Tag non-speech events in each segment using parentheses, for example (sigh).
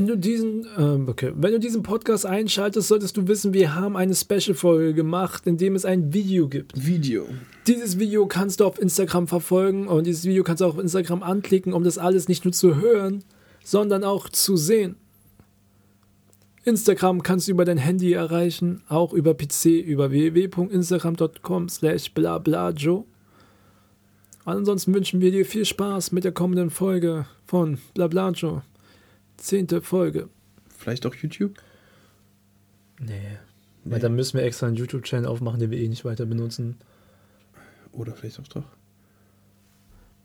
Wenn du diesen, ähm, okay, wenn du diesen Podcast einschaltest, solltest du wissen, wir haben eine Special-Folge gemacht, in dem es ein Video gibt. Video. Dieses Video kannst du auf Instagram verfolgen und dieses Video kannst du auch auf Instagram anklicken, um das alles nicht nur zu hören, sondern auch zu sehen. Instagram kannst du über dein Handy erreichen, auch über PC, über www.instagram.com slash blablajo. Ansonsten wünschen wir dir viel Spaß mit der kommenden Folge von Blablajo. Zehnte Folge. Vielleicht auch YouTube? Nee. Weil dann müssen wir extra einen YouTube-Channel aufmachen, den wir eh nicht weiter benutzen. Oder vielleicht auch doch.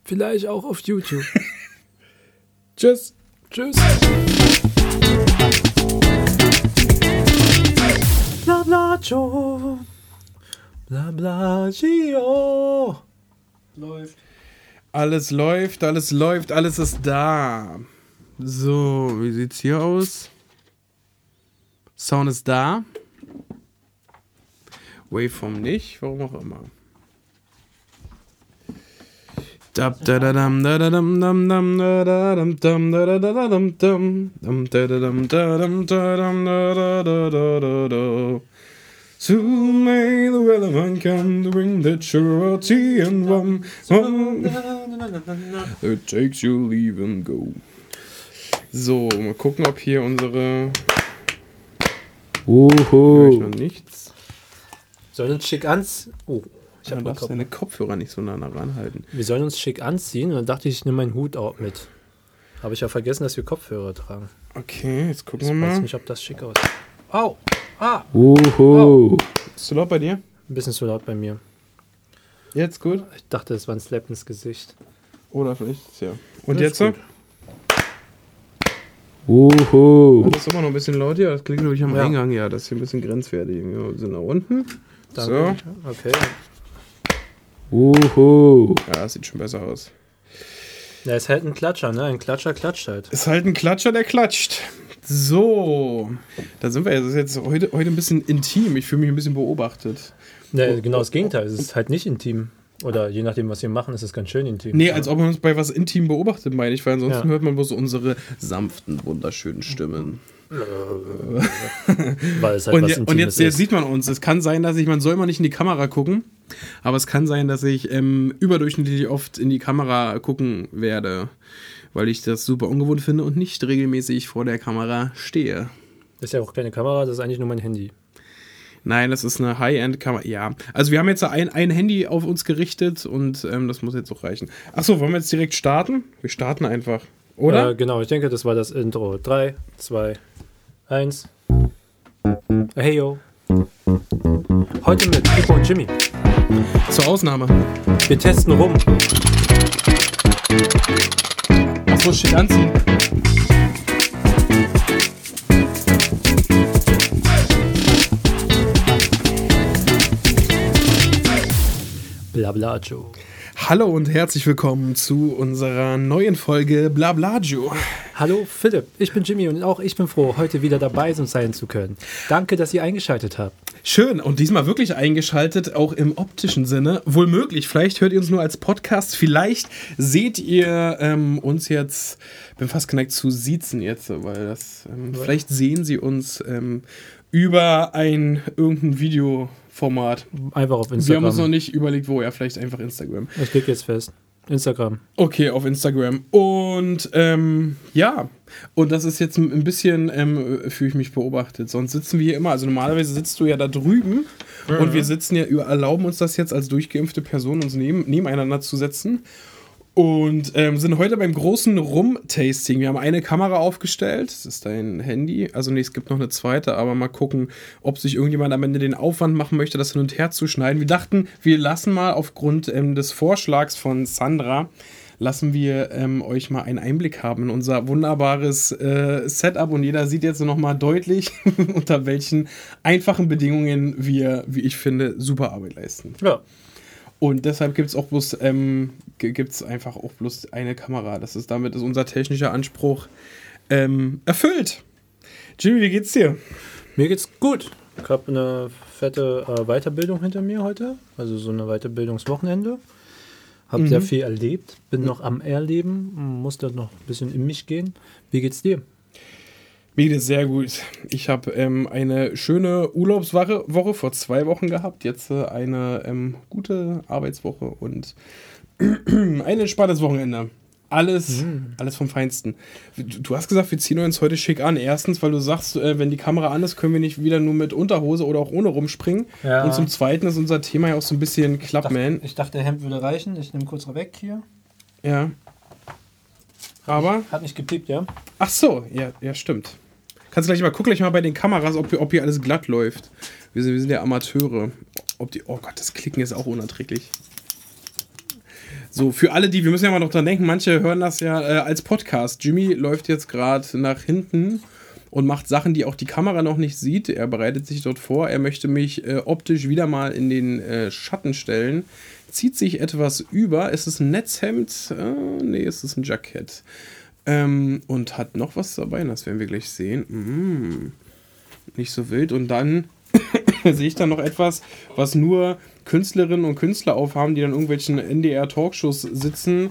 Vielleicht auch auf YouTube. (laughs) Tschüss. Tschüss. Blablajo. Blablagio. Läuft. Alles läuft, alles läuft, alles ist da. So, wie sieht's hier aus? Sound ist da. Waveform nicht, warum auch immer. Soon may the weatherman come to bring the sugar tea and rum. It takes you leave and go. So, mal gucken, ob hier unsere. Hier höre ich noch nichts. Sollen uns schick anziehen. Oh, ich habe darfst deine Kopfhörer nicht so nah ranhalten. Wir sollen uns schick anziehen und dann dachte ich, ich nehme meinen Hut auch mit. Habe ich ja vergessen, dass wir Kopfhörer tragen. Okay, jetzt gucken Ich wir weiß mal. nicht, ob das schick aussieht. Au! Ah! Uhu. Ist zu laut bei dir? Ein bisschen zu laut bei mir. Jetzt gut? Ich dachte, es war ein Slap ins Gesicht. Oder vielleicht, ja. Und Das jetzt? gut. Uhu. Das ist immer noch ein bisschen laut hier. Das klingt, glaube ich, am Ja. Eingang. Ja, das ist hier ein bisschen grenzwertig. Wir sind nach unten. Danke. Okay. Uhu. Ja, das sieht schon besser aus. Ja, ist halt ein Klatscher, ne? Ein Klatscher klatscht halt. Ist halt ein Klatscher, der klatscht. So, da sind wir jetzt. Das ist jetzt heute, heute ein bisschen intim. Ich fühle mich ein bisschen beobachtet. Ja, genau das Gegenteil. Es ist halt nicht intim. Oder je nachdem, was wir machen, ist es ganz schön intim. Nee, als ob man uns bei was intim beobachtet, meine ich, weil ansonsten Ja. hört man bloß unsere sanften, wunderschönen Stimmen. (laughs) Weil es halt Und, was je- und Intimes jetzt, jetzt sieht man uns. Es kann sein, dass ich, man soll immer nicht in die Kamera gucken, aber es kann sein, dass ich ähm, überdurchschnittlich oft in die Kamera gucken werde, weil ich das super ungewohnt finde und nicht regelmäßig vor der Kamera stehe. Das ist ja auch keine Kamera, das ist eigentlich nur mein Handy. Nein, das ist eine High-End-Kamera. Ja, also wir haben jetzt ein, ein Handy auf uns gerichtet und ähm, das muss jetzt auch reichen. Achso, wollen wir jetzt direkt starten? Wir starten einfach, oder? Äh, genau, ich denke, das war das Intro. 3, 2, 1. Hey yo. Heute mit Pipo und Jimmy. Zur Ausnahme. Wir testen rum. Achso, schick anziehen. Blabla Joe. Hallo und herzlich willkommen zu unserer neuen Folge Blablagio. Hallo Philipp, ich bin Jimmy und auch ich bin froh, heute wieder dabei sein zu können. Danke, dass ihr eingeschaltet habt. Schön und diesmal wirklich eingeschaltet, auch im optischen Sinne. Wohl möglich, vielleicht hört ihr uns nur als Podcast, vielleicht seht ihr ähm, uns jetzt, bin fast geneigt zu siezen jetzt, weil das, ähm, vielleicht sehen sie uns ähm, über ein irgendein Videoformat. Einfach auf Wir haben uns noch Instagram. nicht überlegt, wo, ja, vielleicht einfach Instagram. Ich leg jetzt fest. Instagram. Okay, auf Instagram. Und ähm, ja, und das ist jetzt ein bisschen, ähm, fühle ich mich beobachtet. Sonst sitzen wir hier immer, also normalerweise sitzt du ja da drüben und wir sitzen ja, erlauben uns das jetzt als durchgeimpfte Person, uns neben, nebeneinander zu setzen. Und ähm, sind heute beim großen Rum-Tasting. Wir haben eine Kamera aufgestellt. Das ist dein Handy. Also, nee, es gibt noch eine zweite, aber mal gucken, ob sich irgendjemand am Ende den Aufwand machen möchte, das hin und her zu schneiden. Wir dachten, wir lassen mal aufgrund ähm, des Vorschlags von Sandra, lassen wir ähm, euch mal einen Einblick haben in unser wunderbares äh, Setup. Und jeder sieht jetzt noch mal deutlich, (laughs) unter welchen einfachen Bedingungen wir, wie ich finde, super Arbeit leisten. Ja. Und deshalb gibt es auch bloß, ähm, gibt es einfach auch bloß eine Kamera. Das ist damit ist unser technischer Anspruch ähm, erfüllt. Jimmy, wie geht's dir? Mir geht's gut. Ich habe eine fette äh, Weiterbildung hinter mir heute. Also so eine Weiterbildungswochenende. Habe sehr viel erlebt. Bin noch am Erleben. Muss da noch ein bisschen in mich gehen. Wie geht's dir? Mir geht es sehr gut. Ich habe ähm, eine schöne Urlaubswoche Woche vor zwei Wochen gehabt. Jetzt äh, eine ähm, gute Arbeitswoche und (clears throat) ein entspanntes Wochenende. Alles, mhm. alles vom Feinsten. Du hast gesagt, wir ziehen uns heute schick an. Erstens, weil du sagst, äh, wenn die Kamera an ist, können wir nicht wieder nur mit Unterhose oder auch ohne rumspringen. Ja. Und zum Zweiten ist unser Thema ja auch so ein bisschen Clubman. Ich, ich dachte, der Hemd würde reichen. Ich nehme kurz weg hier. Ja. Aber. Hat nicht gepiept, ja? Ach so, ja, ja, stimmt. Kannst du gleich mal gucken, gleich mal bei den Kameras, ob, ob hier alles glatt läuft. Wir sind, wir sind ja Amateure. Ob die, oh Gott, das Klicken ist auch unerträglich. So, für alle, die, wir müssen ja mal noch dran denken, manche hören das ja äh, als Podcast. Jimmy läuft jetzt gerade nach hinten und macht Sachen, die auch die Kamera noch nicht sieht. Er bereitet sich dort vor. Er möchte mich äh, optisch wieder mal in den äh, Schatten stellen. Zieht sich etwas über. Ist es ein Netzhemd? Äh, nee, ist es ein Jackett. Ähm, und hat noch was dabei. Das werden wir gleich sehen. Mm, nicht so wild. Und dann (coughs) sehe ich da noch etwas, was nur Künstlerinnen und Künstler aufhaben, die dann irgendwelchen NDR-Talkshows sitzen,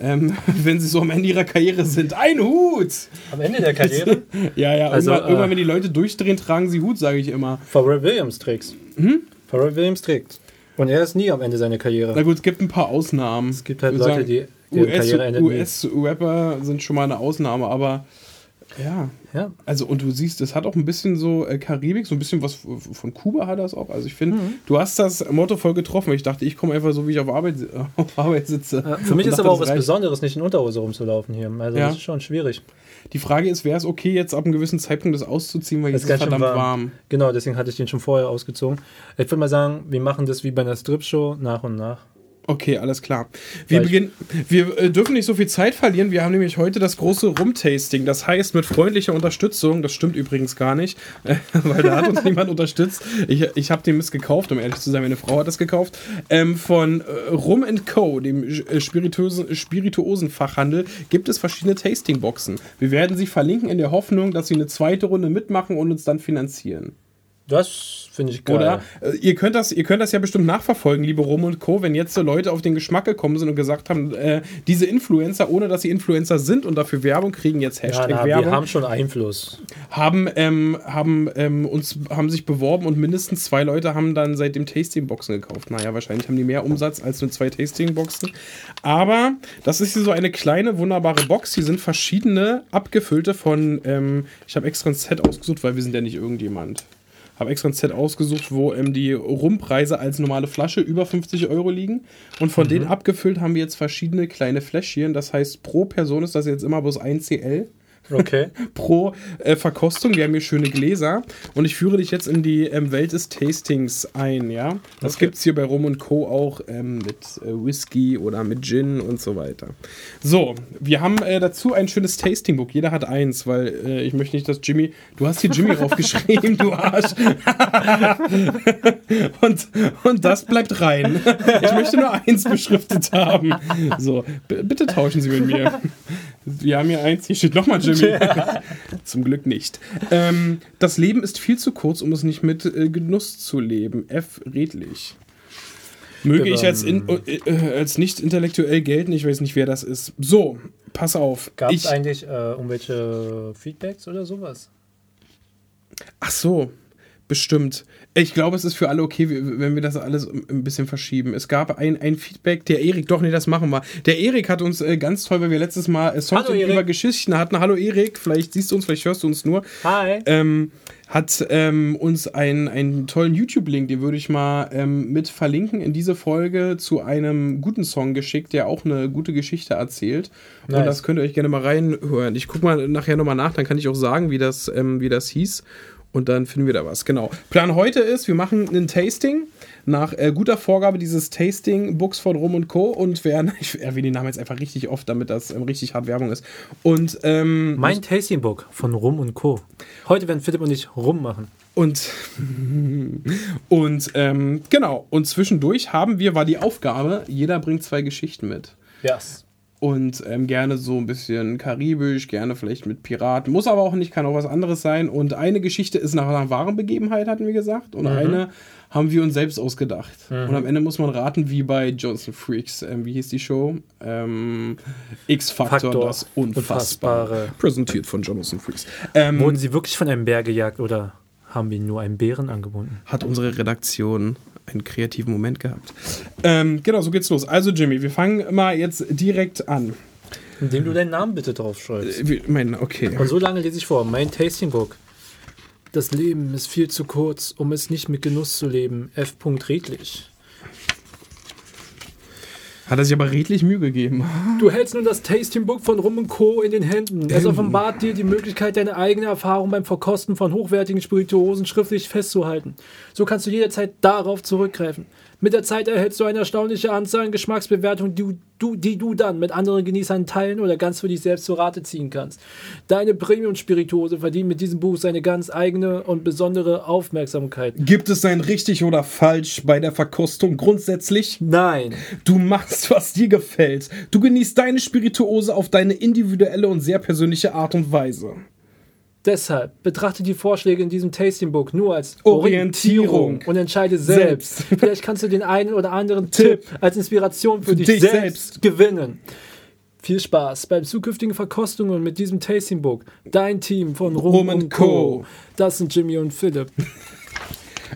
ähm, (laughs) wenn sie so am Ende ihrer Karriere sind. Ein Hut! Am Ende der Karriere? (laughs) ja, ja. Also, irgendwann, äh, irgendwann, wenn die Leute durchdrehen, tragen sie Hut, sage ich immer. Pharrell Williams trägt. Hm? Pharrell Williams trägt. Und er ist nie am Ende seiner Karriere. Na gut, es gibt ein paar Ausnahmen. Es gibt halt Leute, sagen, die US-Rapper US sind schon mal eine Ausnahme, aber ja. ja. Also, und du siehst, es hat auch ein bisschen so äh, Karibik, so ein bisschen was von Kuba hat das auch. Also, ich finde, mhm. du hast das Motto voll getroffen. Ich dachte, ich komme einfach so, wie ich auf Arbeit, (laughs) auf Arbeit sitze. Ja, für mich ist aber auch was reicht. Besonderes, nicht in Unterhose rumzulaufen hier. Also, ja. das ist schon schwierig. Die Frage ist, wäre es okay, jetzt ab einem gewissen Zeitpunkt das auszuziehen, weil jetzt ist es verdammt warm. warm. Genau, deswegen hatte ich den schon vorher ausgezogen. Ich würde mal sagen, wir machen das wie bei einer Strip-Show nach und nach. Okay, alles klar. Wir, beginnen, wir äh, dürfen nicht so viel Zeit verlieren. Wir haben nämlich heute das große Rum-Tasting. Das heißt, mit freundlicher Unterstützung, das stimmt übrigens gar nicht, äh, (laughs) weil da hat uns niemand unterstützt. Ich, ich habe den Mist gekauft, um ehrlich zu sein, meine Frau hat das gekauft. Ähm, von äh, Rum Co., dem äh, spirituosen, spirituosen Fachhandel, gibt es verschiedene Tasting-Boxen. Wir werden sie verlinken in der Hoffnung, dass sie eine zweite Runde mitmachen und uns dann finanzieren. Das finde ich geil. Oder äh, ihr, könnt das, ihr könnt das ja bestimmt nachverfolgen, liebe Rom und Co., wenn jetzt so Leute auf den Geschmack gekommen sind und gesagt haben, äh, diese Influencer, ohne dass sie Influencer sind und dafür Werbung kriegen, jetzt Hashtag ja, na, Werbung. Wir haben schon Einfluss. Haben, ähm, haben, ähm, uns, haben sich beworben und mindestens zwei Leute haben dann seitdem Tastingboxen gekauft. Naja, wahrscheinlich haben die mehr Umsatz als nur zwei Tastingboxen. Aber das ist hier so eine kleine, wunderbare Box. Hier sind verschiedene abgefüllte von, ähm, ich habe extra ein Set ausgesucht, weil wir sind ja nicht irgendjemand habe extra ein Set ausgesucht, wo ähm, die Rumpreise als normale Flasche über 50 Euro liegen. Und von mhm. denen abgefüllt haben wir jetzt verschiedene kleine Fläschchen. Das heißt, pro Person ist das jetzt immer bloß ein CL. Okay. (laughs) pro äh, Verkostung. Wir haben hier schöne Gläser. Und ich führe dich jetzt in die ähm, Welt des Tastings ein, ja. Das okay. gibt es hier bei Rum Co. auch ähm, mit äh, Whisky oder mit Gin und so weiter. So, wir haben äh, dazu ein schönes Tastingbook. Jeder hat eins, weil äh, ich möchte nicht, dass Jimmy. Du hast hier Jimmy draufgeschrieben, du Arsch. (laughs) und, und das bleibt rein. Ich möchte nur eins beschriftet haben. So, bitte tauschen Sie mit mir. Wir haben hier eins, hier steht nochmal Jimmy. (laughs) Zum Glück nicht. Ähm, das Leben ist viel zu kurz, um es nicht mit äh, Genuss zu leben. F. Redlich. Möge ich als, in, äh, äh, als nicht intellektuell gelten, ich weiß nicht, wer das ist. So, pass auf. Gab es eigentlich äh, irgendwelche Feedbacks oder sowas? Ach so, bestimmt. Ich glaube, es ist für alle okay, wenn wir das alles ein bisschen verschieben. Es gab ein, ein Feedback, der Erik, doch, nee, das machen wir. Der Erik hat uns äh, ganz toll, weil wir letztes Mal äh, Songs über Geschichten hatten. Hallo Erik, vielleicht siehst du uns, vielleicht hörst du uns nur. Hi. Ähm, hat ähm, uns einen, einen tollen YouTube-Link, den würde ich mal ähm, mit verlinken, in diese Folge zu einem guten Song geschickt, der auch eine gute Geschichte erzählt. Nice. Und das könnt ihr euch gerne mal reinhören. Ich gucke mal nachher nochmal nach, dann kann ich auch sagen, wie das, ähm, wie das hieß. Und dann finden wir da was. Genau. Plan heute ist, wir machen ein Tasting nach äh, guter Vorgabe dieses Tasting-Books von Rum und Co. Und wer, (laughs) ich erwähne den Namen jetzt einfach richtig oft, damit das ähm, richtig hart Werbung ist. Und ähm, mein Tasting-Book von Rum und Co. Heute werden Philipp und ich Rum machen. Und, (laughs) und ähm, genau, und zwischendurch haben wir, war die Aufgabe, jeder bringt zwei Geschichten mit. Yes. Und ähm, gerne so ein bisschen karibisch, gerne vielleicht mit Piraten. Muss aber auch nicht, kann auch was anderes sein. Und eine Geschichte ist nach einer wahren Begebenheit, hatten wir gesagt. Und eine haben wir uns selbst ausgedacht. Und am Ende muss man raten, wie bei Johnson Freaks. Ähm, wie hieß die Show? Ähm, X-Factor, das Unfassbare. Unfassbare. Präsentiert von Jonathan Freaks. Ähm, Wurden sie wirklich von einem Bär gejagt oder haben wir nur einen Bären angebunden? hat unsere Redaktion einen kreativen Moment gehabt. Ähm, genau, so geht's los. Also, Jimmy, wir fangen mal jetzt direkt an. Indem du deinen Namen bitte draufschreibst. Äh, Mein, okay. Und so lange lese ich vor. Mein Tasting Book. Das Leben ist viel zu kurz, um es nicht mit Genuss zu leben. F. Redlich. Hat er sich aber redlich Mühe gegeben. Du hältst nun das Tasting Book von Rum Co. in den Händen. Es offenbart dir die Möglichkeit, deine eigene Erfahrung beim Verkosten von hochwertigen Spirituosen schriftlich festzuhalten. So kannst du jederzeit darauf zurückgreifen. Mit der Zeit erhältst du eine erstaunliche Anzahl an Geschmacksbewertungen, die du, die du dann mit anderen Genießern teilen oder ganz für dich selbst zu Rate ziehen kannst. Deine Premium-Spirituose verdient mit diesem Buch seine ganz eigene und besondere Aufmerksamkeit. Gibt es ein richtig oder falsch bei der Verkostung grundsätzlich? Nein. Du machst, was dir gefällt. Du genießt deine Spirituose auf deine individuelle und sehr persönliche Art und Weise. Deshalb betrachte die Vorschläge in diesem Tasting Book nur als Orientierung. Orientierung und entscheide selbst. Selbst. (laughs) Vielleicht kannst du den einen oder anderen Tipp als Inspiration für, dich, dich selbst, selbst. gewinnen. Viel Spaß beim zukünftigen Verkostungen mit diesem Tasting Book. Dein Team von Rum, Rum. Co. Das sind Jimmy und Philipp.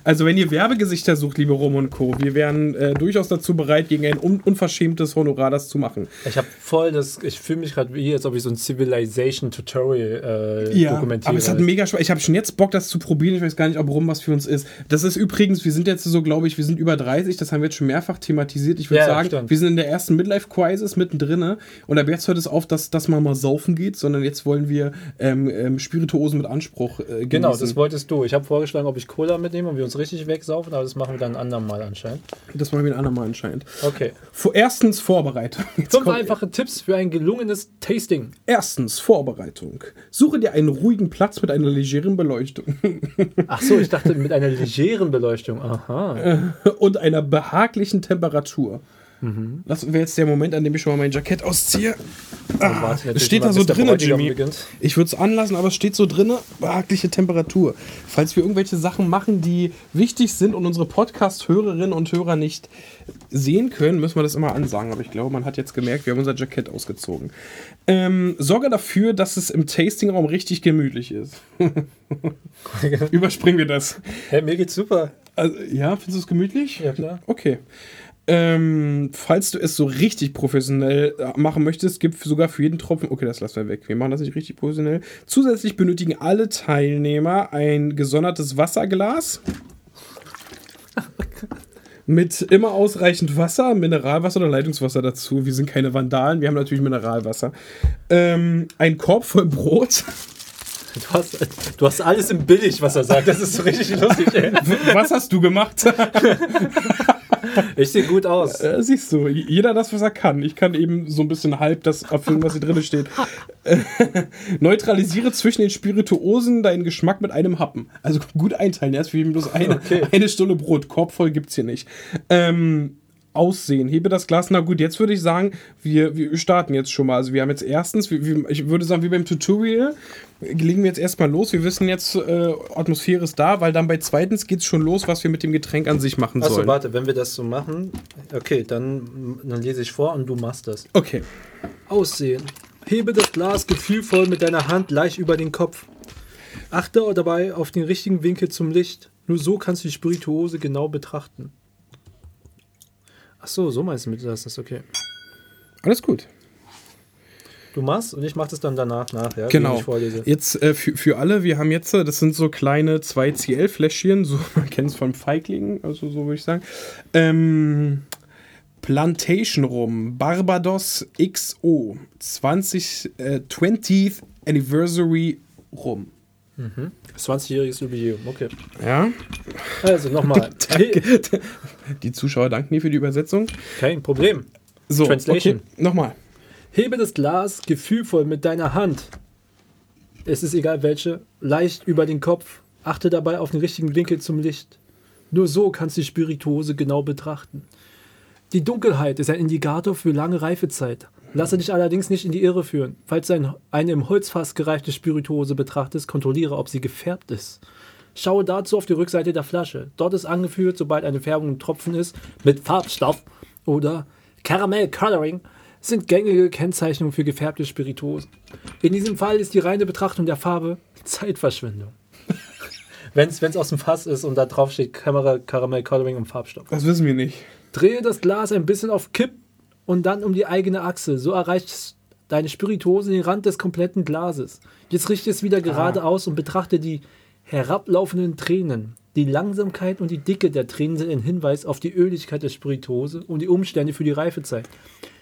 Also, wenn ihr Werbegesichter sucht, liebe Rom und Co., wir wären äh, durchaus dazu bereit, gegen ein un unverschämtes Honorar das zu machen. Ich habe voll das, ich fühle mich gerade wie, als ob ich so ein Civilization Tutorial äh, dokumentiere. aber es hat mega Spaß. Ich habe schon jetzt Bock, das zu probieren. Ich weiß gar nicht, ob Rum was für uns ist. Das ist übrigens, wir sind jetzt so, glaube ich, wir sind über 30. Das haben wir jetzt schon mehrfach thematisiert. Ich würde Ja, sagen, stimmt. wir sind in der ersten Midlife-Crisis mittendrin. Und ab jetzt hört es auf, dass, dass man mal saufen geht, sondern jetzt wollen wir ähm, ähm, Spirituosen mit Anspruch äh, genießen. Genau, das wolltest du. Ich habe vorgeschlagen, ob ich Cola mitnehme und wir uns richtig wegsaufen, aber das machen wir dann ein andermal anscheinend. das machen wir ein andermal anscheinend. Okay. Vor, erstens Vorbereitung. (laughs) Jetzt Fünf einfache Tipps für ein gelungenes Tasting. Erstens Vorbereitung. Suche dir einen ruhigen Platz mit einer legeren Beleuchtung (laughs) Ach so, ich dachte mit einer legeren Beleuchtung. Aha. und einer behaglichen Temperatur. Mhm. Das wäre jetzt der Moment, an dem ich schon mal mein Jackett ausziehe. Ah, es steht da so drin, Jimmy. beginnt. Ich würde es anlassen, aber es steht so drin, behagliche Temperatur. Falls wir irgendwelche Sachen machen, die wichtig sind und unsere Podcast-Hörerinnen und Hörer nicht sehen können, müssen wir das immer ansagen. Aber ich glaube, man hat jetzt gemerkt, wir haben unser Jackett ausgezogen. Ähm, sorge dafür, dass es im Tastingraum richtig gemütlich ist. (laughs) Überspringen wir das. Hey, mir geht's super. Also, ja, findest du es gemütlich? Ja, klar. Okay. Ähm, falls du es so richtig professionell äh, machen möchtest, gibt sogar für jeden Tropfen. Okay, das lassen wir weg. Wir machen das nicht richtig professionell. Zusätzlich benötigen alle Teilnehmer ein gesondertes Wasserglas. Mit immer ausreichend Wasser, Mineralwasser oder Leitungswasser dazu. Wir sind keine Vandalen, wir haben natürlich Mineralwasser. Ähm, ein Korb voll Brot. Du hast, du hast alles im Billig, was er sagt. Das ist so richtig lustig, ey. Was hast du gemacht? Ich sehe gut aus. Äh, siehst du, jeder das, was er kann. Ich kann eben so ein bisschen halb das erfüllen, was hier drin steht. Äh, (laughs) Neutralisiere zwischen den Spirituosen deinen Geschmack mit einem Happen. Also gut einteilen, erst wie bloß eine, Okay. eine Stulle Brot. Korb voll gibt's hier nicht. Ähm, Aussehen. Hebe das Glas. Na gut, jetzt würde ich sagen, wir, wir starten jetzt schon mal. Also wir haben jetzt erstens, wir, wir, ich würde sagen, wie beim Tutorial, legen wir jetzt erstmal los. Wir wissen jetzt, äh, Atmosphäre ist da, weil dann bei zweitens geht's schon los, was wir mit dem Getränk an sich machen Achso, sollen. warte, wenn wir das so machen, okay, dann, dann lese ich vor und du machst das. Okay. Aussehen. Hebe das Glas gefühlvoll mit deiner Hand leicht über den Kopf. Achte dabei auf den richtigen Winkel zum Licht. Nur so kannst du die Spirituose genau betrachten. Ach so, so meinst du mit das ist okay. Alles gut. Du machst und ich mach das dann danach nach, ja? Genau. Ich vorlese. Jetzt äh, für, für alle, wir haben jetzt, äh, das sind so kleine 2CL-Fläschchen, so, (laughs) man kennt es von Feiglingen, also so würde ich sagen. Ähm, Plantation Rum, Barbados XO, 20, äh, 20th Anniversary Rum. 20-jähriges Jubiläum, okay. Ja, Also nochmal. (laughs) die Zuschauer danken dir für die Übersetzung. Kein Problem. So, Translation. okay, nochmal. Hebe das Glas gefühlvoll mit deiner Hand. Es ist egal welche, leicht über den Kopf. Achte dabei auf den richtigen Winkel zum Licht. Nur so kannst du die Spirituose genau betrachten. Die Dunkelheit ist ein Indikator für lange Reifezeit. Lasse dich allerdings nicht in die Irre führen. Falls du ein, eine im Holzfass gereichte Spirituose betrachtest, kontrolliere, ob sie gefärbt ist. Schaue dazu auf die Rückseite der Flasche. Dort ist angeführt, sobald eine Färbung im Tropfen ist, mit Farbstoff oder Caramel Coloring sind gängige Kennzeichnungen für gefärbte Spirituosen. In diesem Fall ist die reine Betrachtung der Farbe Zeitverschwendung. (laughs) Wenn es aus dem Fass ist und da drauf steht Kamera, Caramel Coloring und Farbstoff. Das wissen wir nicht. Drehe das Glas ein bisschen auf Kipp und dann um die eigene Achse. So erreicht deine Spirituose den Rand des kompletten Glases. Jetzt richte es wieder geradeaus und betrachte die herablaufenden Tränen. Die Langsamkeit und die Dicke der Tränen sind ein Hinweis auf die Öligkeit der Spirituose und die Umstände für die Reifezeit.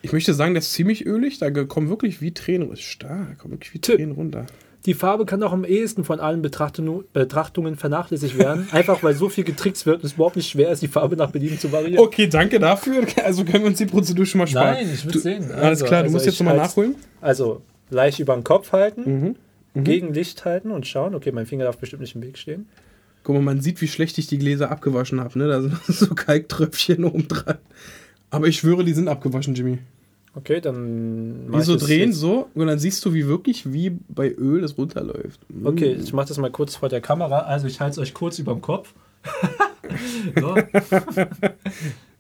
Ich möchte sagen, das ist ziemlich ölig. Da kommen wirklich wie Tränen. Ist stark, kommen wirklich wie. Tränen runter. Die Farbe kann auch am ehesten von allen Betrachtungen, Betrachtungen vernachlässigt werden, einfach weil so viel getrickst wird und es überhaupt nicht schwer ist, die Farbe nach Belieben zu variieren. Okay, danke dafür. Also können wir uns die Prozedur schon mal sparen. Nein, ich will sehen. Alles Also- klar, du also musst jetzt nochmal nachholen. Also leicht über den Kopf halten, Mhm. gegen Licht halten und schauen. Okay, mein Finger darf bestimmt nicht im Weg stehen. Guck mal, man sieht, wie schlecht ich die Gläser abgewaschen habe. Ne? Da sind (laughs) so Kalktröpfchen oben dran. Aber ich schwöre, die sind abgewaschen, Jimmy. Okay, dann. mach ich so das drehen, jetzt. so, und dann siehst du, wie wirklich, wie bei Öl es runterläuft. Mm. Okay, ich mache das mal kurz vor der Kamera. Also ich halte es euch kurz über dem Kopf. (laughs) so. (laughs)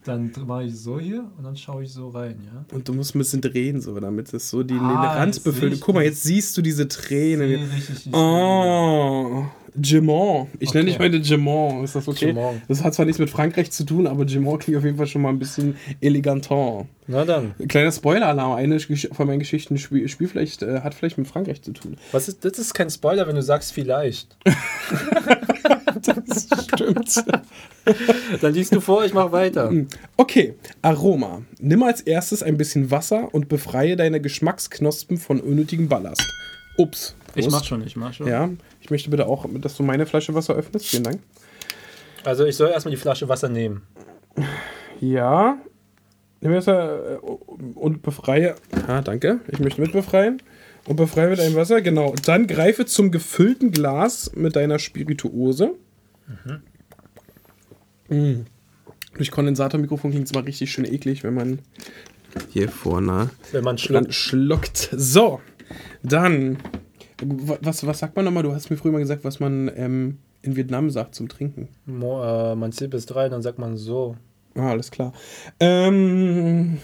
Dann mache ich so hier und dann schaue ich so rein, ja. Und du musst ein bisschen drehen, so, damit es so die, Ah, den Rand befüllt. Guck mal, jetzt siehst du diese Tränen. Richtig Oh, Gemont. Ich Okay. nenne dich heute Gemont. Ist das okay? Gemont. Das hat zwar nichts mit Frankreich zu tun, aber Gemont klingt auf jeden Fall schon mal ein bisschen eleganter. Na dann. Kleiner Spoiler-Alarm. Eine von meinen Geschichten spiel, spiel vielleicht, äh, hat vielleicht mit Frankreich zu tun. Was ist, das ist kein Spoiler, wenn du sagst vielleicht. (laughs) (laughs) (laughs) Das stimmt. Dann liest du vor, ich mache weiter. Okay, Aroma. Nimm als erstes ein bisschen Wasser und befreie deine Geschmacksknospen von unnötigem Ballast. Ups. Ich Prost. mach schon, ich mach schon. Ja, ich möchte bitte auch, dass du meine Flasche Wasser öffnest. Vielen Dank. Also ich soll erstmal die Flasche Wasser nehmen. Ja. Nimm Wasser äh, und befreie. Ah, danke. Ich möchte mit befreien. Und befreie mit einem Wasser, genau. Dann greife zum gefüllten Glas mit deiner Spirituose. Mhm. Durch Kondensatormikrofon klingt es mal richtig schön eklig, wenn man hier vorne Wenn man dann schluckt. schluckt. So, dann. wa- Was, was sagt man nochmal? Du hast mir früher mal gesagt, was man ähm, in Vietnam sagt zum Trinken. Mo, äh, man zählt bis drei, dann sagt man so. Ah, alles klar. Ähm,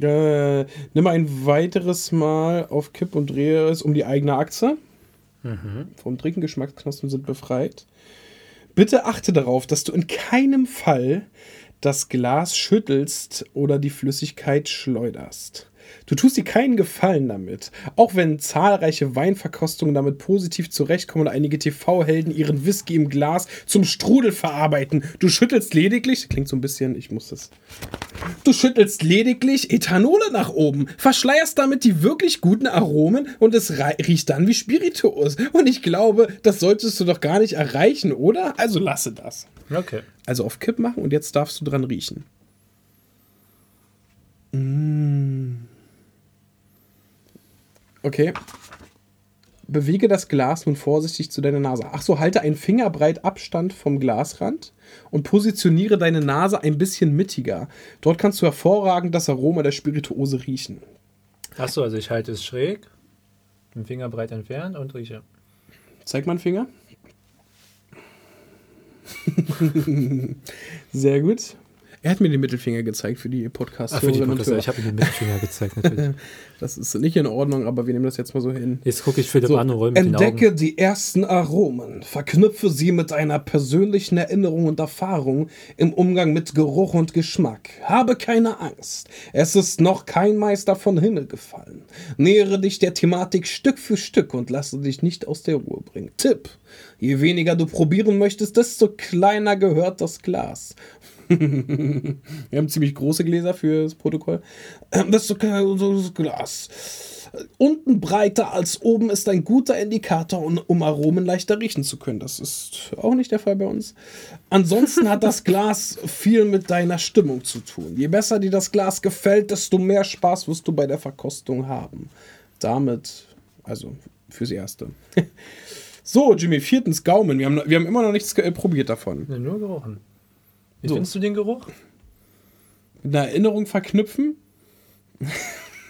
äh, nimm ein weiteres Mal auf Kipp und drehe es um die eigene Achse. Vom Trinken Geschmacksknospen sind befreit. Bitte achte darauf, dass du in keinem Fall das Glas schüttelst oder die Flüssigkeit schleuderst. Du tust dir keinen Gefallen damit, auch wenn zahlreiche Weinverkostungen damit positiv zurechtkommen und einige TV-Helden ihren Whisky im Glas zum Strudel verarbeiten. Du schüttelst lediglich, klingt so ein bisschen, ich muss das. Du schüttelst lediglich Ethanole nach oben, verschleierst damit die wirklich guten Aromen und es riecht dann wie Spiritus. Und ich glaube, das solltest du doch gar nicht erreichen, oder? Also lasse das. Okay. Also auf Kipp machen und jetzt darfst du dran riechen. Mm. Okay. Bewege das Glas nun vorsichtig zu deiner Nase. Ach so, halte einen Fingerbreit Abstand vom Glasrand und positioniere deine Nase ein bisschen mittiger. Dort kannst du hervorragend das Aroma der Spirituose riechen. Achso, also ich halte es schräg, den Finger breit entfernt und rieche. Zeig mal einen Finger. (laughs) Sehr gut. Er hat mir den Mittelfinger gezeigt für die podcast Ach, für die Podcast, ich habe ihm den Mittelfinger gezeigt, natürlich. (laughs) Das ist nicht in Ordnung, aber wir nehmen das jetzt mal so hin. Jetzt gucke ich Philipp So, an und den entdecke die ersten Aromen, verknüpfe sie mit einer persönlichen Erinnerung und Erfahrung im Umgang mit Geruch und Geschmack. Habe keine Angst, es ist noch kein Meister von Himmel gefallen. Nähere dich der Thematik Stück für Stück und lasse dich nicht aus der Ruhe bringen. Tipp, je weniger du probieren möchtest, desto kleiner gehört das Glas. (laughs) Wir haben ziemlich große Gläser für das Protokoll. Ähm, Das ist so Glas. Unten breiter als oben ist ein guter Indikator, um- Aromen leichter riechen zu können. Das ist auch nicht der Fall bei uns. Ansonsten hat das (laughs) Glas viel mit deiner Stimmung zu tun. Je besser dir das Glas gefällt, desto mehr Spaß wirst du bei der Verkostung haben. Damit, also fürs Erste. (laughs) So, Jimmy, viertens Gaumen. Wir haben, wir haben immer noch nichts äh, probiert davon. Nee, nur gerochen. Wie So. findest du den Geruch? Mit einer Erinnerung verknüpfen.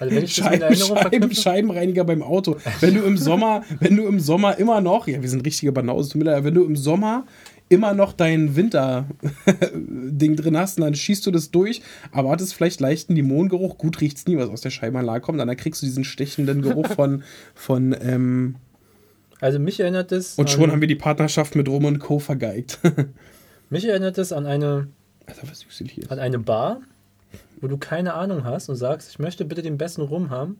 Also wenn ich Scheiben, Scheiben. Scheibenreiniger beim Auto. Wenn du im Sommer, wenn du im Sommer immer noch, ja, wir sind richtige Banausen, tut mir leid, wenn du im Sommer immer noch dein Winter-Ding drin hast und dann schießt du das durch, erwartest vielleicht leichten Limongeruch, gut riecht's nie, was aus der Scheibenanlage kommt, dann kriegst du diesen stechenden Geruch von, von ähm, Also mich erinnert es. und schon haben wir die Partnerschaft mit Rum und Co. vergeigt. Mich erinnert es an eine, an eine Bar, wo du keine Ahnung hast und sagst, ich möchte bitte den besten Rum haben.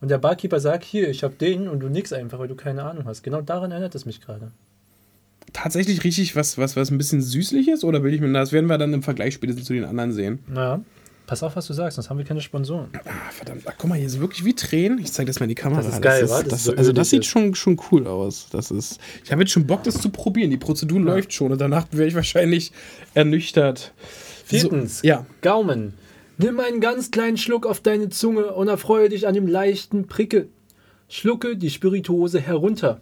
Und der Barkeeper sagt, hier, ich habe den und du nix einfach, weil du keine Ahnung hast. Genau daran erinnert es mich gerade. Tatsächlich richtig was, was, was ein bisschen süßlich ist oder will ich mir das werden wir dann im Vergleich spätestens zu den anderen sehen. Naja, pass auf, was du sagst, sonst haben wir keine Sponsoren. Ah, verdammt. Ach, guck mal, hier ist wirklich wie Tränen. Ich zeige das mal in die Kamera. Das ist geil? Das das ist so also das sieht schon, schon cool aus. Das ist, ich habe jetzt schon Bock, das zu probieren. Die Prozedur läuft schon und danach werde ich wahrscheinlich ernüchtert. Viertens, So, ja. Gaumen. Nimm einen ganz kleinen Schluck auf deine Zunge und erfreue dich an dem leichten Prickeln. Schlucke die Spirituose herunter.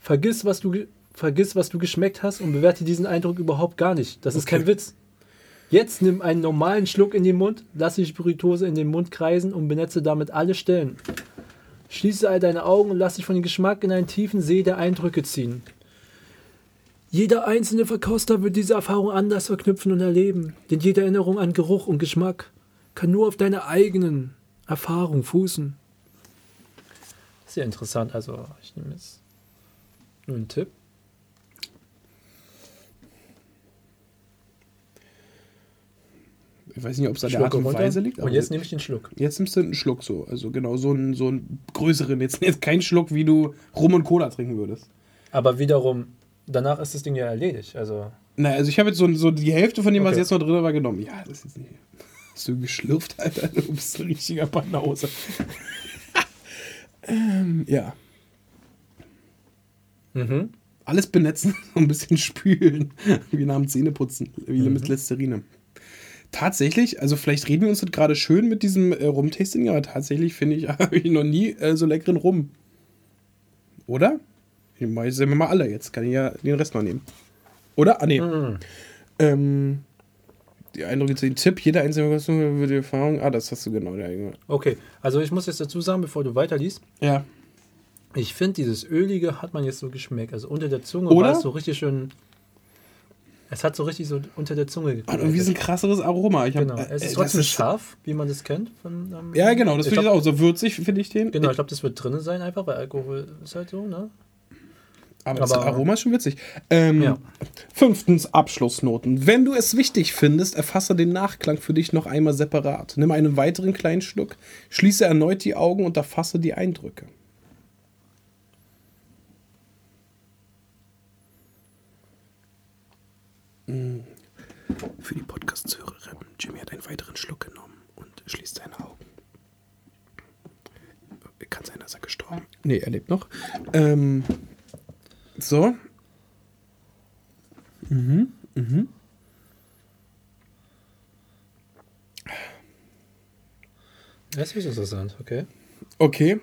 Vergiss, was du, vergiss, was du geschmeckt hast und bewerte diesen Eindruck überhaupt gar nicht. Das ist Okay. kein Witz. Jetzt nimm einen normalen Schluck in den Mund, lass die Spirituose in den Mund kreisen und benetze damit alle Stellen. Schließe all deine Augen und lass dich von dem Geschmack in einen tiefen See der Eindrücke ziehen. Jeder einzelne Verkoster wird diese Erfahrung anders verknüpfen und erleben, denn jede Erinnerung an Geruch und Geschmack kann nur auf deine eigenen Erfahrungen fußen. Sehr interessant, also ich nehme jetzt nur einen Tipp. Ich weiß nicht, ob es an der Schlucke Art und. Weise liegt. Und jetzt nehme ich den Schluck. jetzt nimmst du einen Schluck so. Also genau, so einen, so einen größeren. Jetzt, jetzt kein Schluck, wie du Rum und Cola trinken würdest. Aber wiederum, danach ist das Ding ja erledigt. Also Na, also ich habe jetzt so, so die Hälfte von dem, was Okay. jetzt noch drin war, genommen. Ja, das ist jetzt nicht. Hast du geschlürft, Alter? Du bist ein richtiger Banause. (laughs) ähm, ja. mhm. Alles benetzen, (laughs) so ein bisschen spülen. Wie nach dem Zähneputzen. Wie Mhm. mit Listerine. Tatsächlich, also vielleicht reden wir uns das gerade schön mit diesem äh, Rum-Tasting, aber tatsächlich finde ich, (laughs) habe ich noch nie äh, so leckeren Rum. Oder? Ich meine, sind wir mal alle jetzt. Kann ich ja den Rest noch nehmen. Oder? Ah, nee. Mhm. Ähm, die Eindrücke zu den Tipp, jede einzelne Kostüm über die Erfahrung. Ah, das hast du genau. Ja, Okay, also ich muss jetzt dazu sagen, bevor du weiterliest, ja. ich finde dieses Ölige hat man jetzt so geschmeckt. Also unter der Zunge Oder? war es so richtig schön. Es hat so richtig so unter der Zunge Hat irgendwie so ein krasses Aroma. Ich hab, Genau, äh, es ist das trotzdem scharf, wie man das kennt. Von, ähm, Ja, genau, das finde ich auch. So würzig finde ich den. Genau, ich glaube, das wird drin sein, einfach, weil Alkohol ist halt so, ne? Aber das aber- Aroma ist schon witzig. Ähm, Ja. Fünftens, Abschlussnoten. Wenn du es wichtig findest, erfasse den Nachklang für dich noch einmal separat. Nimm einen weiteren kleinen Schluck, schließe erneut die Augen und erfasse die Eindrücke. Für die Podcast-Hörerin, Jimmy hat einen weiteren Schluck genommen und schließt seine Augen. Kann sein, dass er gestorben Nee, er lebt noch. Ähm, so. Das ist interessant, okay. Okay.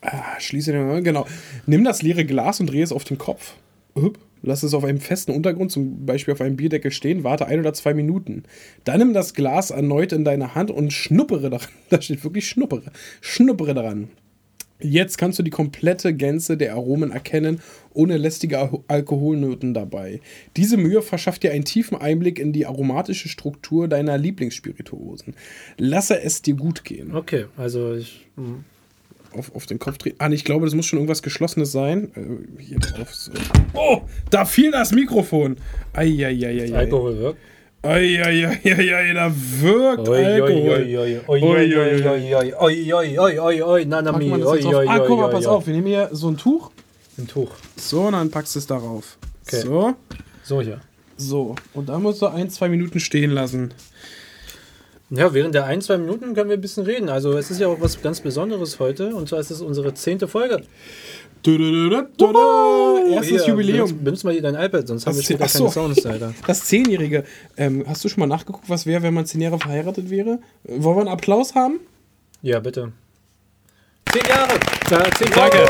Ah, schließe den. Genau. Nimm das leere Glas und drehe es auf den Kopf. Hup. Lass es auf einem festen Untergrund, zum Beispiel auf einem Bierdeckel stehen. Warte ein oder zwei Minuten. Dann nimm das Glas erneut in deine Hand und schnuppere daran. (laughs) Da steht wirklich schnuppere. Schnuppere daran. Jetzt kannst du die komplette Gänze der Aromen erkennen, ohne lästige Al- Alkoholnoten dabei. Diese Mühe verschafft dir einen tiefen Einblick in die aromatische Struktur deiner Lieblingsspirituosen. Lasse es dir gut gehen Okay, also ich. Mm, auf, auf den Kopf drehen. Ah, ich glaube, das muss schon irgendwas Geschlossenes sein. Äh, hier drauf. So. Oh, da fiel das Mikrofon. Eieieiei. Alkohol wirkt. Eieieiei, da wirkt Alkohol. Auf. Ah, guck mal, pass auf. Wir nehmen hier so ein Tuch. Ein Tuch. So, und dann packst du es darauf. Okay. So, So hier. so. Und dann musst du ein, zwei Minuten stehen lassen. Ja, während der ein, zwei Minuten können wir ein bisschen reden. Also es ist ja auch was ganz Besonderes heute. Und zwar ist es unsere zehnte Folge. Erstes Hier, Jubiläum. Benutzt, benutzt mal dein iPad, sonst haben wir Das später Ach so. keine Sounds, Alter. Das Zehnjährige. Ähm, hast du schon mal nachgeguckt, was wäre, wenn man zehn Jahre verheiratet wäre? Wollen wir einen Applaus haben? Ja, bitte. Zehn Jahre! Äh, zehn Danke. Jahre.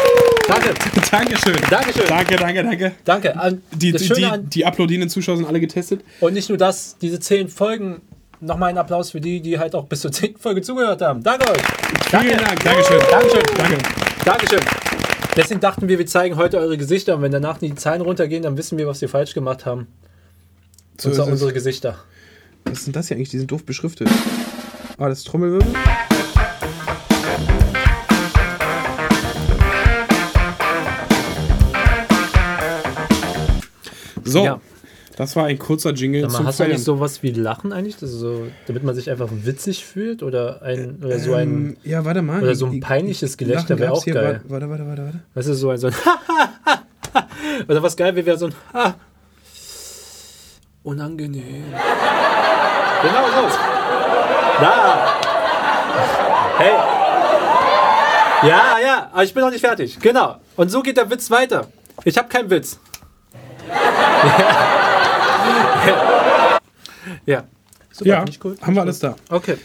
Danke. Dankeschön. Dankeschön. Danke, danke, danke. Danke. An, Die, das die, die, die applaudierenden Zuschauer sind alle getestet. und nicht nur das, diese zehn Folgen nochmal einen Applaus für die, die halt auch bis zur 10. Folge zugehört haben. Danke euch. Vielen Dank. Dankeschön. Dankeschön. Danke. Dankeschön. Deswegen dachten wir, wir zeigen heute eure Gesichter und wenn danach die Zahlen runtergehen, dann wissen wir, was wir falsch gemacht haben. So Und zwar unsere Gesichter. Was sind das hier eigentlich? Die sind doof beschriftet. Ah, das ist Trommelwirbel. So, Ja. Das war ein kurzer Jingle mal, zum hast du Feiern. eigentlich sowas wie Lachen eigentlich? So, damit man sich einfach witzig fühlt? Oder ein oder so ein. Ähm, ja, warte mal. oder so ein Ich- peinliches ich- Gelächter wäre auch geil. Warte, warte, warte, warte. Weißt du, so ein, so ein (laughs) Oder was geil wäre, wäre so ein Ha. (laughs) Unangenehm. Genau so. Da. Hey. Ja, ja, aber ich bin noch nicht fertig. Genau. Und so geht der Witz weiter. Ich habe keinen Witz. (laughs) ja. Super, Ja, ich cool. haben wir alles da. Okay.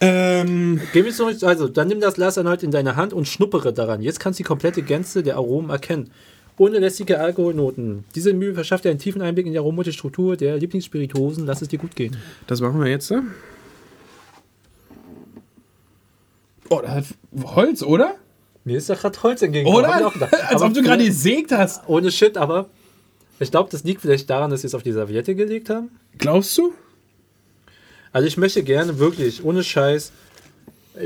Ähm, Gehen wir zurück. Also, dann nimm das Glas erneut in deine Hand und schnuppere daran. Jetzt kannst du die komplette Gänze der Aromen erkennen. Ohne lästige Alkoholnoten. Diese Mühe verschafft dir einen tiefen Einblick in die aromatische Struktur der Lieblingsspirituosen. Lass es dir gut gehen. das machen wir jetzt. ne? Oh, das hat Holz, oder? Mir ist da gerade Holz entgegengekommen. Ich Oder? Als Aber ob du gerade vielleicht- gesägt hast. Ohne Shit, aber ich glaube, das liegt vielleicht daran, dass sie es auf die Serviette gelegt haben. Glaubst du? Also, ich möchte gerne wirklich, ohne Scheiß,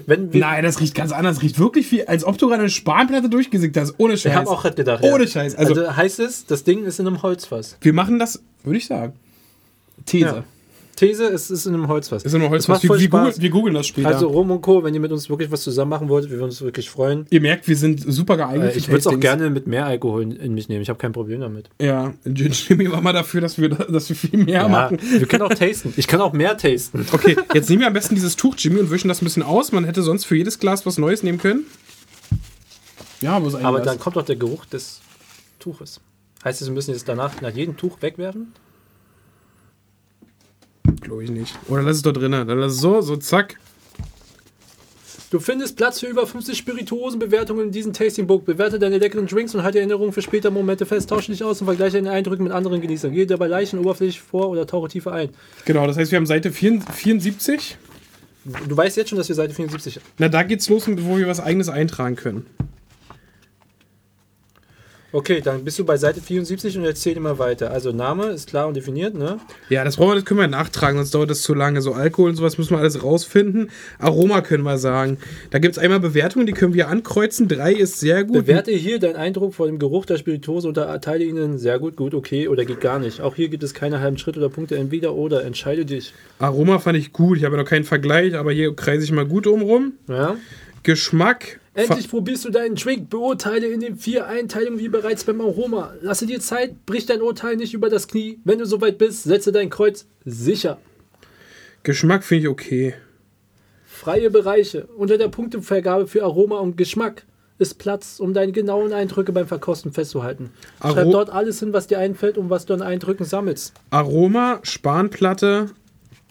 wenn wir. Nein, das riecht ganz anders. Riecht wirklich wie, als ob du gerade eine Spanplatte durchgesägt hast. Ohne Scheiß. ich habe auch gerade gedacht. Ohne ja. Scheiß. Also, Also, heißt es, das Ding ist in einem Holzfass. wir machen das, würde ich sagen. These. Ja. These, es ist in einem Holzfass. Ist ja nur Holz. Es macht Wir, wir, googeln, wir googeln das später. Also Rom und Co., wenn ihr mit uns wirklich was zusammen machen wollt, wir würden uns wirklich freuen. Ihr merkt, wir sind super geeignet. Äh, ich würde es auch gerne mit mehr Alkohol in, in mich nehmen. Ich habe kein Problem damit. Ja, Jimmy war mal dafür, dass wir, dass wir viel mehr Ja, machen. wir können auch tasten. Ich kann auch mehr tasten. Okay, jetzt nehmen wir am besten dieses Tuch, Jimmy, und wischen das ein bisschen aus. Man hätte sonst für jedes Glas was Neues nehmen können. Ja, wo ist eigentlich Aber das? dann kommt doch der Geruch des Tuches. Heißt es, wir müssen jetzt danach nach jedem Tuch wegwerfen? Glaube ich nicht. Oder lass es doch drinnen. Dann lass es so, so zack. Du findest Platz für über 50 Spirituosenbewertungen in diesem Tasting Book. Bewerte deine leckeren Drinks und halte Erinnerungen für später Momente fest. Tausche dich aus und vergleiche deine Eindrücke mit anderen Genießern. Gehe dabei leicht und oberflächlich vor oder tauche tiefer ein. Genau, das heißt, wir haben Seite 4 74. Du weißt jetzt schon, dass wir Seite 74 haben. Na, da geht's los, wo wir was eigenes eintragen können. Okay, dann bist du bei Seite 74 und erzähl immer weiter. Also Name ist klar und definiert, ne? Ja, das brauchen wir, das können wir nachtragen, sonst dauert das zu lange. So Alkohol und sowas müssen wir alles rausfinden. Aroma können wir sagen. Da gibt es einmal Bewertungen, die können wir ankreuzen. Drei ist sehr gut. Bewerte hier deinen Eindruck vor dem Geruch der Spirituose und erteile ihnen sehr gut, gut, okay oder geht gar nicht. Auch hier gibt es keine halben Schritte oder Punkte, entweder oder. Entscheide dich. Aroma fand ich gut. Ich habe ja noch keinen Vergleich, aber hier kreise ich mal gut umrum. Ja? Geschmack. Endlich probierst du deinen Drink. Beurteile in den vier Einteilungen wie bereits beim Aroma. Lasse dir Zeit, brich dein Urteil nicht über das Knie. Wenn du soweit bist, setze dein Kreuz sicher. Geschmack finde ich okay. Freie Bereiche. Unter der Punktevergabe für Aroma und Geschmack ist Platz, um deine genauen Eindrücke beim Verkosten festzuhalten. Schreib Aro- dort alles hin, was dir einfällt und was du an Eindrücken sammelst. Aroma, Spanplatte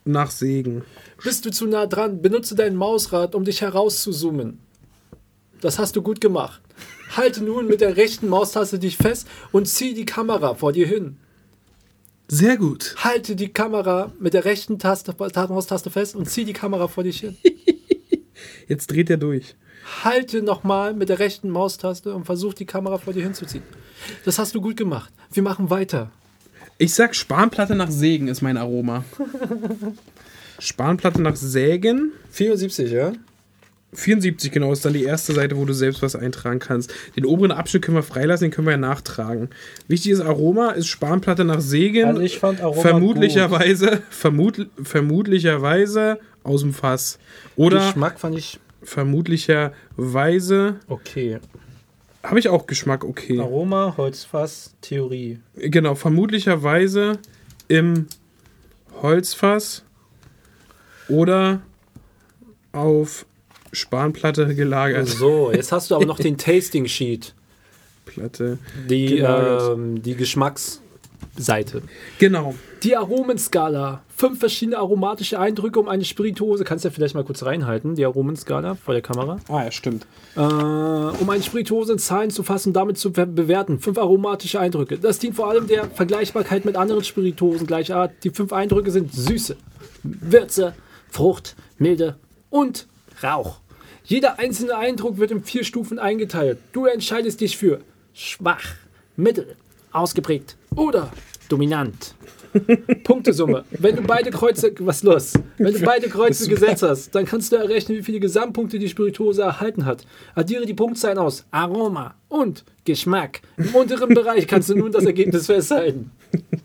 nach Segen. Bist du zu nah dran, benutze dein Mausrad, um dich herauszuzoomen. Das hast du gut gemacht. Halte nun mit der rechten Maustaste dich fest und zieh die Kamera vor dir hin. Sehr gut. Halte die Kamera mit der rechten Taste, Ta- Maustaste fest und zieh die Kamera vor dich hin. (laughs) Jetzt dreht er durch. Halte nochmal mit der rechten Maustaste und versuch die Kamera vor dir hinzuziehen. Das hast du gut gemacht. Wir machen weiter. Ich sag Spanplatte nach Sägen ist mein Aroma. (laughs) Spanplatte nach Sägen. 74, ja? 74 genau ist dann die erste Seite, wo du selbst was eintragen kannst. Den oberen Abschnitt können wir freilassen, den können wir ja nachtragen. Wichtig ist Aroma, ist Spanplatte nach Sägen. Also ich fand Aroma vermutlicherweise, vermut, vermutlicherweise aus dem Fass. Oder Geschmack fand ich vermutlicherweise okay. habe ich auch Geschmack okay. Aroma, Holzfass, Theorie. Genau, vermutlicherweise im Holzfass oder auf Spanplatte gelagert. So, jetzt hast du aber noch den (laughs) Tasting Sheet. Platte. Die, ähm, die Geschmacks. Seite. Genau. Die Aromenskala. Fünf verschiedene aromatische Eindrücke um eine Spirituose. Kannst du ja vielleicht mal kurz reinhalten, die Aromenskala vor der Kamera. Ah, ja, stimmt. Äh, um eine Spirituose in Zahlen zu fassen und damit zu bewerten. Fünf aromatische Eindrücke. Das dient vor allem der Vergleichbarkeit mit anderen Spirituosen gleicher Art. Die fünf Eindrücke sind Süße, Würze, Frucht, Milde und Rauch. Jeder einzelne Eindruck wird in vier Stufen eingeteilt. Du entscheidest dich für schwach, mittel, ausgeprägt oder dominant. (laughs) Punktesumme. Wenn du beide Kreuze, was los? Wenn du beide Kreuze gesetzt hast, dann kannst du errechnen, wie viele Gesamtpunkte die Spirituose erhalten hat. Addiere die Punktzahlen aus Aroma und Geschmack. Im unteren Bereich kannst du nun das Ergebnis festhalten.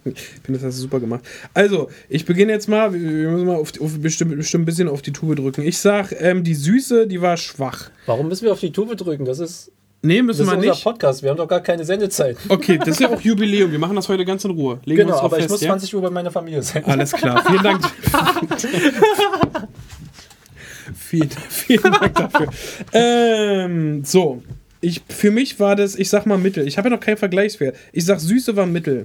Ich finde, das hast du super gemacht. Also, ich beginne jetzt mal, wir müssen mal auf, die- auf bestimmt, bestimmt ein bisschen auf die Tube drücken. Ich sag, ähm, die Süße, die war schwach. Warum müssen wir auf die Tube drücken? Das ist, Nee, das müssen ist wir unser nicht. Podcast. Wir haben doch gar keine Sendezeit. Okay, das ist ja auch (laughs) Jubiläum. Wir machen das heute ganz in Ruhe. Legen wir Genau, aber ich fest, muss ja? 20 Uhr bei meiner Familie sein. Alles klar, vielen Dank. (laughs) vielen, vielen Dank dafür. Ähm, so, ich, für mich war das, ich sag mal Mittel. Ich habe ja noch keinen Vergleichswert. Ich sag Süße war Mittel.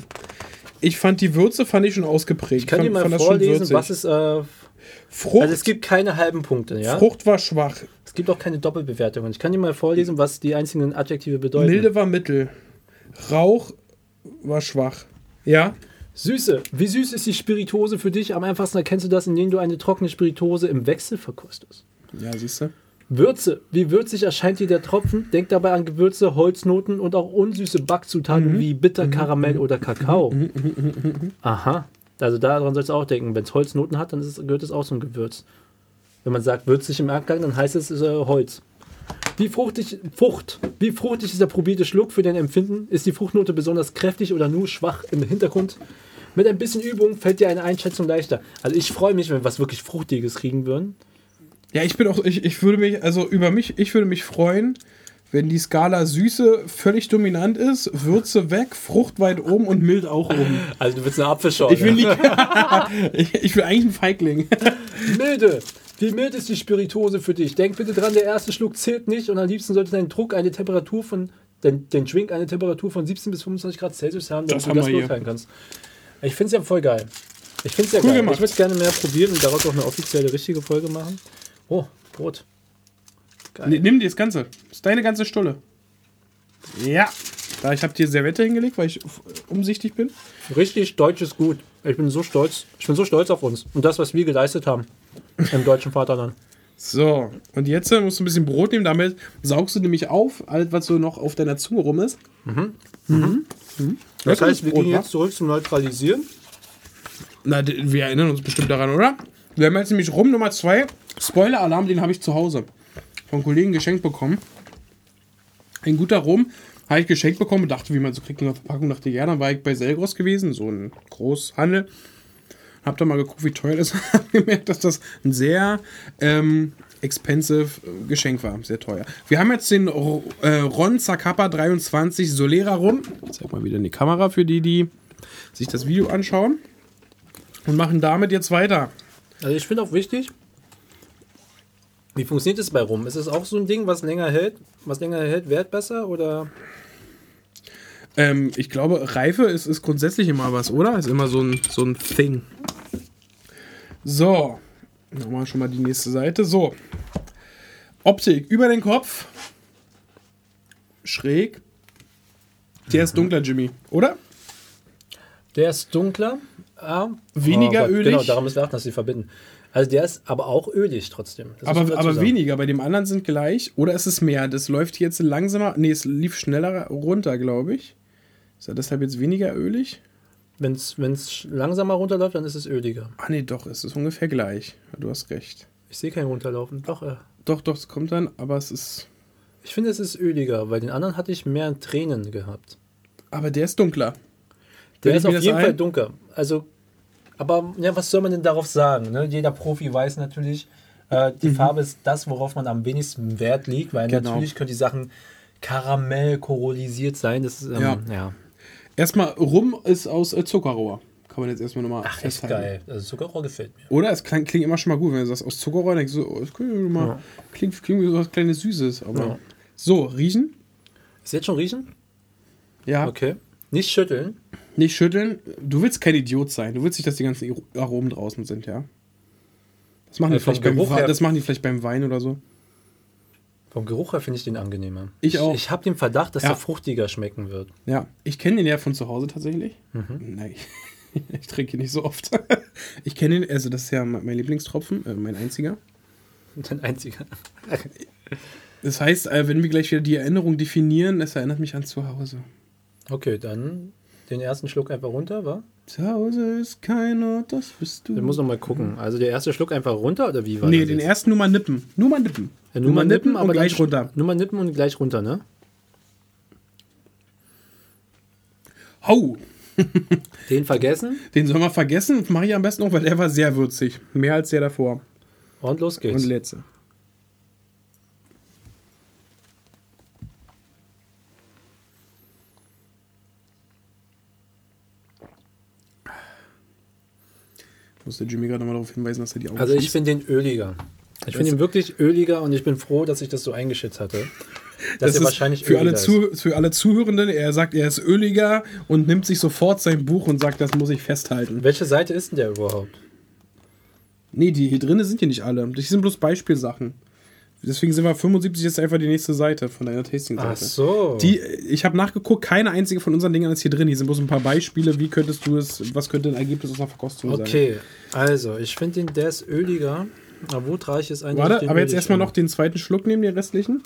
Ich fand die Würze fand ich schon ausgeprägt. Ich kann fand, dir mal das vorlesen, was ist. Äh, Frucht, also es gibt keine halben Punkte, ja? Frucht war schwach. Es gibt auch keine Doppelbewertungen. Ich kann dir mal vorlesen, was die einzelnen Adjektive bedeuten. Milde war Mittel. Rauch war schwach. Ja? Süße. Wie süß ist die Spirituose für dich? Am einfachsten erkennst du das, indem du eine trockene Spirituose im Wechsel verkostest. Ja, siehst du? Würze. Wie würzig erscheint dir der Tropfen? Denk dabei an Gewürze, Holznoten und auch unsüße Backzutaten wie Bitter, Karamell oder Kakao. Aha. Also daran sollst du auch denken. Wenn es Holznoten hat, dann es, gehört es auch zum Gewürz. Wenn man sagt würzig im Abgang, dann heißt es äh, Holz. Wie fruchtig, Frucht. Wie fruchtig ist der probierte Schluck für dein Empfinden? Ist die Fruchtnote besonders kräftig oder nur schwach im Hintergrund? Mit ein bisschen Übung fällt dir eine Einschätzung leichter. Also ich freue mich, wenn wir was wirklich Fruchtiges kriegen würden. Ja, ich bin auch, ich, ich würde mich, also über mich, ich würde mich freuen, wenn die Skala Süße völlig dominant ist, Würze weg, Frucht weit oben und mild auch oben. Also du willst eine Apfelschorle. Ich will nicht. (laughs) ich, ich will eigentlich einen Feigling. Milde. Wie mild ist die Spirituose für dich? Denk bitte dran, der erste Schluck zählt nicht und am liebsten sollte dein Druck eine Temperatur von, dein, dein Drink eine Temperatur von 17 bis 25 Grad Celsius haben, damit Das du das beurteilen kannst. Ich finde es ja voll geil. Ich finde es ja Cool geil. gemacht. Ich würde es gerne mehr probieren und daraus auch eine offizielle, richtige Folge machen. Oh, Brot. Geil. Nimm dir das Ganze. Das ist deine ganze Stulle. Ja. Da ich habe dir Servette hingelegt, weil ich umsichtig bin. Richtig deutsches Gut. Ich bin so stolz. Ich bin so stolz auf uns und das, was wir geleistet haben im deutschen Vaterland. So, und jetzt äh, musst du ein bisschen Brot nehmen, damit saugst du nämlich auf, alles, was so noch auf deiner Zunge rum ist. Das heißt, wir Brot, gehen jetzt zurück zum Neutralisieren. Na, wir erinnern uns bestimmt daran, oder? Wir haben jetzt nämlich rum Nummer zwei. Spoiler-Alarm, den habe ich zu Hause von Kollegen geschenkt bekommen. Ein guter Rum habe ich geschenkt bekommen und dachte, wie man so kriegt in der Verpackung, dachte ja, dann war ich bei Selgros gewesen, so ein Großhandel. Hab da mal geguckt, wie teuer das. (laughs) Hab gemerkt, dass das ein sehr ähm, expensive äh, Geschenk war, sehr teuer. Wir haben jetzt den äh, Ron Zacapa 23 Solera Rum. Ich zeig mal wieder in die Kamera für die, die sich das Video anschauen. Und machen damit jetzt weiter. Also ich finde auch wichtig, wie funktioniert es bei Rum? Ist es auch so ein Ding, was länger hält? Was länger hält, wert besser? Oder Ähm, ich glaube, Reife ist, ist grundsätzlich immer was, oder? Ist immer so ein, so ein Thing. So. Nochmal schon mal die nächste Seite. So. Optik über den Kopf. Schräg. Der ist dunkler, Jimmy, oder? der ist dunkler? Ah, Weniger Gott, ölig? Genau, darum ist wir achten, dass sie verbinden. Also der ist aber auch ölig trotzdem. Das Aber, aber weniger. Bei dem anderen sind gleich. Oder ist es mehr? Das läuft jetzt langsamer. Nee, es lief schneller runter, glaube ich. Ist er deshalb jetzt weniger ölig? Wenn es langsamer runterläuft, dann ist es öliger. Ah, nee, doch, es ist ungefähr gleich. Du hast recht. Ich sehe kein Runterlaufen. Doch, äh, Doch, doch, es kommt dann, aber es ist. ich finde, es ist öliger, weil den anderen hatte ich mehr Tränen gehabt. Aber der ist dunkler. Der Bild ist auf jeden ein? Fall dunkler. Also, aber ja, was soll man denn darauf sagen? Ne? Jeder Profi weiß natürlich, äh, die Farbe ist das, worauf man am wenigsten Wert legt, weil Mhm. Genau. natürlich können die Sachen Karamell korolisiert sein. Das ist, ähm, Ja. ja. Erstmal, Rum ist aus äh, Zuckerrohr. Kann man jetzt erstmal nochmal Ach, echt festhalten. geil. Also Zuckerrohr gefällt mir. Oder? Es klingt, klingt immer schon mal gut, wenn du sagst, aus Zuckerrohr, denkst du, oh, das klingt, mal, Ja. klingt, klingt wie so was kleines Süßes. Aber Ja. So, riechen? Ist jetzt schon riechen? Ja. Okay. Nicht schütteln. Nicht schütteln. Du willst kein Idiot sein. Du willst nicht, dass die ganzen Aromen draußen sind, ja? Das machen, die, Also vom vielleicht beim, Geruch her- das machen die vielleicht beim Wein oder so. Vom Geruch her finde ich den angenehmer. Ich auch. Ich habe den Verdacht, dass Ja. er fruchtiger schmecken wird. Ja, ich kenne den ja von zu Hause tatsächlich. Mhm. Nein, (laughs) ich trinke ihn nicht so oft. (laughs) Ich kenne ihn, also das ist ja mein Lieblingstropfen, äh, mein einziger. Dein einziger. (laughs) Das heißt, äh, wenn wir gleich wieder die Erinnerung definieren, es erinnert mich an zu Hause. Okay, dann den ersten Schluck einfach runter, wa? Zu Hause ist kein Ort, das bist du. Ich muss noch mal gucken. Also der erste Schluck einfach runter oder wie war nee, das den jetzt? ersten nur mal nippen. Nur mal nippen. Ja, nur mal nippen, aber und gleich dann- runter. Nur mal nippen und gleich runter, ne? Hau! Den vergessen Den soll man vergessen, mache ich am besten auch, weil der war sehr würzig. Mehr als der davor. und los geht's. Und letzte. Muss der Jimmy gerade nochmal darauf hinweisen, dass er die Augen Also ich finde den öliger. Ich finde ihn wirklich öliger und ich bin froh, dass ich das so eingeschätzt hatte. Dass Das er ist wahrscheinlich für alle, zu, für alle Zuhörenden, er sagt, er ist öliger und nimmt sich sofort sein Buch und sagt, das muss ich festhalten. Welche Seite ist denn der überhaupt? Nee, die hier drin sind hier nicht alle. Das sind bloß Beispielsachen. Deswegen sind wir 75 jetzt einfach die nächste Seite von deiner Tasting-Seite. Ach so. Die, ich habe nachgeguckt, keine einzige von unseren Dingern ist hier drin. Hier sind bloß ein paar Beispiele. Wie könntest du es, was könnte ein Ergebnis aus einer Verkostung sein? Okay, also ich finde den, der ist öliger. Aber wo trage ich es eigentlich? Warte, aber jetzt erstmal noch den zweiten Schluck neben den restlichen.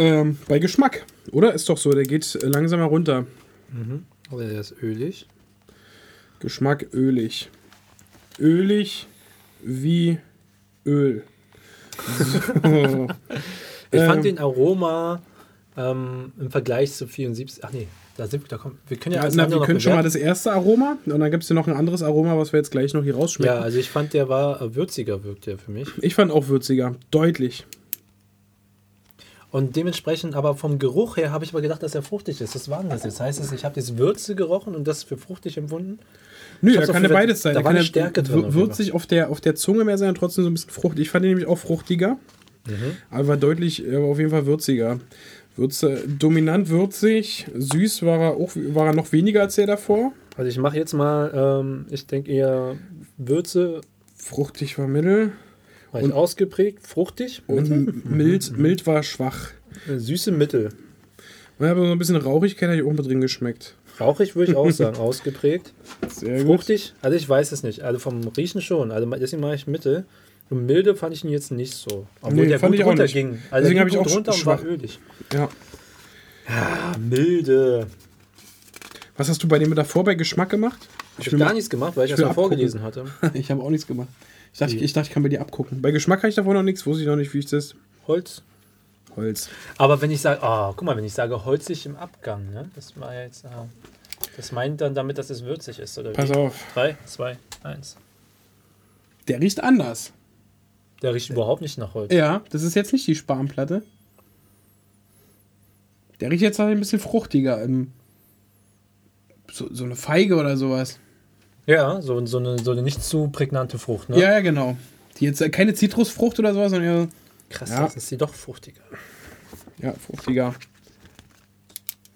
Ähm, bei Geschmack, oder? Ist doch so, der geht langsamer runter. Aber der ist ölig. Geschmack ölig. Ölig wie Öl. So. (laughs) Ich Ähm. fand den Aroma ähm, im Vergleich zu 74. Ach nee, da sind wir, da kommen. Wir können ja, Ja, na, wir können schon mal bewerten. das erste Aroma und dann gibt es hier noch ein anderes Aroma, was wir jetzt gleich noch hier rausschmecken. Ja, also ich fand, der war äh, würziger, wirkt der für mich. Ich fand auch würziger, deutlich. Und dementsprechend, aber vom Geruch her habe ich aber gedacht, dass er fruchtig ist. Das war das jetzt? Heißt es, ich habe diese Würze gerochen und das für fruchtig empfunden? Nö, da kann ja beides sein. da Da war kann eine Stärke drin würzig auf der, auf der Zunge mehr sein und trotzdem so ein bisschen fruchtig. Ich fand den nämlich auch fruchtiger, Mhm. aber deutlich, aber auf jeden Fall würziger. Würze, dominant würzig, süß war er, auch, war er noch weniger als der davor. Also ich mache jetzt mal, ähm, ich denke eher Würze, Fruchtig war mittel war Und- ausgeprägt, fruchtig, und Mittel, mild, mild war schwach. äh, süße Mittel. Und aber so ein bisschen Rauchigkeit habe ich auch mit drin geschmeckt. Rauchig würde ich auch sagen, (laughs) ausgeprägt. Sehr gut. Fruchtig, also ich weiß es nicht. Also vom Riechen schon. Also deswegen mache ich Mittel. Und milde fand ich ihn jetzt nicht so. Obwohl Nee, der fand gut ich runterging. Also Deswegen der hab ging ich auch runter und schwach. war ölig. Ja. Ah, milde. Was hast du bei dem davor bei Geschmack gemacht? Ich habe gar nichts gemacht, weil ich ich das mal vorgelesen hatte. (laughs) Ich habe auch nichts gemacht. Ich dachte, Wie? ich, dachte, ich kann bei dir abgucken. Bei Geschmack habe ich davor noch nichts, wusste ich noch nicht, wie ich das. Holz. Holz. Aber wenn ich sage, oh, guck mal, wenn ich sage holzig im Abgang, ne? Das war ja jetzt. ah, das meint dann damit, dass es würzig ist, oder Pass wie? auf. 3, 2, 1. Der riecht anders. Der riecht überhaupt nicht nach Holz. Ja, das ist jetzt nicht die Spanplatte. Der riecht jetzt halt ein bisschen fruchtiger. So, so eine Feige oder sowas. Ja, so, so, eine, so eine nicht zu prägnante Frucht, ne? Ja, ja, genau. Die jetzt äh, keine Zitrusfrucht oder sowas, sondern eher, Krass, Ja. das ist sie doch fruchtiger. ja, fruchtiger.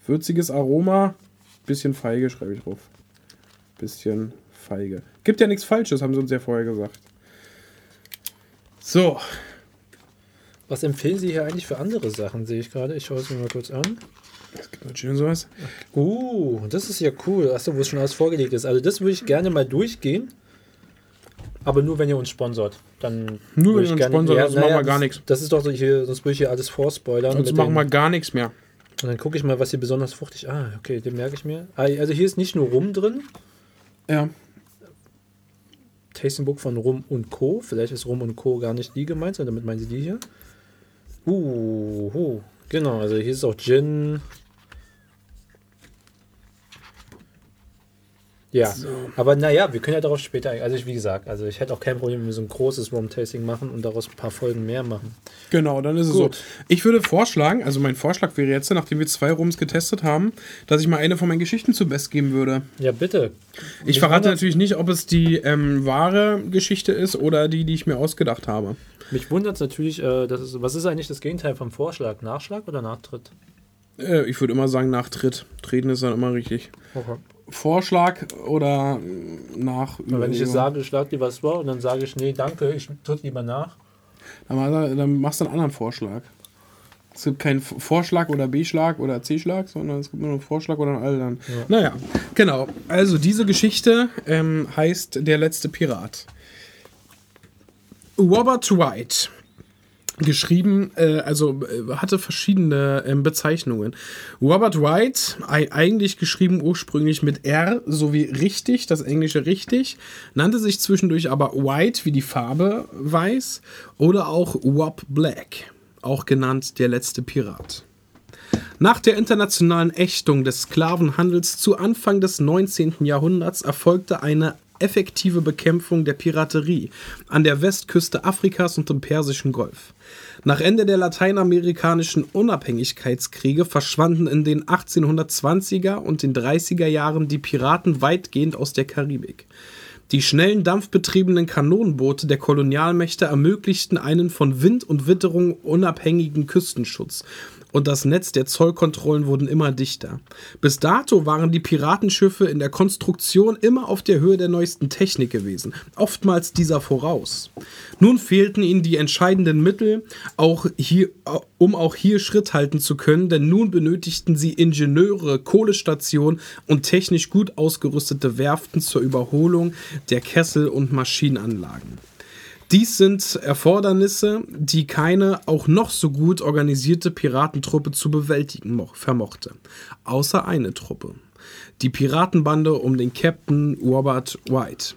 Würziges Aroma. Bisschen Feige, schreibe ich drauf. Bisschen Feige. Gibt ja nichts Falsches, haben sie uns ja vorher gesagt. So, Was empfehlen Sie hier eigentlich für andere Sachen, sehe ich gerade. Ich schaue es mir mal kurz an. Es gibt noch schön sowas. Uh, das ist ja cool. Achso, wo es schon alles vorgelegt ist. Also das würde ich gerne mal durchgehen. Aber nur, wenn ihr uns sponsort. Dann Nur wenn ich ihr uns gerne- sponsort, sonst machen wir das- gar nichts. Das ist doch so hier, sonst würde ich hier alles vorspoilern. Sonst machen wir gar nichts mehr. Und dann gucke ich mal, was hier besonders fruchtig Ah, okay, den merke ich mir. Ah, Also hier ist nicht nur Rum drin. Ja. Tasting Book von Rum und Co. Vielleicht ist Rum und Co. gar nicht die gemeint, sondern damit meinen sie die hier. Uh, uh, genau, also hier ist auch Gin. Ja, aber naja, wir können ja darauf später, also ich, wie gesagt, also ich hätte auch kein Problem, wenn wir so ein großes Rum-Tasting machen und daraus ein paar Folgen mehr machen. Genau, dann ist es Gut. so. Ich würde vorschlagen, also mein Vorschlag wäre jetzt, nachdem wir zwei Rums getestet haben, dass ich mal eine von meinen Geschichten zu Best geben würde. Ja, bitte. Ich Mich verrate natürlich nicht, ob es die ähm, wahre Geschichte ist oder die, die ich mir ausgedacht habe. Mich wundert es natürlich, äh, das ist, was ist eigentlich das Gegenteil vom Vorschlag? Nachschlag oder Nachtritt? Äh, ich würde immer sagen Nachtritt. Treten ist dann immer richtig. Okay. Vorschlag oder äh, nach. Wenn ich jetzt sage, schlag dir was vor und dann sage ich, nee, danke, ich tritt lieber nach. Dann, dann machst du einen anderen Vorschlag. Es gibt keinen Vorschlag oder B-Schlag oder C-Schlag, sondern es gibt nur einen Vorschlag oder einen anderen. Naja, genau. Also diese Geschichte ähm, heißt Der letzte Pirat. Robert White. Geschrieben, äh, also äh, hatte verschiedene ähm, Bezeichnungen. Robert White, ei- eigentlich geschrieben ursprünglich mit R sowie richtig, das englische richtig, nannte sich zwischendurch aber White wie die Farbe weiß oder auch Wob Black, auch genannt der letzte Pirat. Nach der internationalen Ächtung des Sklavenhandels zu Anfang des 19. Jahrhunderts erfolgte eine effektive Bekämpfung der Piraterie an der Westküste Afrikas und im Persischen Golf. Nach Ende der lateinamerikanischen Unabhängigkeitskriege verschwanden in den 1820er und den 30er Jahren die Piraten weitgehend aus der Karibik. Die schnellen dampfbetriebenen Kanonenboote der Kolonialmächte ermöglichten einen von Wind und Witterung unabhängigen Küstenschutz und das Netz der Zollkontrollen wurden immer dichter. Bis dato waren die Piratenschiffe in der Konstruktion immer auf der Höhe der neuesten Technik gewesen, oftmals dieser voraus. Nun fehlten ihnen die entscheidenden Mittel, auch hier, um auch hier Schritt halten zu können, denn nun benötigten sie Ingenieure, Kohlestationen und technisch gut ausgerüstete Werften zur Überholung der Kessel- und Maschinenanlagen. Dies sind Erfordernisse, die keine auch noch so gut organisierte Piratentruppe zu bewältigen mo- vermochte. Außer eine Truppe. Die Piratenbande um den Captain Robert White.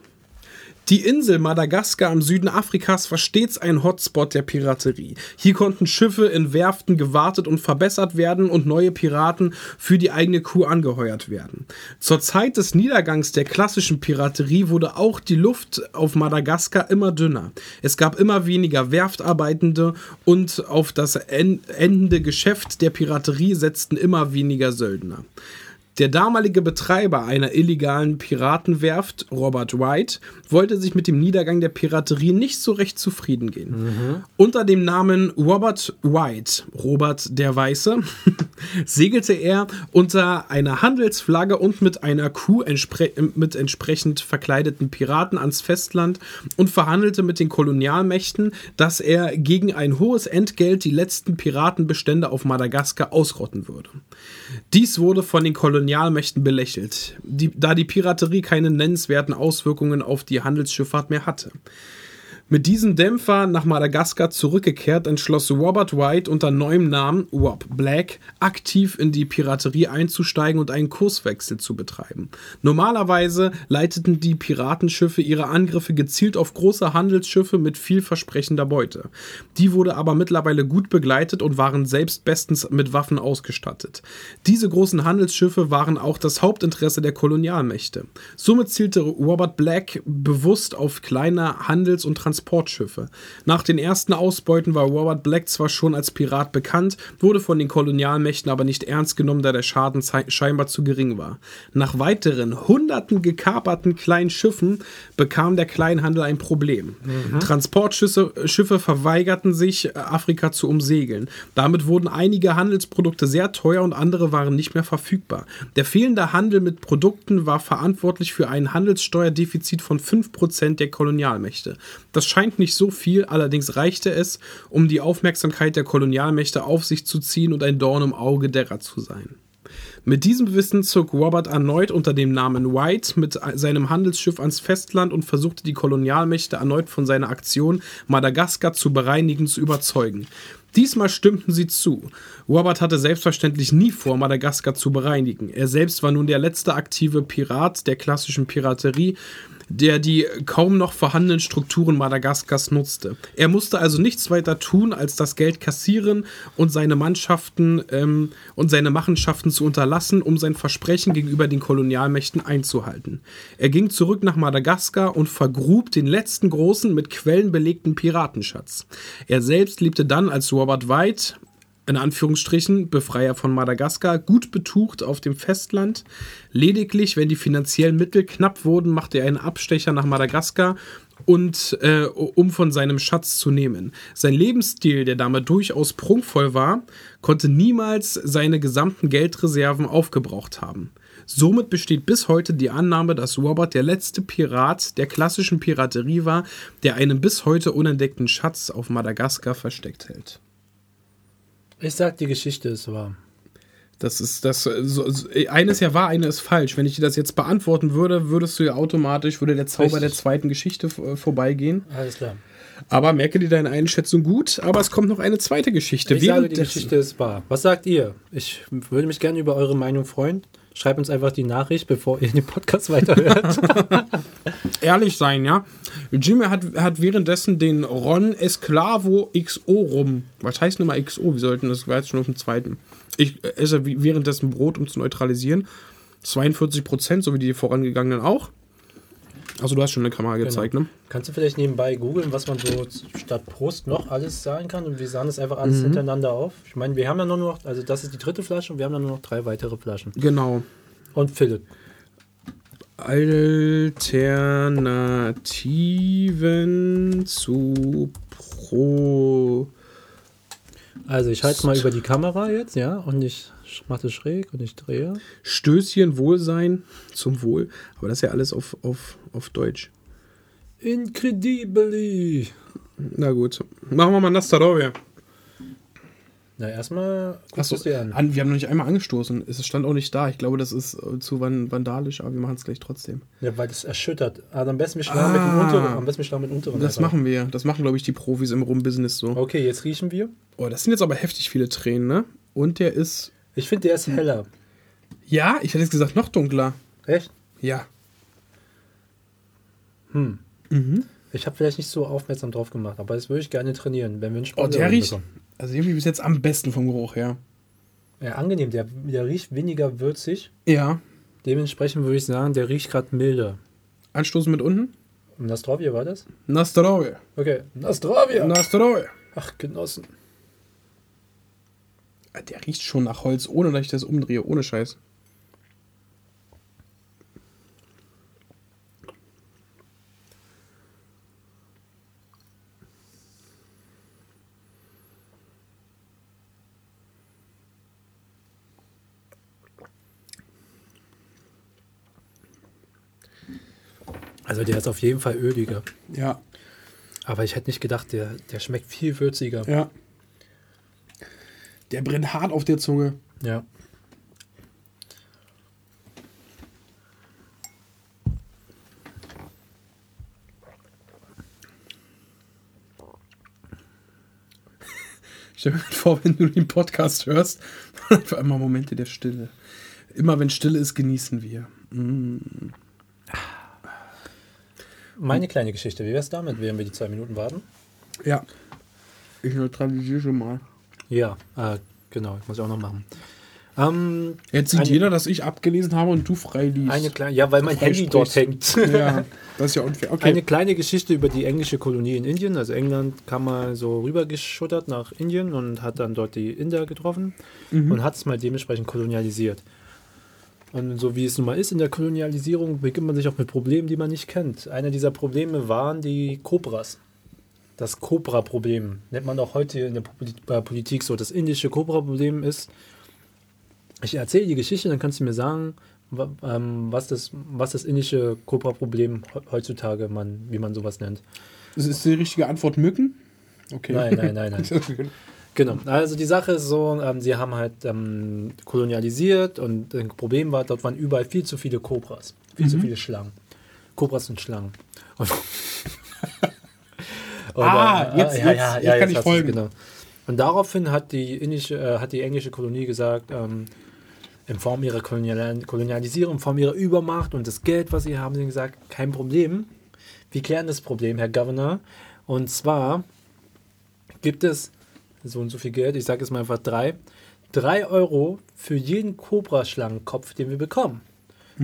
Die Insel Madagaskar im Süden Afrikas war stets ein Hotspot der Piraterie. Hier konnten Schiffe in Werften gewartet und verbessert werden und neue Piraten für die eigene Crew angeheuert werden. Zur Zeit des Niedergangs der klassischen Piraterie wurde auch die Luft auf Madagaskar immer dünner. Es gab immer weniger Werftarbeitende und auf das en- endende Geschäft der Piraterie setzten immer weniger Söldner. Der damalige Betreiber einer illegalen Piratenwerft, Robert White, wollte sich mit dem Niedergang der Piraterie nicht so recht zufrieden gehen. Unter dem Namen Robert White, Robert der Weiße, (laughs) segelte er unter einer Handelsflagge und mit einer Crew entspre mit entsprechend verkleideten Piraten ans Festland und verhandelte mit den Kolonialmächten, dass er gegen ein hohes Entgelt die letzten Piratenbestände auf Madagaskar ausrotten würde. Dies wurde von den Kolonialmächten belächelt, die, da die Piraterie keine nennenswerten Auswirkungen auf die Handelsschifffahrt mehr hatte. Mit diesem Dämpfer nach Madagaskar zurückgekehrt, entschloss Robert White unter neuem Namen Rob Black aktiv in die Piraterie einzusteigen und einen Kurswechsel zu betreiben. Normalerweise leiteten die Piratenschiffe ihre Angriffe gezielt auf große Handelsschiffe mit vielversprechender Beute. Die wurde aber mittlerweile gut begleitet und waren selbst bestens mit Waffen ausgestattet. Diese großen Handelsschiffe waren auch das Hauptinteresse der Kolonialmächte. Somit zielte Robert Black bewusst auf kleine Handels- und Transportschiffe. Nach den ersten Ausbeuten war Robert Black zwar schon als Pirat bekannt, wurde von den Kolonialmächten aber nicht ernst genommen, da der Schaden scheinbar zu gering war. Nach weiteren hunderten gekaperten kleinen Schiffen bekam der Kleinhandel ein Problem. Transportschiffe Schiffe verweigerten sich, äh, Afrika zu umsegeln. Damit wurden einige Handelsprodukte sehr teuer und andere waren nicht mehr verfügbar. Der fehlende Handel mit Produkten war verantwortlich für ein Handelssteuerdefizit von 5% der Kolonialmächte. Das scheint nicht so viel, allerdings reichte es, um die Aufmerksamkeit der Kolonialmächte auf sich zu ziehen und ein Dorn im Auge derer zu sein. Mit diesem Wissen zog Robert erneut unter dem Namen White mit seinem Handelsschiff ans Festland und versuchte die Kolonialmächte erneut von seiner Aktion, Madagaskar zu bereinigen, zu überzeugen. Diesmal stimmten sie zu. Robert hatte selbstverständlich nie vor, Madagaskar zu bereinigen. Er selbst war nun der letzte aktive Pirat der klassischen Piraterie. Der die kaum noch vorhandenen Strukturen Madagaskars nutzte. Er musste also nichts weiter tun, als das Geld kassieren und seine Mannschaften ähm, und seine Machenschaften zu unterlassen, um sein Versprechen gegenüber den Kolonialmächten einzuhalten. Er ging zurück nach Madagaskar und vergrub den letzten großen mit Quellen belegten Piratenschatz. Er selbst lebte dann als Robert White in Anführungsstrichen, Befreier von Madagaskar, gut betucht auf dem Festland. Lediglich, wenn die finanziellen Mittel knapp wurden, machte er einen Abstecher nach Madagaskar und äh, um von seinem Schatz zu nehmen. Sein Lebensstil, der damit durchaus prunkvoll war, konnte niemals seine gesamten Geldreserven aufgebraucht haben. Somit besteht bis heute die Annahme, dass Robert der letzte Pirat der klassischen Piraterie war, der einen bis heute unentdeckten Schatz auf Madagaskar versteckt hält. Ich sag, die Geschichte ist wahr. Das ist das. So, so, eines ja wahr, eine ist falsch. Wenn ich dir das jetzt beantworten würde, würdest du ja automatisch, würde der Zauber Richtig. der zweiten Geschichte äh, vorbeigehen. Alles klar. Aber merke dir deine Einschätzung gut, aber es kommt noch eine zweite Geschichte. Ich sage, die Geschichte ist wahr. Was sagt ihr? Ich würde mich gerne über eure Meinung freuen. Schreibt uns einfach die Nachricht, bevor ihr den Podcast weiterhört. (laughs) (laughs) ehrlich sein, ja. Jimmy hat, hat währenddessen den Ron Esclavo XO rum. Was heißt denn mal XO? Wir sollten das jetzt schon auf dem zweiten. Ich äh, esse währenddessen Brot, um zu neutralisieren. 42 Prozent, so wie die vorangegangenen auch. Also du hast schon eine Kamera gezeigt, ne? Kannst du vielleicht nebenbei googeln, was man so statt Prost noch alles sagen kann? Und wir sahen das einfach alles hintereinander auf. Ich meine, wir haben ja nur noch, also das ist die dritte Flasche und wir haben dann nur noch drei weitere Flaschen. Genau. Und Philipp. Alternativen zu Pro. Also ich halte mal über die Kamera jetzt, ja, und ich mache das schräg und ich drehe. Stößchen Wohlsein zum Wohl. Aber das ist ja alles auf, auf, auf Deutsch. Incredibili. Na gut. Machen wir mal Nastarovia. Na, erstmal guckst du es dir an. an, wir haben noch nicht einmal angestoßen. Es stand auch nicht da. Ich glaube, das ist äh, zu van vandalisch, aber wir machen es gleich trotzdem. Ja, weil das erschüttert. Also am besten wir schlagen mit dem Ah. unteren. Am besten wir schlagen mit dem unteren. Das einfach. machen wir. Das machen, glaube ich, die Profis im Rum-Business so. Okay, jetzt riechen wir. Oh, das sind jetzt aber heftig viele Tränen, ne? Und der ist. Ich finde, der ist heller. Ja, ich hätte jetzt gesagt, noch dunkler. Echt? Ja. Hm. Mhm. Ich habe vielleicht nicht so aufmerksam drauf gemacht, aber das würde ich gerne trainieren, wenn wir einen Oh, Sponsor der riecht. bekommen. Also irgendwie bis jetzt am besten vom Geruch her. Ja, angenehm. Der, der riecht weniger würzig. Ja. Dementsprechend würde ich sagen, der riecht gerade milder. Anstoßen mit unten. Nastrovia war das? Nastarovia. Okay. Nastrovia! Nastarovia. Ach, Genossen. Ah, Der riecht schon nach Holz, ohne dass ich das umdrehe. Ohne Scheiß. Der ist auf jeden Fall öliger. Ja. Aber ich hätte nicht gedacht, der, der schmeckt viel würziger. Ja. Der brennt hart auf der Zunge. Ja. Stell dir vor, wenn du den Podcast hörst, (laughs) für einmal Momente der Stille. Immer wenn Stille ist, genießen wir. Mm. Meine kleine Geschichte, wie wäre es damit, während wir die zwei Minuten warten? Ja. Ich neutralisiere schon mal. Ja, äh, genau, muss ich auch noch machen. Ähm, Jetzt sieht Eine- jeder, dass ich abgelesen habe und du frei liest. eine kleine, ja, weil mein Handy dort hängt. ja, (laughs) das ist ja unfair. Okay. Eine kleine Geschichte über die englische Kolonie in Indien. Also England kam mal so rübergeschuttert nach Indien und hat dann dort die Inder getroffen und hat es mal dementsprechend kolonialisiert. Und so wie es nun mal ist in der Kolonialisierung, beginnt man sich auch mit Problemen, die man nicht kennt. Einer dieser Probleme waren die Kobras. Das Cobra-Problem nennt man auch heute in der Poli- Politik so. Das indische Cobra-Problem ist, ich erzähle die Geschichte, dann kannst du mir sagen, ähm, was das, was das indische Cobra-Problem he- heutzutage, man, wie man sowas nennt. Ist die richtige Antwort Mücken? Okay. Nein, nein, nein, nein. (laughs) Genau. Also die Sache ist so, ähm, sie haben halt ähm, kolonialisiert und ein Problem war, dort waren überall viel zu viele Kobras, viel zu viele Schlangen. Kobras und Schlangen. Und, Und, (laughs) Ah, äh, jetzt- ja, jetzt- ja, jetzt ja, kann jetzt ich hast du's, folgen. Genau. Und daraufhin hat die indische, äh, hat die englische Kolonie gesagt, ähm, in Form ihrer Kolonial Kolonialisierung, in Form ihrer Übermacht und das Geld, was sie haben, sie haben gesagt, kein Problem. Wir klären das Problem, Herr Governor. Und zwar gibt es so und so viel Geld, ich sage jetzt mal einfach drei, drei Euro für jeden Kobraschlangenkopf, den wir bekommen.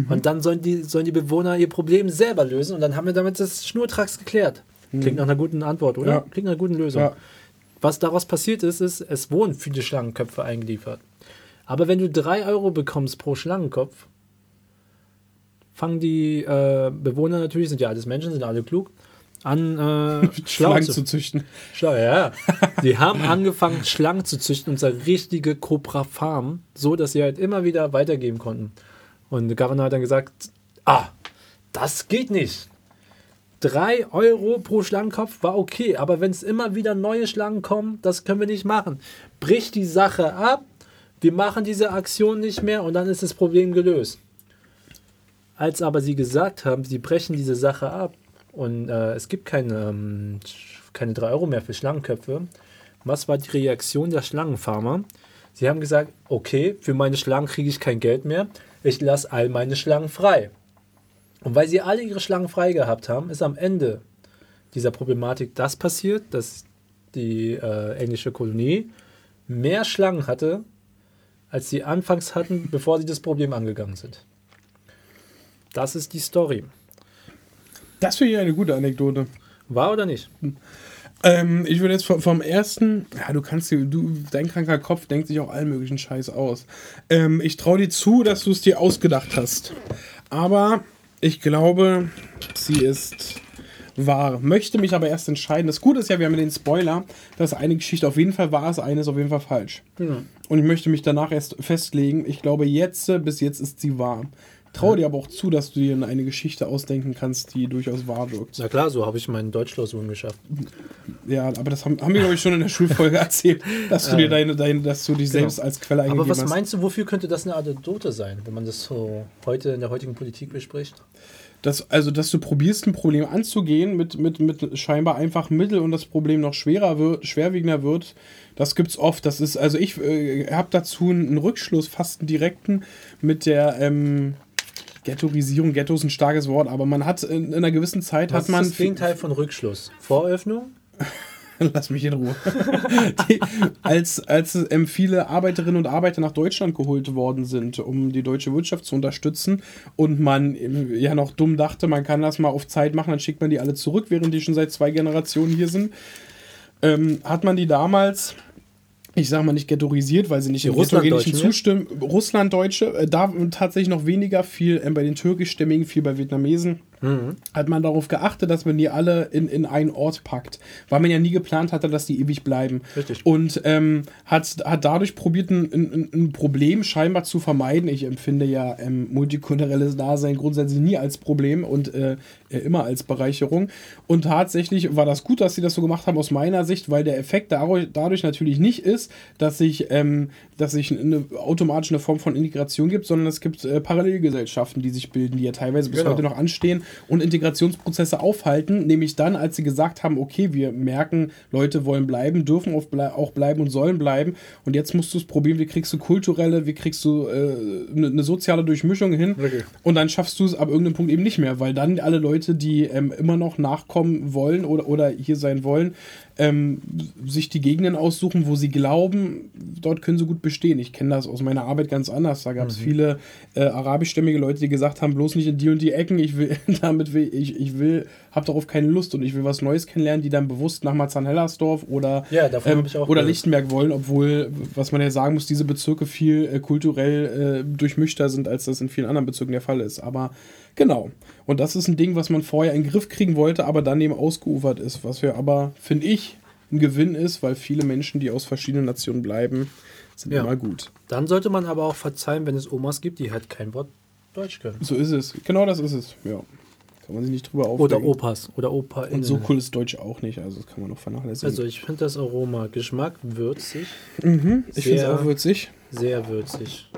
Und dann sollen die, sollen die Bewohner ihr Problem selber lösen und dann haben wir damit das Schnurtrax geklärt. Klingt nach einer guten Antwort, oder? Ja. Klingt nach einer guten Lösung. Ja. Was daraus passiert ist, ist, es wurden viele Schlangenköpfe eingeliefert. Aber wenn du drei Euro bekommst pro Schlangenkopf, fangen die äh, Bewohner natürlich, sind ja alles Menschen, sind alle klug, an äh, (laughs) Schlangen zu, zu züchten. schlau, ja. Die haben angefangen, Schlangen zu züchten, zwar richtige Cobra-Farm, so dass sie halt immer wieder weitergeben konnten. Und der Governor hat dann gesagt, ah, das geht nicht. Drei Euro pro Schlangenkopf war okay, aber wenn es immer wieder neue Schlangen kommen, das können wir nicht machen. Brich die Sache ab, wir machen diese Aktion nicht mehr und dann ist das Problem gelöst. Als aber sie gesagt haben, sie brechen diese Sache ab und äh, es gibt keine, ähm, keine 3 Euro mehr für Schlangenköpfe, was war die Reaktion der Schlangenfarmer? Sie haben gesagt, okay, für meine Schlangen kriege ich kein Geld mehr, ich lasse all meine Schlangen frei. Und weil sie alle ihre Schlangen frei gehabt haben, ist am Ende dieser Problematik das passiert, dass die äh, englische Kolonie mehr Schlangen hatte, als sie anfangs hatten, bevor sie das Problem angegangen sind. Das ist die Story. Das finde ich eine gute Anekdote. War oder nicht? Ähm, ich würde jetzt vom, vom ersten, ja, du kannst dir, du, dein kranker Kopf denkt sich auch allen möglichen Scheiß aus. Ähm, ich traue dir zu, dass du es dir ausgedacht hast. Aber ich glaube, sie ist wahr. Möchte mich aber erst entscheiden. Das Gute ist ja, wir haben den Spoiler, dass eine Geschichte auf jeden Fall wahr ist, eine ist auf jeden Fall falsch. Und ich möchte mich danach erst festlegen. Ich glaube, jetzt, bis jetzt ist sie wahr. Traue dir aber auch zu, dass du dir eine Geschichte ausdenken kannst, die durchaus wahr wirkt. Na klar, so habe ich meinen Deutschklausuren geschafft. Ja, aber das haben, haben wir, glaube ich, schon in der Schulfolge (laughs) erzählt, dass du dir deine, deine, dass du dich selbst als Quelle Aber eingegeben was hast. meinst du, wofür könnte das eine Anekdote sein, wenn man das so heute in der heutigen Politik bespricht? Dass, also, dass du probierst, ein Problem anzugehen mit, mit, mit scheinbar einfachen Mitteln und das Problem noch schwerer wird, schwerwiegender wird, das gibt's oft. Das ist, also ich äh, habe dazu einen Rückschluss, fast einen direkten, mit der ähm, Ghettoisierung. Ghetto ist ein starkes Wort, aber man hat in, in einer gewissen Zeit Was hat man. ist das Gegenteil von Rückschluss? Voröffnung? (laughs) Lass mich in Ruhe. (laughs) die, als als ähm, viele Arbeiterinnen und Arbeiter nach Deutschland geholt worden sind, um die deutsche Wirtschaft zu unterstützen und man ähm, ja noch dumm dachte, man kann das mal auf Zeit machen, dann schickt man die alle zurück, während die schon seit zwei Generationen hier sind, ähm, hat man die damals ich sage mal nicht ghettoisiert, weil sie nicht im ghettogenischen ne? zustimmen. Russlanddeutsche, äh, da tatsächlich noch weniger viel ähm, bei den türkischstämmigen, viel bei Vietnamesen hat man darauf geachtet, dass man die alle in, in einen Ort packt, weil man ja nie geplant hatte, dass die ewig bleiben. Richtig. Und ähm, hat, hat dadurch probiert, ein, ein, ein Problem scheinbar zu vermeiden. Ich empfinde ja ähm, multikulturelles Dasein grundsätzlich nie als Problem und äh, äh, immer als Bereicherung. Und tatsächlich war das gut, dass sie das so gemacht haben aus meiner Sicht, weil der Effekt dadurch, dadurch natürlich nicht ist, dass sich, ähm, dass sich eine, automatisch eine Form von Integration gibt, sondern es gibt äh, Parallelgesellschaften, die sich bilden, die ja teilweise bis Genau. heute noch anstehen und Integrationsprozesse aufhalten, nämlich dann, als sie gesagt haben, okay, wir merken, Leute wollen bleiben, dürfen auch, blei auch bleiben und sollen bleiben und jetzt musst du es probieren, wie kriegst du kulturelle, wie kriegst du äh, eine eine soziale Durchmischung hin Wirklich. und dann schaffst du es ab irgendeinem Punkt eben nicht mehr, weil dann alle Leute, die ähm, immer noch nachkommen wollen oder, oder hier sein wollen, ähm, sich die Gegenden aussuchen, wo sie glauben, dort können sie gut bestehen. Ich kenne das aus meiner Arbeit ganz anders. Da gab es viele äh, arabischstämmige Leute, die gesagt haben, bloß nicht in die und die Ecken. Ich will, (laughs) damit will ich, ich will, habe darauf keine Lust und ich will was Neues kennenlernen, die dann bewusst nach Marzahn-Hellersdorf oder, Ja, ähm, oder. Lichtenberg wollen, obwohl, was man ja sagen muss, diese Bezirke viel äh, kulturell äh, durchmischter sind, als das in vielen anderen Bezirken der Fall ist. Aber genau. Und das ist ein Ding, was man vorher in den Griff kriegen wollte, aber dann eben ausgeufert ist. Was wir aber, finde ich, ein Gewinn ist, weil viele Menschen, die aus verschiedenen Nationen bleiben, sind Ja. immer gut. Dann sollte man aber auch verzeihen, wenn es Omas gibt, die halt kein Wort Deutsch können. So ist es. Genau das ist es. Ja. Kann man sich nicht drüber Oder aufregen. Opas oder Opa Und so cool ist Deutsch auch nicht, also das kann man noch vernachlässigen. Also ich finde das Aroma Geschmack würzig, ich finde es auch würzig. sehr würzig.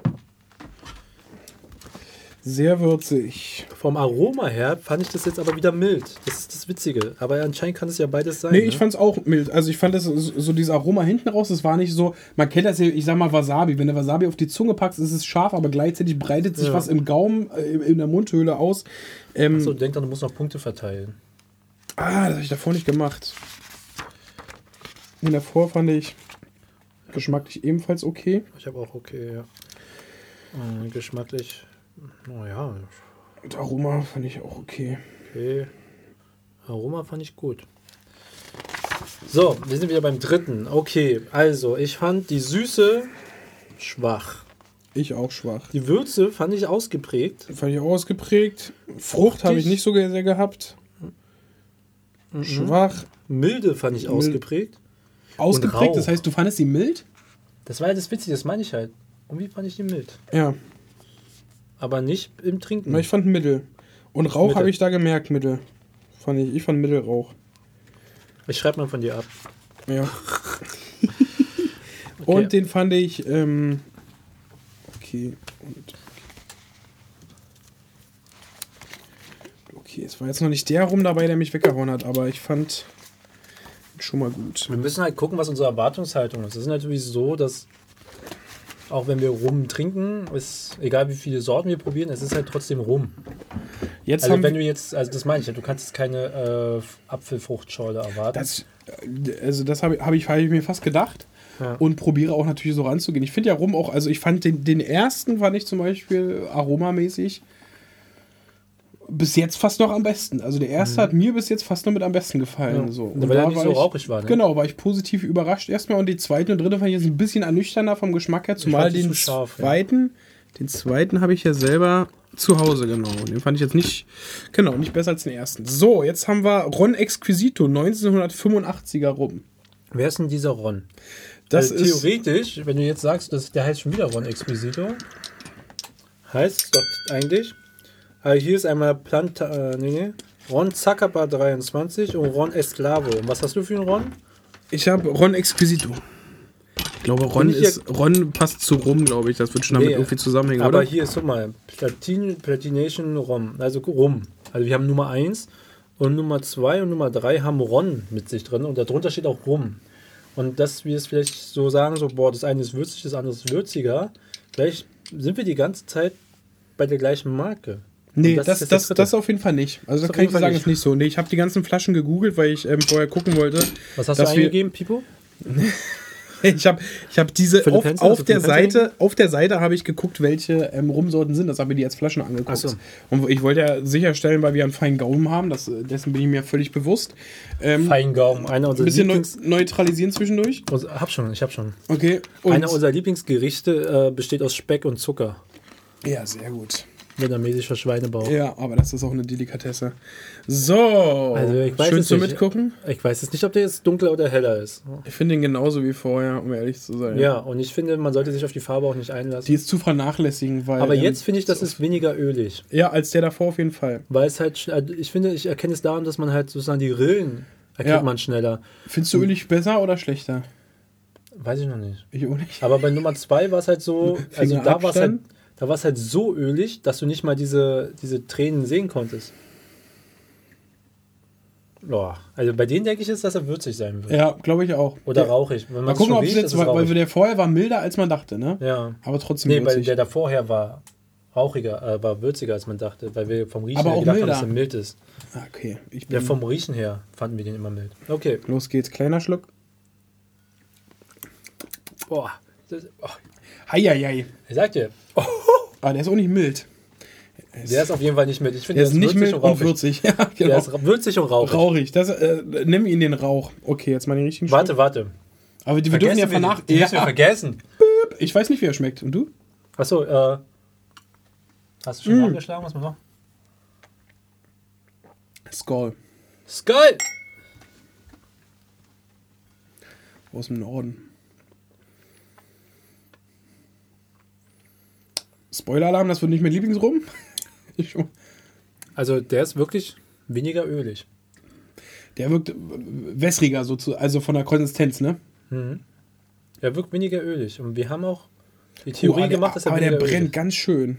Sehr würzig. Vom Aroma her fand ich das jetzt aber wieder mild. Das ist das Witzige. Aber anscheinend kann es ja beides sein. Nee, ne? ich fand's auch mild. Also ich fand das so, dieses Aroma hinten raus, das war nicht so, man kennt das ja, ich sag mal Wasabi. Wenn du Wasabi auf die Zunge packst, ist es scharf, aber gleichzeitig breitet sich Ja. was im Gaumen, äh, in der Mundhöhle aus. Ähm, So, denk dann, du musst noch Punkte verteilen. Ah, das habe ich davor nicht gemacht. Den davor fand ich geschmacklich ebenfalls okay. Ich habe auch okay, ja. Äh, geschmacklich, naja, Und Aroma fand ich auch okay. okay. Aroma fand ich gut. So, wir sind wieder beim dritten. Okay, also ich fand die Süße schwach. Ich auch schwach. Die Würze fand ich ausgeprägt. Fand ich auch ausgeprägt. Frucht habe ich nicht so sehr gehabt. Schwach. Milde fand ich ausgeprägt. Ausgeprägt, das heißt, du fandest sie mild? Das war ja das Witzige, das meine ich halt. Irgendwie fand ich die mild. Ja, Aber nicht im Trinken. na, ich fand mittel. Und Rauch habe ich da gemerkt, mittel. Fand ich, ich fand Mittelrauch. Ich schreibe mal von dir ab. Ja. (laughs) Und den fand ich, ähm, okay. Und, okay, es war jetzt noch nicht der Rum dabei, der mich weggehauen hat, aber ich fand schon mal gut. Wir müssen halt gucken, was unsere Erwartungshaltung ist. Es ist natürlich so, dass auch wenn wir Rum trinken, ist egal wie viele Sorten wir probieren, es ist halt trotzdem Rum. Jetzt Also wenn du jetzt, also das meine ich du kannst jetzt keine äh, Apfelfruchtschorle erwarten. das, äh, also das habe hab ich, hab ich mir fast gedacht Ja. und probiere auch natürlich so ranzugehen. Ich finde ja Rum auch, also ich fand den, den ersten, fand ich zum Beispiel aromamäßig bis jetzt fast noch am besten. Also der erste hat mir bis jetzt fast noch mit am besten gefallen. Mhm. Ja. So. Weil er nicht so rauchig war, ne? Genau, war ich positiv überrascht erstmal und die zweite und dritte fand ich jetzt ein bisschen ernüchternder vom Geschmack her, zumal den zu scharf, ja. zweiten, den zweiten habe ich ja selber zu Hause genommen. Den fand ich jetzt nicht, genau, nicht besser als den ersten. So, jetzt haben wir Ron Exquisito 1985er rum. Wer ist denn dieser Ron? Das also ist theoretisch, wenn du jetzt sagst, dass der heißt schon wieder Ron Exquisito, heißt es doch eigentlich, also hier ist einmal Planta, äh, nee, nee, Ron Zacapa 23 und Ron Esclavo. Und was hast du für einen Ron? Ich habe Ron Exquisito. Ich glaube, Ron, ich ist, Ron passt zu Rum, glaube ich. Das wird schon damit Nee, irgendwie zusammenhängen, Aber oder? hier ist, guck mal, Platin, Platination Rom, also Rum. Also wir haben Nummer 1 und Nummer 2 und Nummer 3 haben Ron mit sich drin und darunter steht auch Rum. Und dass wir es vielleicht so sagen, so, boah, das eine ist würzig, das andere ist würziger, vielleicht sind wir die ganze Zeit bei der gleichen Marke. Nee, Und das, ist das, das, auf jeden Fall nicht. Also das auf kann ich Fall sagen, nicht. ist nicht so. Nee, ich habe die ganzen Flaschen gegoogelt, weil ich ähm, vorher gucken wollte. Was hast du eingegeben, Pipo? (laughs) Ich habe ich hab diese Philipp auf, Hensel, auf du der Seite, auf der Seite habe ich geguckt, welche ähm, Rumsorten sind. Das habe ich die als Flaschen angeguckt. So. Und ich wollte ja sicherstellen, weil wir einen feinen Gaumen haben, das, dessen bin ich mir völlig bewusst. Ähm, Feingaum, einer ein unserer bisschen neu, Lieblings... neutralisieren zwischendurch. Hab schon, ich hab schon. Okay. Und, Einer unserer Lieblingsgerichte äh, besteht aus Speck und Zucker. ja, sehr gut. Vietnamesischer Schweinebauch. Ja, aber das ist auch eine Delikatesse. So, Also ich weiß schön es nicht. Mitgucken. Ich weiß jetzt nicht, ob der jetzt dunkler oder heller ist. Ich finde ihn genauso wie vorher, um ehrlich zu sein. Ja, und ich finde, man sollte sich auf die Farbe auch nicht einlassen. Die ist zu vernachlässigen, weil. Aber ähm, jetzt finde ich, das ist weniger ölig. Ja, als der davor auf jeden Fall. Weil es halt, also ich finde, ich erkenne es daran, dass man halt sozusagen die Rillen erkennt Ja. man schneller. Findest du ölig besser oder schlechter? Weiß ich noch nicht. Ich auch nicht. Aber bei Nummer zwei war es halt so, (laughs) also da war es halt? Da war es halt so ölig, dass du nicht mal diese, diese Tränen sehen konntest. Boah, also bei denen denke ich jetzt, dass er würzig sein wird. Ja, glaube ich auch. Oder Der- rauchig. Wenn Mal gucken, ob es jetzt, weil, weil der vorher war milder, als man dachte, ne? Ja. Aber trotzdem Nee, weil würzig. der davor her war rauchiger, äh, war würziger, als man dachte, weil wir vom Riechen Aber her auch gedacht haben, milder. dass er mild ist. Ah, okay, ich Ja, bin. vom Riechen her fanden wir den immer mild. Okay. Los geht's, kleiner Schluck. Boah. Das, oh, Heieiei. ich sag dir, Ah, der ist auch nicht mild. der ist auf jeden Fall nicht mild. Ich finde, Der ist nicht mild und rauchig. würzig. (laughs) Ja, Der genau. ist würzig und rauchig. Rauchig. Das, äh, nimm ihn den Rauch. Okay, jetzt mal den richtigen Warte, Schluck. warte. Aber die, wir dürfen ja vernach... Die wir Ja, vergessen. ich weiß nicht, wie er schmeckt. Und du? Achso, äh. Hast du schon Mm. angeschlagen? Was muss noch? Skull. Skull! Aus dem Norden. Spoiler-Alarm, das wird nicht mein Lieblingsrum. (laughs) Also, der ist wirklich weniger ölig. Der wirkt wässriger, so zu, also von der Konsistenz, ne? Der wirkt weniger ölig. Und wir haben auch die Theorie aber gemacht, der, dass er aber der brennt ölig ganz schön.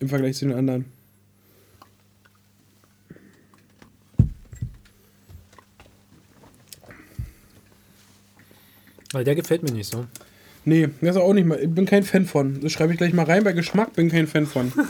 Im Vergleich zu den anderen. Weil der gefällt mir nicht so. Nee, das ist auch nicht mal. Ich bin kein Fan von. Das schreibe ich gleich mal rein. Bei Geschmack bin kein Fan von. (laughs)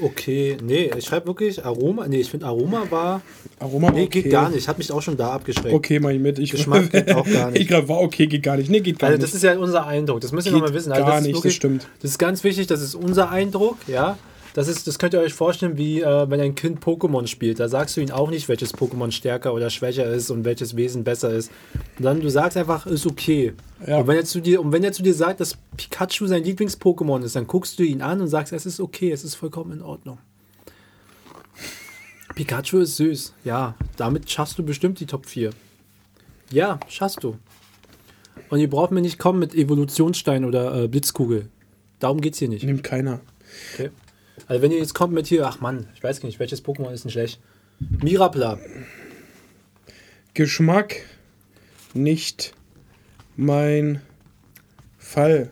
Okay, nee, ich schreibe wirklich Aroma. Nee, ich finde Aroma war. Aroma Nee, war okay. geht gar nicht. Hat mich auch schon da abgeschreckt. Okay, mach ich mit. Ich, Geschmack (laughs) geht auch gar nicht. Ich glaube, war okay, geht gar nicht. Nee, geht gar Also nicht. das ist ja unser Eindruck. Das ihr Geht nochmal wissen. Also gar das nicht, das wirklich, stimmt. Das ist ganz wichtig. Das ist unser Eindruck, ja. Das, ist, das könnt ihr euch vorstellen, wie äh, wenn ein Kind Pokémon spielt. Da sagst du ihm auch nicht, welches Pokémon stärker oder schwächer ist und welches Wesen besser ist. Sondern du sagst einfach, ist okay. Ja. Und, wenn er zu dir, und wenn er zu dir sagt, dass Pikachu sein Lieblings-Pokémon ist, dann guckst du ihn an und sagst, es ist okay, es ist vollkommen in Ordnung. Pikachu ist süß. Ja, damit schaffst du bestimmt die Top 4. Ja, schaffst du. Und ihr braucht mir nicht kommen mit Evolutionsstein oder äh, Blitzkugel. Darum geht's hier nicht. Nimmt keiner. Okay. Also wenn ihr jetzt kommt mit hier, ach Mann, ich weiß gar nicht, welches Pokémon ist denn schlecht? Mirapla. Geschmack nicht mein Fall.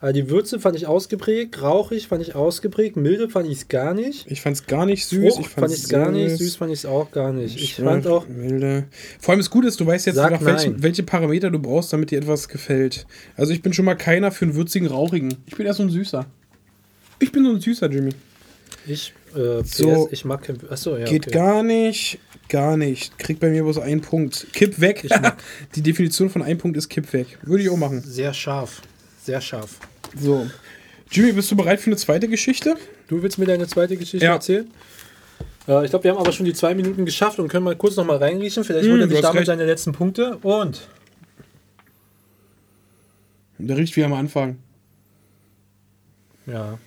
Also die Würze fand ich ausgeprägt, rauchig fand ich ausgeprägt, milde fand ich es gar nicht. Ich fand es gar nicht süß. Frucht ich fand ich es gar nicht, süß. fand ich es auch gar nicht. Ich fand auch, Milde. Vor allem ist gut, dass du weißt jetzt, nach welchen, welche Parameter du brauchst, damit dir etwas gefällt. Also ich bin schon mal keiner für einen würzigen, rauchigen. Ich bin eher so ein Süßer. Ich bin so ein Süßer, Jimmy. ich, äh, PS, So. ich mag kein, achso, ja, Geht okay. gar nicht. Gar nicht. Kriegt bei mir bloß einen Punkt. Kipp weg. (laughs) Die Definition von einem Punkt ist Kipp weg. Würde ich auch machen. Sehr scharf, sehr scharf. So. Jimmy, bist du bereit für eine zweite Geschichte? Du willst mir deine zweite Geschichte Ja. erzählen? Äh, ich glaube, wir haben aber schon die zwei Minuten geschafft und können mal kurz noch mal reinriechen. Vielleicht holt Hm, er sich damit recht. seine letzten Punkte. Und Der riecht wie am Anfang. ja.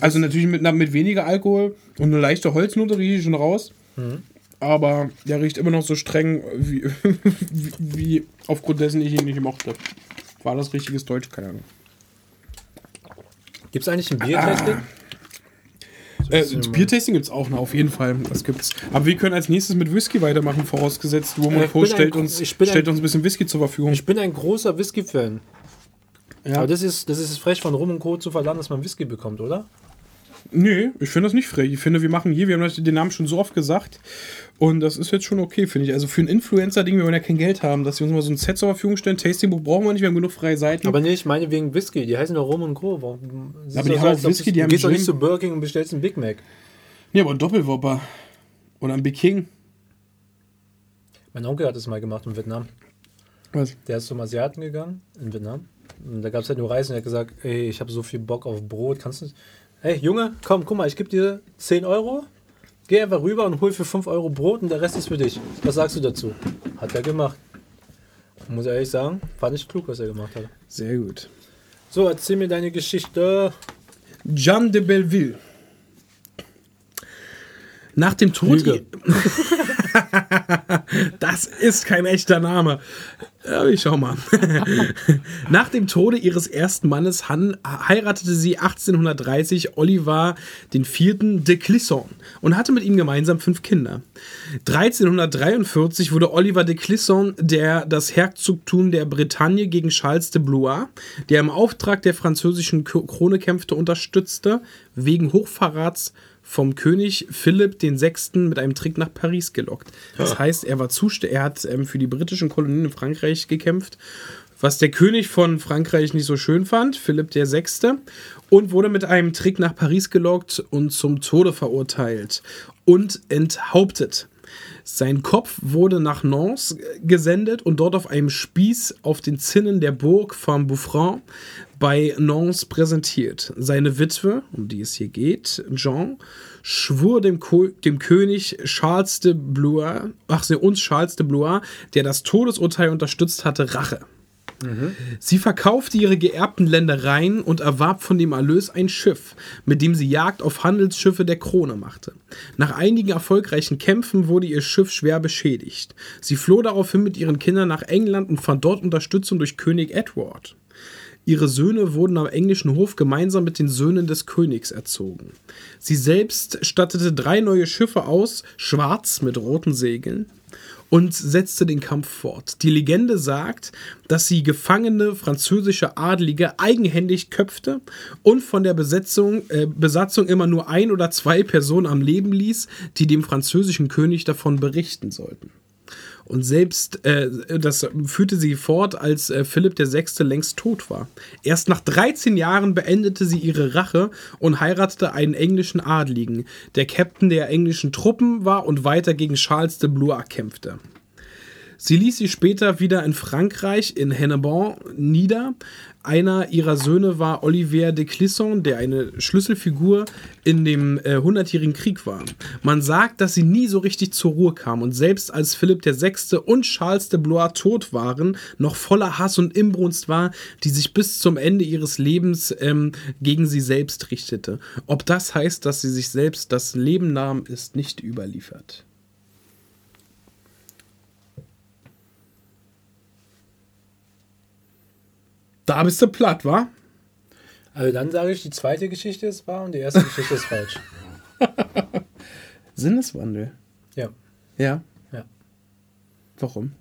Also natürlich mit, mit weniger Alkohol und eine leichte Holznote rieche ich schon raus. Mhm. Aber der riecht immer noch so streng, wie, (laughs) wie, wie aufgrund dessen ich ihn nicht mochte. War das richtiges Deutsch? Keine Ahnung. Gibt es eigentlich ein Biertasting? Äh, das Biertasting gibt es auch noch, auf jeden Fall. Das gibt's. Aber wir können als nächstes mit Whisky weitermachen, vorausgesetzt. Äh, Woman bin stellt, ein- uns, stellt ein- uns ein bisschen Whisky zur Verfügung. Ich bin ein großer Whisky-Fan. Ja. Aber das ist, das ist frech von Rum und Co. zu verlangen, dass man Whisky bekommt, oder? Nee, ich finde das nicht frech. Ich finde, wir machen hier, wir haben den Namen schon so oft gesagt. Und das ist jetzt schon okay, finde ich. Also für ein Influencer-Ding, wir wollen ja kein Geld haben, dass sie uns mal so ein Set zur Verfügung stellen. Tastingbuch brauchen wir nicht, wir haben genug freie Seiten. Aber nee, ich meine wegen Whisky. Die heißen doch Rum und Co. Aber die haben auch als Whisky, du- die du haben gehst doch nicht zu Burger King und bestellst einen Big Mac. nee, aber ein Doppelwopper. Oder ein Big King. Mein Onkel hat das mal gemacht in Vietnam. Was? Der ist zum Asiaten gegangen in Vietnam. Da gab es halt nur Reis und er hat gesagt, ey, ich habe so viel Bock auf Brot, kannst du... Hey, Junge, komm, guck mal, ich gebe dir 10 Euro, geh einfach rüber und hol für 5 Euro Brot und der Rest ist für dich. Was sagst du dazu? Hat er gemacht. Muss ehrlich sagen, fand ich klug, was er gemacht hat. Sehr gut. So, erzähl mir deine Geschichte. Jeanne de Belleville. Nach dem Tod. (laughs) Das ist kein echter Name. Ja, ich schau mal. (laughs) Nach dem Tode ihres ersten Mannes Han heiratete sie 1830 Oliver IV. de Clisson und hatte mit ihm gemeinsam fünf Kinder. 1343 wurde Oliver de Clisson, der das Herzogtum der Bretagne gegen Charles de Blois, der im Auftrag der französischen Krone kämpfte, unterstützte, wegen Hochverrats vom König Philipp VI. mit einem Trick nach Paris gelockt. Das heißt, er war zust er hat ähm, für die britischen Kolonien in Frankreich gekämpft, was der König von Frankreich nicht so schön fand, Philipp VI. und wurde mit einem Trick nach Paris gelockt und zum Tode verurteilt und enthauptet. Sein Kopf wurde nach Nantes gesendet und dort auf einem Spieß auf den Zinnen der Burg von Bouffran bei Nantes präsentiert. Seine Witwe, um die es hier geht, Jean, schwur dem, Ko dem König Charles de Blois, ach uns Charles de Blois, der das Todesurteil unterstützt hatte, Rache. Sie verkaufte ihre geerbten Ländereien und erwarb von dem Erlös ein Schiff, mit dem sie Jagd auf Handelsschiffe der Krone machte. Nach einigen erfolgreichen Kämpfen wurde ihr Schiff schwer beschädigt. Sie floh daraufhin mit ihren Kindern nach England und fand dort Unterstützung durch König Edward. Ihre Söhne wurden am englischen Hof gemeinsam mit den Söhnen des Königs erzogen. Sie selbst stattete drei neue Schiffe aus, schwarz mit roten Segeln. Und setzte den Kampf fort. Die Legende sagt, dass sie gefangene französische Adlige eigenhändig köpfte und von der Besetzung, äh, Besatzung immer nur ein oder zwei Personen am Leben ließ, die dem französischen König davon berichten sollten. Und selbst äh, das führte sie fort, als äh, Philipp VI. längst tot war. Erst nach 13 Jahren beendete sie ihre Rache und heiratete einen englischen Adligen, der Captain der englischen Truppen war und weiter gegen Charles de Blois kämpfte. Sie ließ sie später wieder in Frankreich, in Hennebon, nieder. Einer ihrer Söhne war Olivier de Clisson, der eine Schlüsselfigur in dem äh, Hundertjährigen Krieg war. Man sagt, dass sie nie so richtig zur Ruhe kam und selbst als Philipp VI. und Charles de Blois tot waren, noch voller Hass und Imbrunst war, die sich bis zum Ende ihres Lebens ähm, gegen sie selbst richtete. Ob das heißt, dass sie sich selbst das Leben nahm, ist nicht überliefert. Da bist du platt, wa? Also dann sage ich, die zweite Geschichte ist wahr und die erste Geschichte ist falsch. (laughs) Sinneswandel. Ja. Ja. Ja. Warum?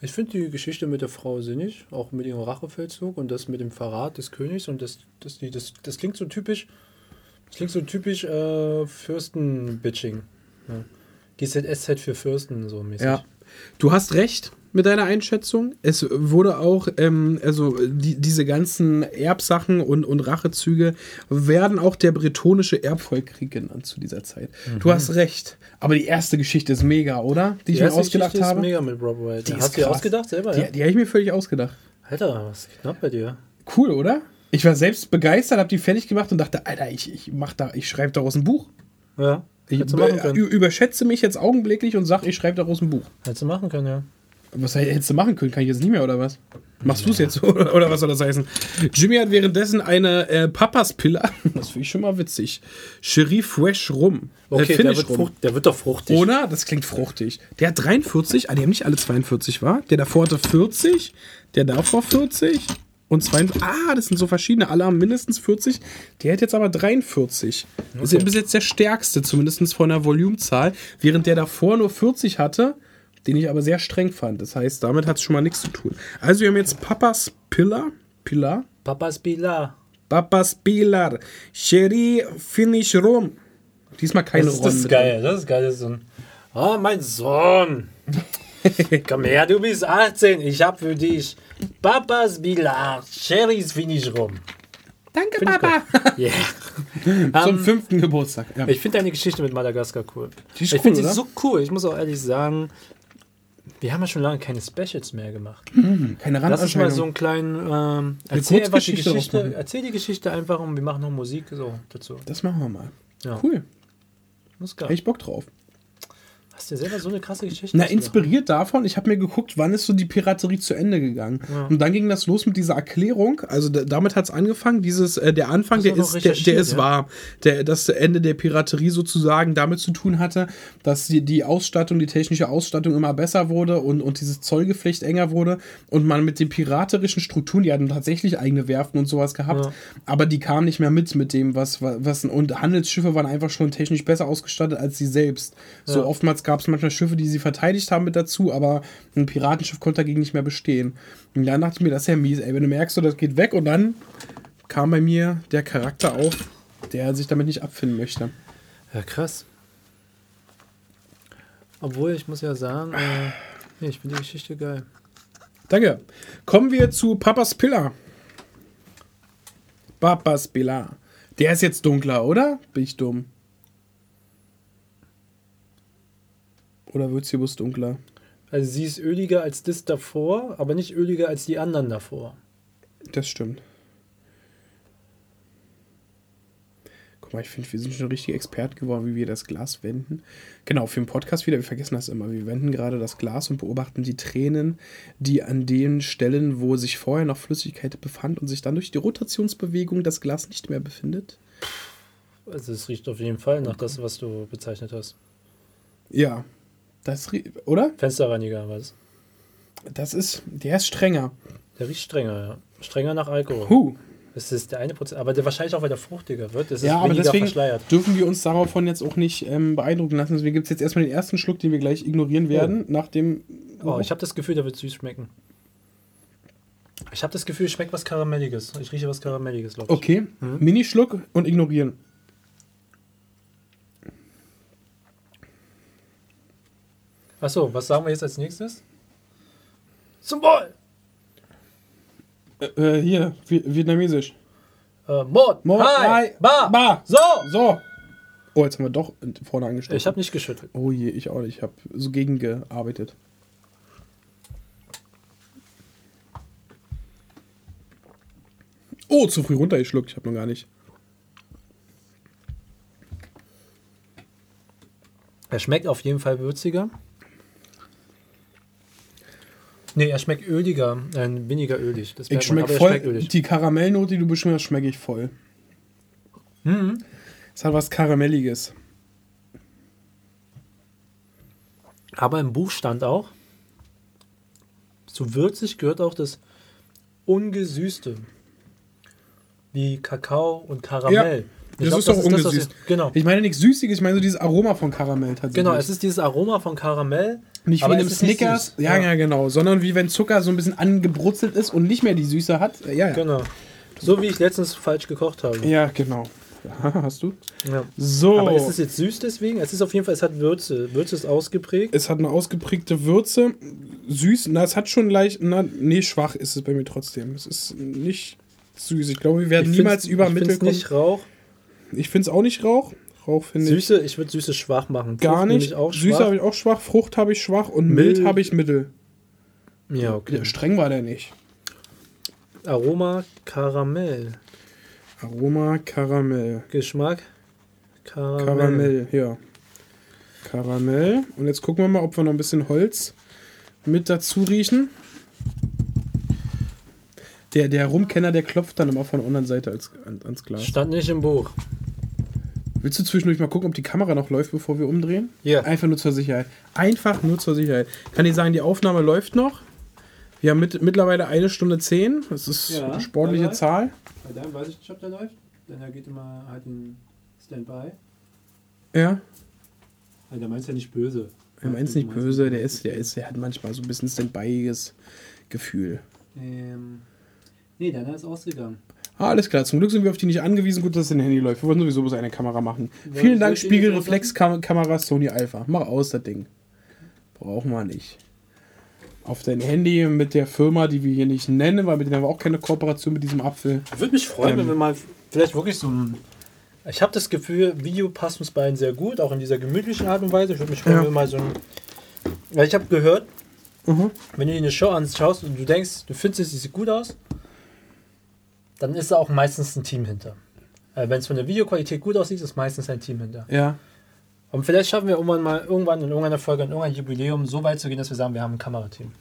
Ich finde die Geschichte mit der Frau sinnig, auch mit ihrem Rachefeldzug und das mit dem Verrat des Königs und das, das, die, das, das klingt so typisch, das klingt so typisch äh, Fürsten-Bitching. Ja. GZSZ für Fürsten, so mäßig. Ja. Du hast recht mit deiner Einschätzung. Es wurde auch, ähm, also die, diese ganzen Erbsachen und, und Rachezüge werden auch der bretonische Erbfolgekrieg genannt zu dieser Zeit. Du hast recht. Aber die erste Geschichte ist mega, oder? Die ich Die mir erste ausgedacht Geschichte habe. ist mega mit Rob White. Die ist Hast du dir ausgedacht selber? Die, ja? die habe ich mir völlig ausgedacht. Alter, was geht knapp bei dir? Cool, oder? Ich war selbst begeistert, habe die fertig gemacht und dachte, Alter, ich, ich mach da, ich schreibe daraus ein Buch. Ja, Ich äh, überschätze mich jetzt augenblicklich und sag, ich schreibe daraus ein Buch. Hättest du machen können, ja. Was hättest du machen können? Kann ich jetzt nicht mehr, oder was? Machst du es jetzt, (laughs) oder, oder was soll das heißen? Jimmy hat währenddessen eine äh, Papas Piller, das finde ich schon mal witzig. Cherie Fresh Rum. Okay, äh, der, wird Rum. der wird doch fruchtig. Oder? Das klingt fruchtig. Der hat 43, ah, die haben nicht alle 42, war? Der davor hatte 40, der davor 40 und 42. Ah, das sind so verschiedene. Alle haben mindestens 40. Der hat jetzt aber 43. Ist ja bis jetzt der stärkste, zumindest von der Volumenzahl. Während der davor nur 40 hatte, den ich aber sehr streng fand. Das heißt, damit hat es schon mal nichts zu tun. Also, wir haben jetzt Papas Pillar. Pillar? Papas Bila. Papas Pillar. Cherie Finish Rum. Diesmal keine Das das ist geil, das ist geil. Das ist so ein, oh, mein Sohn. (laughs) Komm her, du bist 18. Ich hab für dich Papas Bila. Cherries Finish rum. Danke, Find Papa. Yeah. (laughs) Zum Ähm, fünften Geburtstag. Ja. Ich finde deine Geschichte mit Madagaskar cool. Die ist ich cool, finde sie so cool. Ich muss auch ehrlich sagen, wir haben ja schon lange keine Specials mehr gemacht. Keine Lass uns mal so einen kleinen. Ähm, erzähl, die Geschichte, erzähl die Geschichte einfach und wir machen noch Musik so dazu. Das machen wir mal. Ja. Cool. Muss Hätte geil. ich Bock drauf. Hast du selber so eine krasse Geschichte? Na, inspiriert davon, ich habe mir geguckt, wann ist so die Piraterie zu Ende gegangen. Und dann ging das los mit dieser Erklärung. Also da, damit hat es angefangen. Dieses, äh, der Anfang, der ist, der, der ist ja? wahr. Der, das Ende der Piraterie sozusagen damit zu tun hatte, dass die, die Ausstattung, die technische Ausstattung immer besser wurde und, und dieses Zollgeflecht enger wurde und man mit den piraterischen Strukturen, die hatten tatsächlich eigene Werften und sowas gehabt, Ja. aber die kamen nicht mehr mit mit dem, was, was und Handelsschiffe waren einfach schon technisch besser ausgestattet als sie selbst. So Ja. oftmals gab es manchmal Schiffe, die sie verteidigt haben mit dazu, aber ein Piratenschiff konnte dagegen nicht mehr bestehen. Und dann dachte ich mir, das ist ja mies, ey, wenn du merkst, so, das geht weg und dann kam bei mir der Charakter auf, der sich damit nicht abfinden möchte. Ja, krass. Obwohl, ich muss ja sagen, äh, nee, ich finde die Geschichte geil. Danke. Kommen wir zu Papas Pillar. Papas Pillar. Der ist jetzt dunkler, oder? Bin ich dumm? Oder wird sie bloß dunkler? Also sie ist öliger als das davor, aber nicht öliger als die anderen davor. Das stimmt. Guck mal, ich finde, wir sind schon richtig Expert geworden, wie wir das Glas wenden. Genau, für den Podcast wieder, wir vergessen das immer. Wir wenden gerade das Glas und beobachten die Tränen, die an den Stellen, wo sich vorher noch Flüssigkeit befand und sich dann durch die Rotationsbewegung das Glas nicht mehr befindet. Also es riecht auf jeden Fall nach das, was du bezeichnet hast. Ja, das, oder? Fensterreiniger, was? Das ist, der ist strenger. Der riecht strenger, ja. Strenger nach Alkohol. Huh, Das ist der eine Prozent, aber der wahrscheinlich auch, weil der fruchtiger wird. Das ist Ja, aber deswegen verschleiert. dürfen wir uns davon jetzt auch nicht ähm, beeindrucken lassen. Deswegen gibt es jetzt erstmal den ersten Schluck, den wir gleich ignorieren werden, nach dem. Oh, ich habe das Gefühl, der wird süß schmecken. Ich habe das Gefühl, ich schmeckt was Karamelliges. Ich rieche was Karamelliges, glaube ich. Okay, Mhm. Minischluck und ignorieren. Achso, was sagen wir jetzt als nächstes? Zum Wohl! Äh, äh, hier, Vi- vietnamesisch. Äh, Mord! Mord, Hi! Hi, Ba! Ba. So! So. Oh, jetzt haben wir doch vorne angestellt. Ich habe nicht geschüttelt. Oh je, ich auch nicht. Ich habe so gegengearbeitet. Oh, zu früh runtergeschluckt. Ich habe noch gar nicht. Er schmeckt auf jeden Fall würziger. Nee, er schmeckt öliger, äh, weniger ölig. Das Ich schmecke voll. schmeckt ölig. Die Karamellnote, die du beschwörst, schmecke ich voll. Mhm. Es hat was Karamelliges. Aber im Buch stand auch, zu würzig gehört auch das Ungesüßte. Wie Kakao und Karamell. Ich das glaub, ist doch das ungesüßt. ich- genau. Ich meine nichts Süßiges, ich meine so dieses Aroma von Karamell tatsächlich. Genau, es ist dieses Aroma von Karamell. Nicht wie in einem es Snickers. süß. ja, ja, genau. Sondern wie wenn Zucker so ein bisschen angebrutzelt ist und nicht mehr die Süße hat. Ja, ja. Genau. So wie ich letztens falsch gekocht habe. Ja, genau. Ja, (laughs) hast du? Ja. So. Aber ist es jetzt süß deswegen? Es ist auf jeden Fall, es hat Würze. Würze ist ausgeprägt. es hat eine ausgeprägte Würze. Süß, na, es hat schon leicht, na, nee, schwach ist es bei mir trotzdem. Es ist nicht süß. Ich glaube, wir werden Ich niemals über ich Mittel find's kommen. nicht Rauch. Ich finde es auch nicht Rauch. Rauch finde ich Süße, ich würde Süße schwach machen. gar Frucht nicht. nämlich Auch Süße schwach. habe ich auch schwach, Frucht habe ich schwach und mild, Mild. habe ich mittel. Ja, okay. Streng war der nicht. Aroma Karamell. Aroma Karamell. Geschmack Karamell. Karamell, ja. Karamell. Und jetzt gucken wir mal, ob wir noch ein bisschen Holz mit dazu riechen. Der, der Rumkenner, der klopft dann immer von der anderen Seite als, an, ans Glas. Stand nicht im Buch. Willst du zwischendurch mal gucken, ob die Kamera noch läuft, bevor wir umdrehen? Ja. Einfach nur zur Sicherheit. Einfach nur zur Sicherheit. Kann ich sagen, die Aufnahme läuft noch. Wir haben mit, mittlerweile eine Stunde zehn. Das ist Ja, eine sportliche. Zahl. Bei deinem weiß ich nicht, ob der läuft. Denn er geht immer halt in Standby. Ja. Also der meint ja nicht böse. Er meint es nicht böse, der ist, der ist, der hat manchmal so ein bisschen standbyiges Gefühl. Ähm, nee, deiner ist ausgegangen. Ah, alles klar. Zum Glück sind wir auf die nicht angewiesen. Gut, dass dein Handy läuft. Wir wollen sowieso bloß eine Kamera machen. Wollen- Vielen Dank, jetzt Spiegelreflexkamera Sony Alpha. Mach aus, das Ding. Brauchen wir nicht. Auf dein Handy mit der Firma, die wir hier nicht nennen, weil mit denen haben wir auch keine Kooperation mit diesem Apfel. Würde mich freuen, Ähm. wenn wir mal vielleicht wirklich so ein. Ich habe das Gefühl, Video passt uns beiden sehr gut, auch in dieser gemütlichen Art und Weise. Ich würde mich freuen, Ja. wenn wir mal so ein. Weil ich habe gehört, Mhm. wenn du dir eine Show anschaust und du denkst, du findest, sie sieht gut aus, dann ist da auch meistens ein Team hinter. Äh, wenn es von der Videoqualität gut aussieht, ist meistens ein Team hinter. Ja. Und vielleicht schaffen wir irgendwann mal, irgendwann in irgendeiner Folge, in irgendein Jubiläum so weit zu gehen, dass wir sagen, wir haben ein Kamerateam.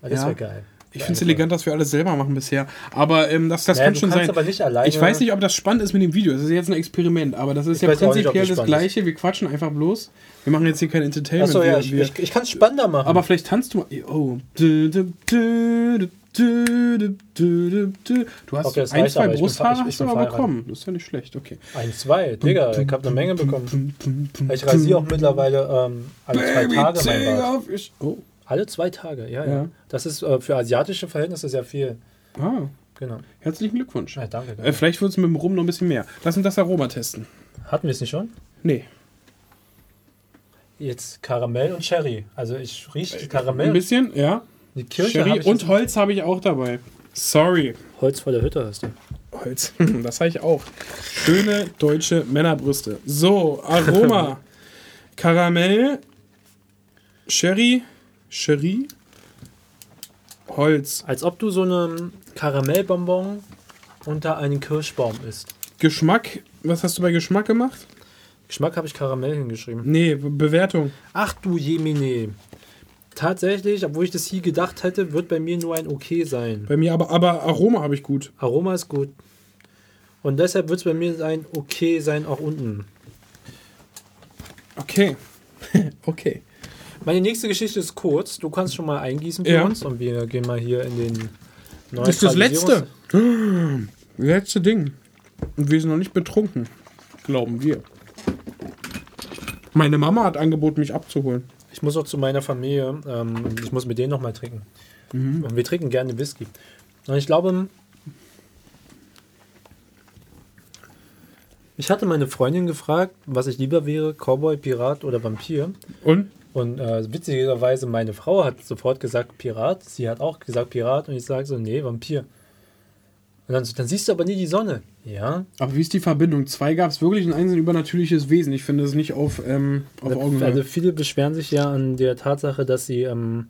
Weil das Ja. wäre geil. Ich finde es elegant, dass wir alles selber machen bisher. Aber ähm, das, das Naja, kann du schon kannst sein. aber nicht alleine. Ich weiß nicht, ob das spannend ist mit dem Video. Das ist jetzt ein Experiment, aber das ist Ich ja weiß auch nicht, ob prinzipiell das das spannend ist. Gleiche. Wir quatschen einfach bloß. Wir machen jetzt hier kein Entertainment. Achso, ja, wir, ich, wir, ich, ich kann es spannender machen. aber vielleicht tanzt du mal. Oh. Du, du, du, du, du, du, du, du. Hast Okay, ein, zwei aber. Ich bin Brusthaare ich hast du aber bekommen. Das ist ja nicht schlecht, okay. Ein, zwei, Digga, ich habe eine Menge bekommen. Ich rasiere auch mittlerweile ähm, alle zwei Tage mein Bart. Ich, oh. Alle zwei Tage, ja, ja. Ja. Das ist äh, für asiatische Verhältnisse sehr viel. Ah, Genau. herzlichen Glückwunsch. Ja, danke. Äh, danke. vielleicht wird es mit dem Rum noch ein bisschen mehr. Lass uns das Aroma testen. Hatten wir es nicht schon? Nee. Jetzt Karamell und Cherry. Also ich rieche Ein Karamell. bisschen, ja. Die Kirsche Sherry und Holz habe ich auch dabei. Sorry. Holz vor der Hütte hast du. Holz. Das habe ich auch. Schöne deutsche Männerbrüste. So, Aroma. (laughs) Karamell. Sherry. Sherry. Holz. Als ob du so einen Karamellbonbon unter einen Kirschbaum isst. Geschmack. Was hast du bei Geschmack gemacht? Geschmack habe ich Karamell hingeschrieben. Nee, Be- Bewertung. Ach du Jemine. Tatsächlich, obwohl ich das hier gedacht hätte, wird bei mir nur ein Okay sein. Bei mir aber, aber Aroma habe ich gut. Aroma ist gut. Und deshalb wird es bei mir ein Okay sein, auch unten. Okay. (laughs) okay. Meine nächste Geschichte ist kurz. Du kannst schon mal eingießen für Ja. uns und wir gehen mal hier in den Das ist das letzte. (gasps) Letzte Ding. Und wir sind noch nicht betrunken. Glauben wir. Meine Mama hat angeboten, mich abzuholen. Ich muss auch zu meiner Familie, ähm, ich muss mit denen nochmal trinken. Und wir trinken gerne Whisky. Und ich glaube, ich hatte meine Freundin gefragt, was ich lieber wäre, Cowboy, Pirat oder Vampir. Und? Und äh, witzigerweise, meine Frau hat sofort gesagt Pirat. Sie hat auch gesagt Pirat. Und ich sage so, nee, Vampir. Und dann, dann siehst du aber nie die Sonne. Ja. Aber wie ist die Verbindung? Zwei gab es wirklich und eins ein übernatürliches Wesen. Ich finde es nicht auf, ähm, auf Augenhöhe. Also viele beschweren sich ja an der Tatsache, dass sie, ähm,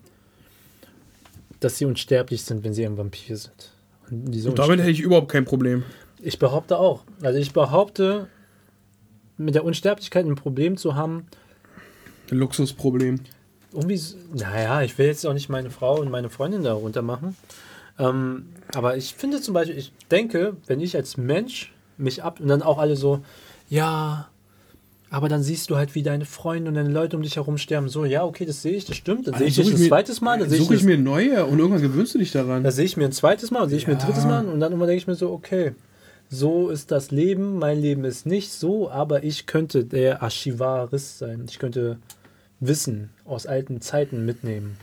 dass sie unsterblich sind, wenn sie ein Vampir sind. Und Und damit hätte ich überhaupt kein Problem. Ich behaupte auch. Also ich behaupte, mit der Unsterblichkeit ein Problem zu haben, Ein Luxusproblem. irgendwie, naja, ich will jetzt auch nicht meine Frau und meine Freundin darunter machen. Ähm, aber ich finde zum Beispiel, ich denke, wenn ich als Mensch mich ab und dann auch alle so, ja, aber dann siehst du halt, wie deine Freunde und deine Leute um dich herum sterben. So, ja, okay, das sehe ich, das stimmt. Dann sehe ich dich ein mir- zweites Mal, dann sehe ich, Suche ich das- mir neue und irgendwann gewöhnst du dich daran. Da sehe ich mir ein zweites Mal, dann sehe ich mir ein drittes Mal und dann immer denke ich mir so, okay, so ist das Leben, mein Leben ist nicht so, aber ich könnte der Archivarist sein. Ich könnte Wissen aus alten Zeiten mitnehmen.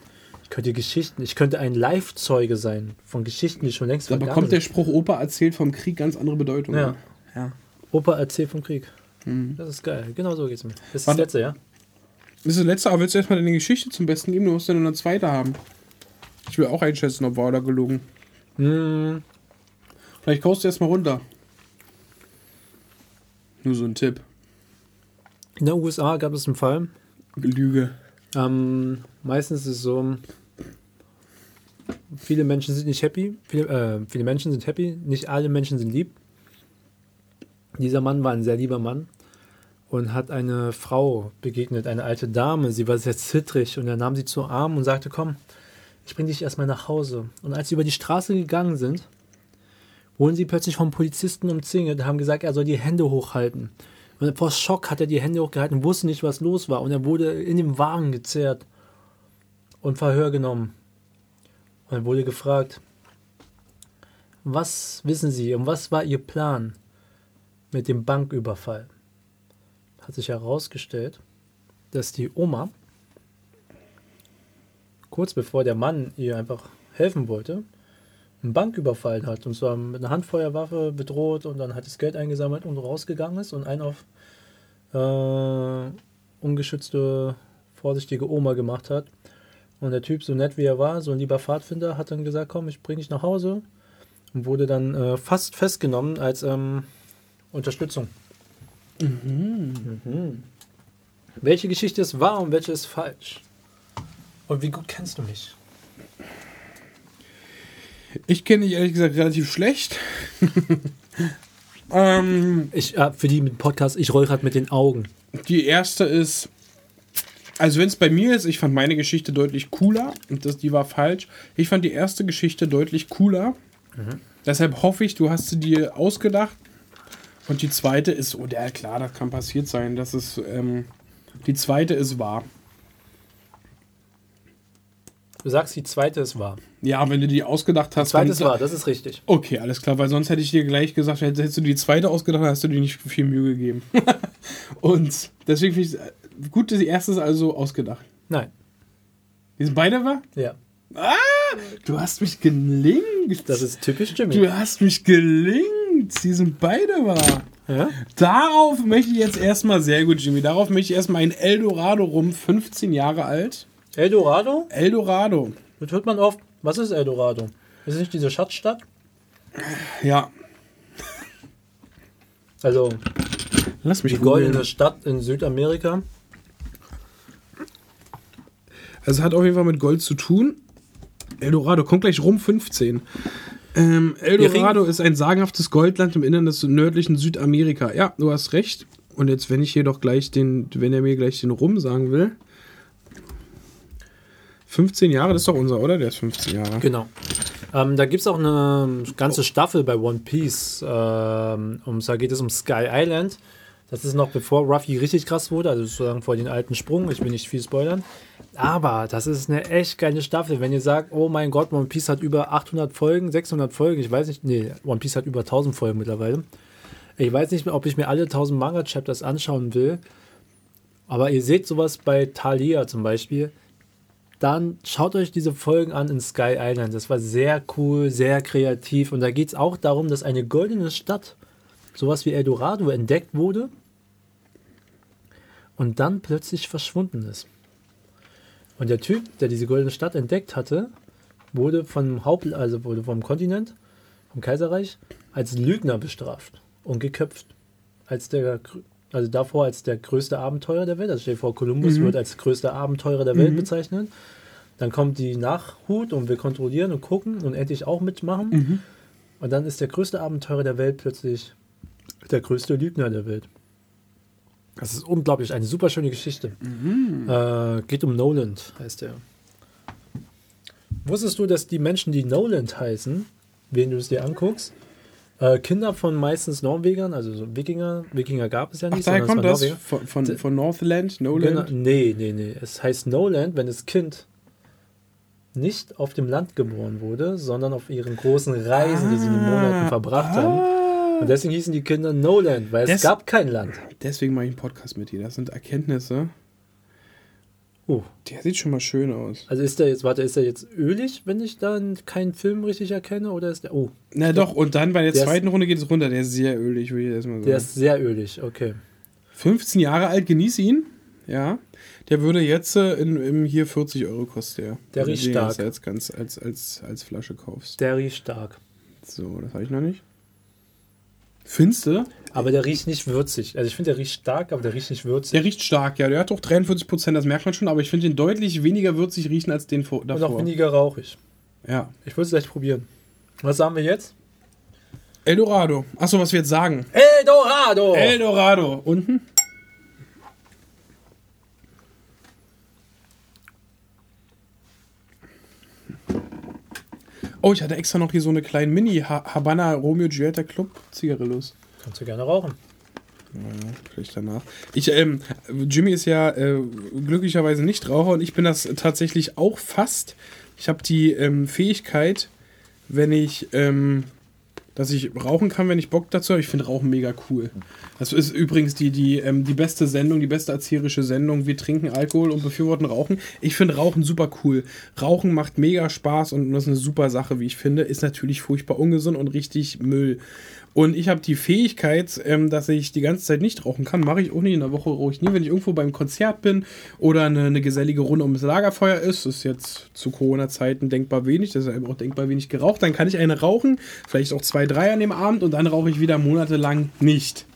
Ich könnte Geschichten, ich könnte ein Live-Zeuge sein von Geschichten, die schon längst Da bekommt der. Spruch Opa erzählt vom Krieg ganz andere Bedeutung. Ja. ja. Opa erzählt vom Krieg. Mhm. Das ist geil. Genau so geht's mir. Das ist das Warte. letzte, ja? Das ist das letzte, aber willst du erstmal deine Geschichte zum Besten geben? Du musst ja nur eine zweite haben. Ich will auch einschätzen, ob wahr oder gelogen. Hm, Vielleicht kaufst du erstmal runter. Nur so ein Tipp. in der USA gab es einen Fall, Lüge. Ähm, meistens ist es so, viele Menschen sind nicht happy, viele, äh, viele Menschen sind happy, nicht alle Menschen sind lieb. Dieser Mann war ein sehr lieber Mann und hat eine Frau begegnet, eine alte Dame. Sie war sehr zittrig und er nahm sie zu Arm und sagte, komm, ich bringe dich erstmal nach Hause. Und als sie über die Straße gegangen sind, wurden sie plötzlich vom Polizisten umzingelt, haben gesagt, er soll die Hände hochhalten. Und vor Schock hat er die Hände hochgehalten, wusste nicht, was los war. Und er wurde in dem Wagen gezerrt und Verhör genommen. Und er wurde gefragt, was wissen Sie und was war Ihr Plan mit dem Banküberfall? Hat sich herausgestellt, dass die Oma, kurz bevor der Mann ihr einfach helfen wollte, einen Banküberfall hat und zwar mit einer Handfeuerwaffe bedroht und dann hat das Geld eingesammelt und rausgegangen ist und einen auf äh, ungeschützte, vorsichtige Oma gemacht hat. Und der Typ, so nett wie er war, so ein lieber Pfadfinder, hat dann gesagt, komm, ich bring dich nach Hause und wurde dann äh, fast festgenommen als ähm, Unterstützung. Mhm. Welche Geschichte ist wahr und welche ist falsch? Und wie gut kennst du mich? Ich kenne dich ehrlich gesagt relativ schlecht. (laughs) ähm, Ich, äh, für die mit dem Podcast, ich roll gerade mit den Augen. die erste ist. Also wenn es bei mir ist, ich fand meine Geschichte deutlich cooler und das, die war falsch. Ich fand die erste Geschichte deutlich cooler. Deshalb hoffe ich, du hast sie dir ausgedacht. Und die zweite ist, oh ja klar, das kann passiert sein. Das ist, ähm, die zweite ist wahr. Du sagst, die zweite ist wahr. Ja, wenn du die ausgedacht hast. Die zweite ist wahr, das ist richtig. Okay, alles klar, weil sonst hätte ich dir gleich gesagt, hättest du die zweite ausgedacht, hast du dir nicht viel Mühe gegeben. (laughs) Und deswegen finde ich es gut, dass die erste ist also ausgedacht. Nein. Die sind beide wahr? Ja. Du hast mich gelingt. Das ist typisch Jimmy. du hast mich gelingt. Die sind beide wahr. Ja? Darauf möchte ich jetzt erstmal, sehr gut, Jimmy, darauf möchte ich erstmal ein Eldorado rum, 15 Jahre alt. Eldorado? Eldorado. Das hört man oft. Was ist Eldorado? Ist es nicht diese Schatzstadt? Ja, Also lass mich die googeln. goldene Stadt in Südamerika. Also hat auf jeden Fall mit Gold zu tun. Eldorado, kommt gleich rum 15. Ähm, Eldorado ist ein sagenhaftes Goldland im Innern des nördlichen Südamerika. Ja, du hast recht. Und jetzt, wenn ich hier doch gleich den, wenn er mir gleich den Rum sagen will. 15 Jahre, das ist doch unser, oder? Der ist 15 Jahre. Genau. Ähm, da gibt es auch eine ganze Staffel bei One Piece. Ähm, um, da geht es um Sky Island. Das ist noch bevor Ruffy richtig krass wurde, also sozusagen vor den alten Sprung. Ich will nicht viel spoilern. Aber das ist eine echt geile Staffel. Wenn ihr sagt, oh mein Gott, One Piece hat über 800 Folgen, 600 Folgen, ich weiß nicht, nee, One Piece hat über 1000 Folgen mittlerweile. Ich weiß nicht mehr, ob ich mir alle 1000 Manga-Chapters anschauen will. Aber ihr seht sowas bei Thalia zum Beispiel. Dann schaut euch diese Folgen an in Sky Island. Das war sehr cool, sehr kreativ. Und da geht es auch darum, dass eine goldene Stadt, sowas wie Eldorado, entdeckt wurde und dann plötzlich verschwunden ist. Und der Typ, der diese goldene Stadt entdeckt hatte, wurde vom Haupt, also wurde vom Kontinent, vom Kaiserreich, als Lügner bestraft und geköpft. Als der, also davor als der größte Abenteurer der Welt. Also stell dir vor, Kolumbus wird als größter Abenteurer der Welt bezeichnet. Dann kommt die Nachhut und wir kontrollieren und gucken und endlich auch mitmachen. Und dann ist der größte Abenteurer der Welt plötzlich der größte Lügner der Welt. Das ist unglaublich, eine super schöne Geschichte. Äh, geht um Noland, heißt er. Wusstest du, dass die Menschen, die Noland heißen, wen du es dir anguckst, äh, Kinder von meistens Norwegern, also so Wikinger, Wikinger gab es ja Ach, nicht, daher sondern kommt das von, von, von Northland, Genau, Noland. nee, nee, nee. Es heißt Noland, wenn das Kind nicht auf dem Land geboren wurde, sondern auf ihren großen Reisen, die sie in den Monaten verbracht haben. Und deswegen hießen die Kinder Noland, weil es gab kein Land. Deswegen mache ich einen Podcast mit dir. Das sind Erkenntnisse. Oh, Der sieht schon mal schön aus. also ist der jetzt, warte, ist der jetzt ölig, wenn ich dann keinen Film richtig erkenne? Oder ist der, oh, Na doch, und dann bei der Der ist- zweiten Runde geht es runter. Der ist sehr ölig, würde ich erstmal sagen. der ist sehr ölig, okay. 15 Jahre alt, genieß ihn. Ja. Der würde jetzt äh, in, im hier 40 Euro kosten. Der, Der Wenn du riecht stark. jetzt Als, ganz, als, als, als Flasche kaufst. Der riecht stark. So, das habe ich noch nicht. Finste? Aber der riecht nicht würzig. Also ich finde, der riecht stark, aber der riecht nicht würzig. Der riecht stark, ja. Der hat doch 43 Prozent, das merkt man schon. Aber ich finde den deutlich weniger würzig riechen als den vor, Und auch davor. weniger rauchig. Ja. Ich würde es gleich probieren. Was sagen wir jetzt? Eldorado. Achso, was wir jetzt sagen. Eldorado! Eldorado. Unten? Oh, ich hatte extra noch hier so eine kleine Mini Ha- Habana Romeo Giulietta Club Zigarillos. Kannst du gerne rauchen. Ja, vielleicht danach. Ich, ähm, Jimmy ist ja äh, glücklicherweise nicht Raucher und ich bin das tatsächlich auch fast. Ich habe die ähm, Fähigkeit, wenn ich, ähm, dass ich rauchen kann, wenn ich Bock dazu habe. Ich finde Rauchen mega cool. Das ist übrigens die, die, ähm, die beste Sendung, die beste erzieherische Sendung. Wir trinken Alkohol und befürworten Rauchen. Ich finde Rauchen super cool. Rauchen macht mega Spaß und das ist eine super Sache, wie ich finde. Ist natürlich furchtbar ungesund und richtig Müll. Und ich habe die Fähigkeit, ähm, dass ich die ganze Zeit nicht rauchen kann. Mache ich auch nie. In der Woche rauche ich nie, wenn ich irgendwo beim Konzert bin oder eine, eine gesellige Runde ums Lagerfeuer ist. Ist jetzt zu Corona-Zeiten denkbar wenig. Eben auch denkbar wenig geraucht. Dann kann ich eine rauchen, vielleicht auch zwei, drei an dem Abend und dann rauche ich wieder monatelang nicht.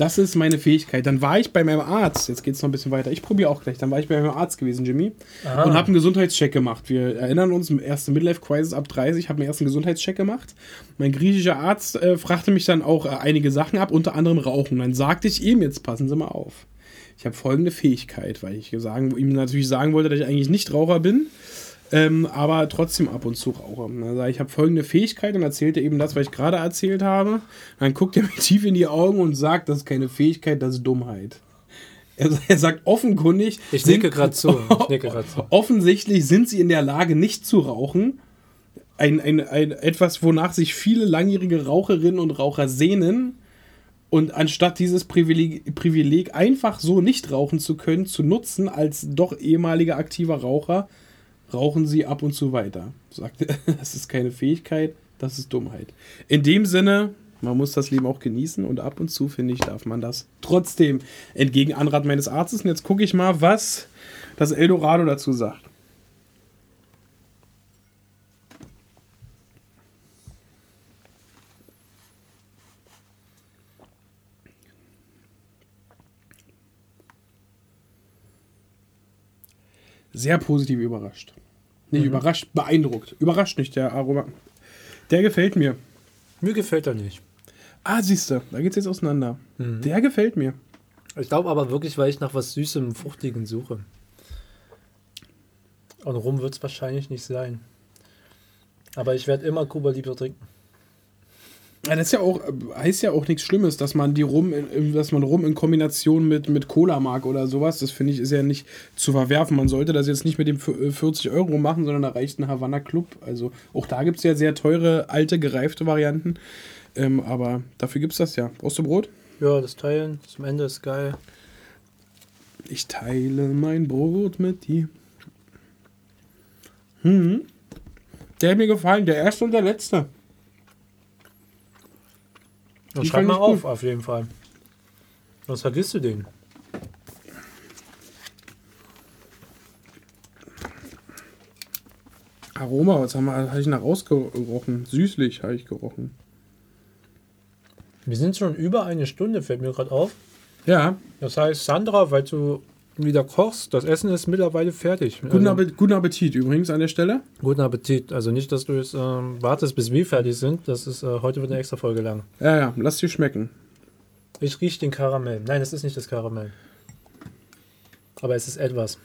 Das ist meine Fähigkeit. Dann war ich bei meinem Arzt. Jetzt geht es noch ein bisschen weiter. Ich probiere auch gleich. Dann war ich bei meinem Arzt gewesen, Jimmy. Aha. Und habe einen Gesundheitscheck gemacht. Wir erinnern uns, erste Midlife-Crisis ab 30, habe meinen ersten Gesundheitscheck gemacht. Mein griechischer Arzt äh, fragte mich dann auch äh, einige Sachen ab, unter anderem Rauchen. Dann sagte ich ihm, jetzt passen Sie mal auf. Ich habe folgende Fähigkeit, weil ich sagen, ihm natürlich sagen wollte, dass ich eigentlich nicht Raucher bin, ähm, aber trotzdem ab und zu rauche. Dann sage ich, habe folgende Fähigkeit und erzählte eben das, was ich gerade erzählt habe. Dann guckt er (laughs) mir tief in die Augen und sagt, das ist keine Fähigkeit, das ist Dummheit. Er, (laughs) er sagt offenkundig. Ich nicke gerade zu. (laughs) Nicke zu. Offensichtlich sind sie in der Lage, nicht zu rauchen. Ein, ein, ein, etwas, wonach sich viele langjährige Raucherinnen und Raucher sehnen. Und anstatt dieses Privileg, Privileg einfach so nicht rauchen zu können, zu nutzen als doch ehemaliger aktiver Raucher, rauchen sie ab und zu weiter. Sagt er, (laughs) das ist keine Fähigkeit, das ist Dummheit. In dem Sinne, man muss das Leben auch genießen und ab und zu, finde ich, darf man das trotzdem entgegen Anrat meines Arztes. Und jetzt gucke ich mal, was das Eldorado dazu sagt. Sehr positiv überrascht. Nicht überrascht, beeindruckt. Überrascht nicht, der Aroma. Der gefällt mir. Mir gefällt er nicht. Ah, siehst du, da geht's jetzt auseinander. Der gefällt mir. Ich glaube aber wirklich, weil ich nach was Süßem, Fruchtigen suche. Und rum wird es wahrscheinlich nicht sein. Aber ich werde immer Kuba Libre trinken. Ja, das ist ja auch, heißt ja auch nichts Schlimmes, dass man die rum, in, dass man rum in Kombination mit, mit Cola mag oder sowas. Das finde ich ist ja nicht zu verwerfen. Man sollte das jetzt nicht mit dem 40 Euro machen, sondern da reicht ein Havanna Club. Also auch da gibt es ja sehr teure, alte, gereifte Varianten. Ähm, aber dafür gibt es das ja. Brauchst du Brot? Ja, das Teilen zum Ende ist geil. Ich teile mein Brot mit dir. Hm. Der hat mir gefallen, der erste und der letzte. Und schreib mal auf, gut. auf jeden Fall. Sonst vergisst du den. Aroma, was haben wir, habe ich nach rausgerochen? Süßlich habe ich gerochen. Wir sind schon über eine Stunde, fällt mir gerade auf. Ja, Das heißt, Sandra, weil du wieder kochst, das Essen ist mittlerweile fertig. guten, Also, Appetit, guten Appetit übrigens an der Stelle. guten Appetit. Also nicht, dass du jetzt ähm, wartest, bis wir fertig sind. Das ist äh, heute wird eine extra Folge lang. Ja, ja, lass dir schmecken. Ich rieche den Karamell. Nein, das ist nicht das Karamell. Aber es ist etwas.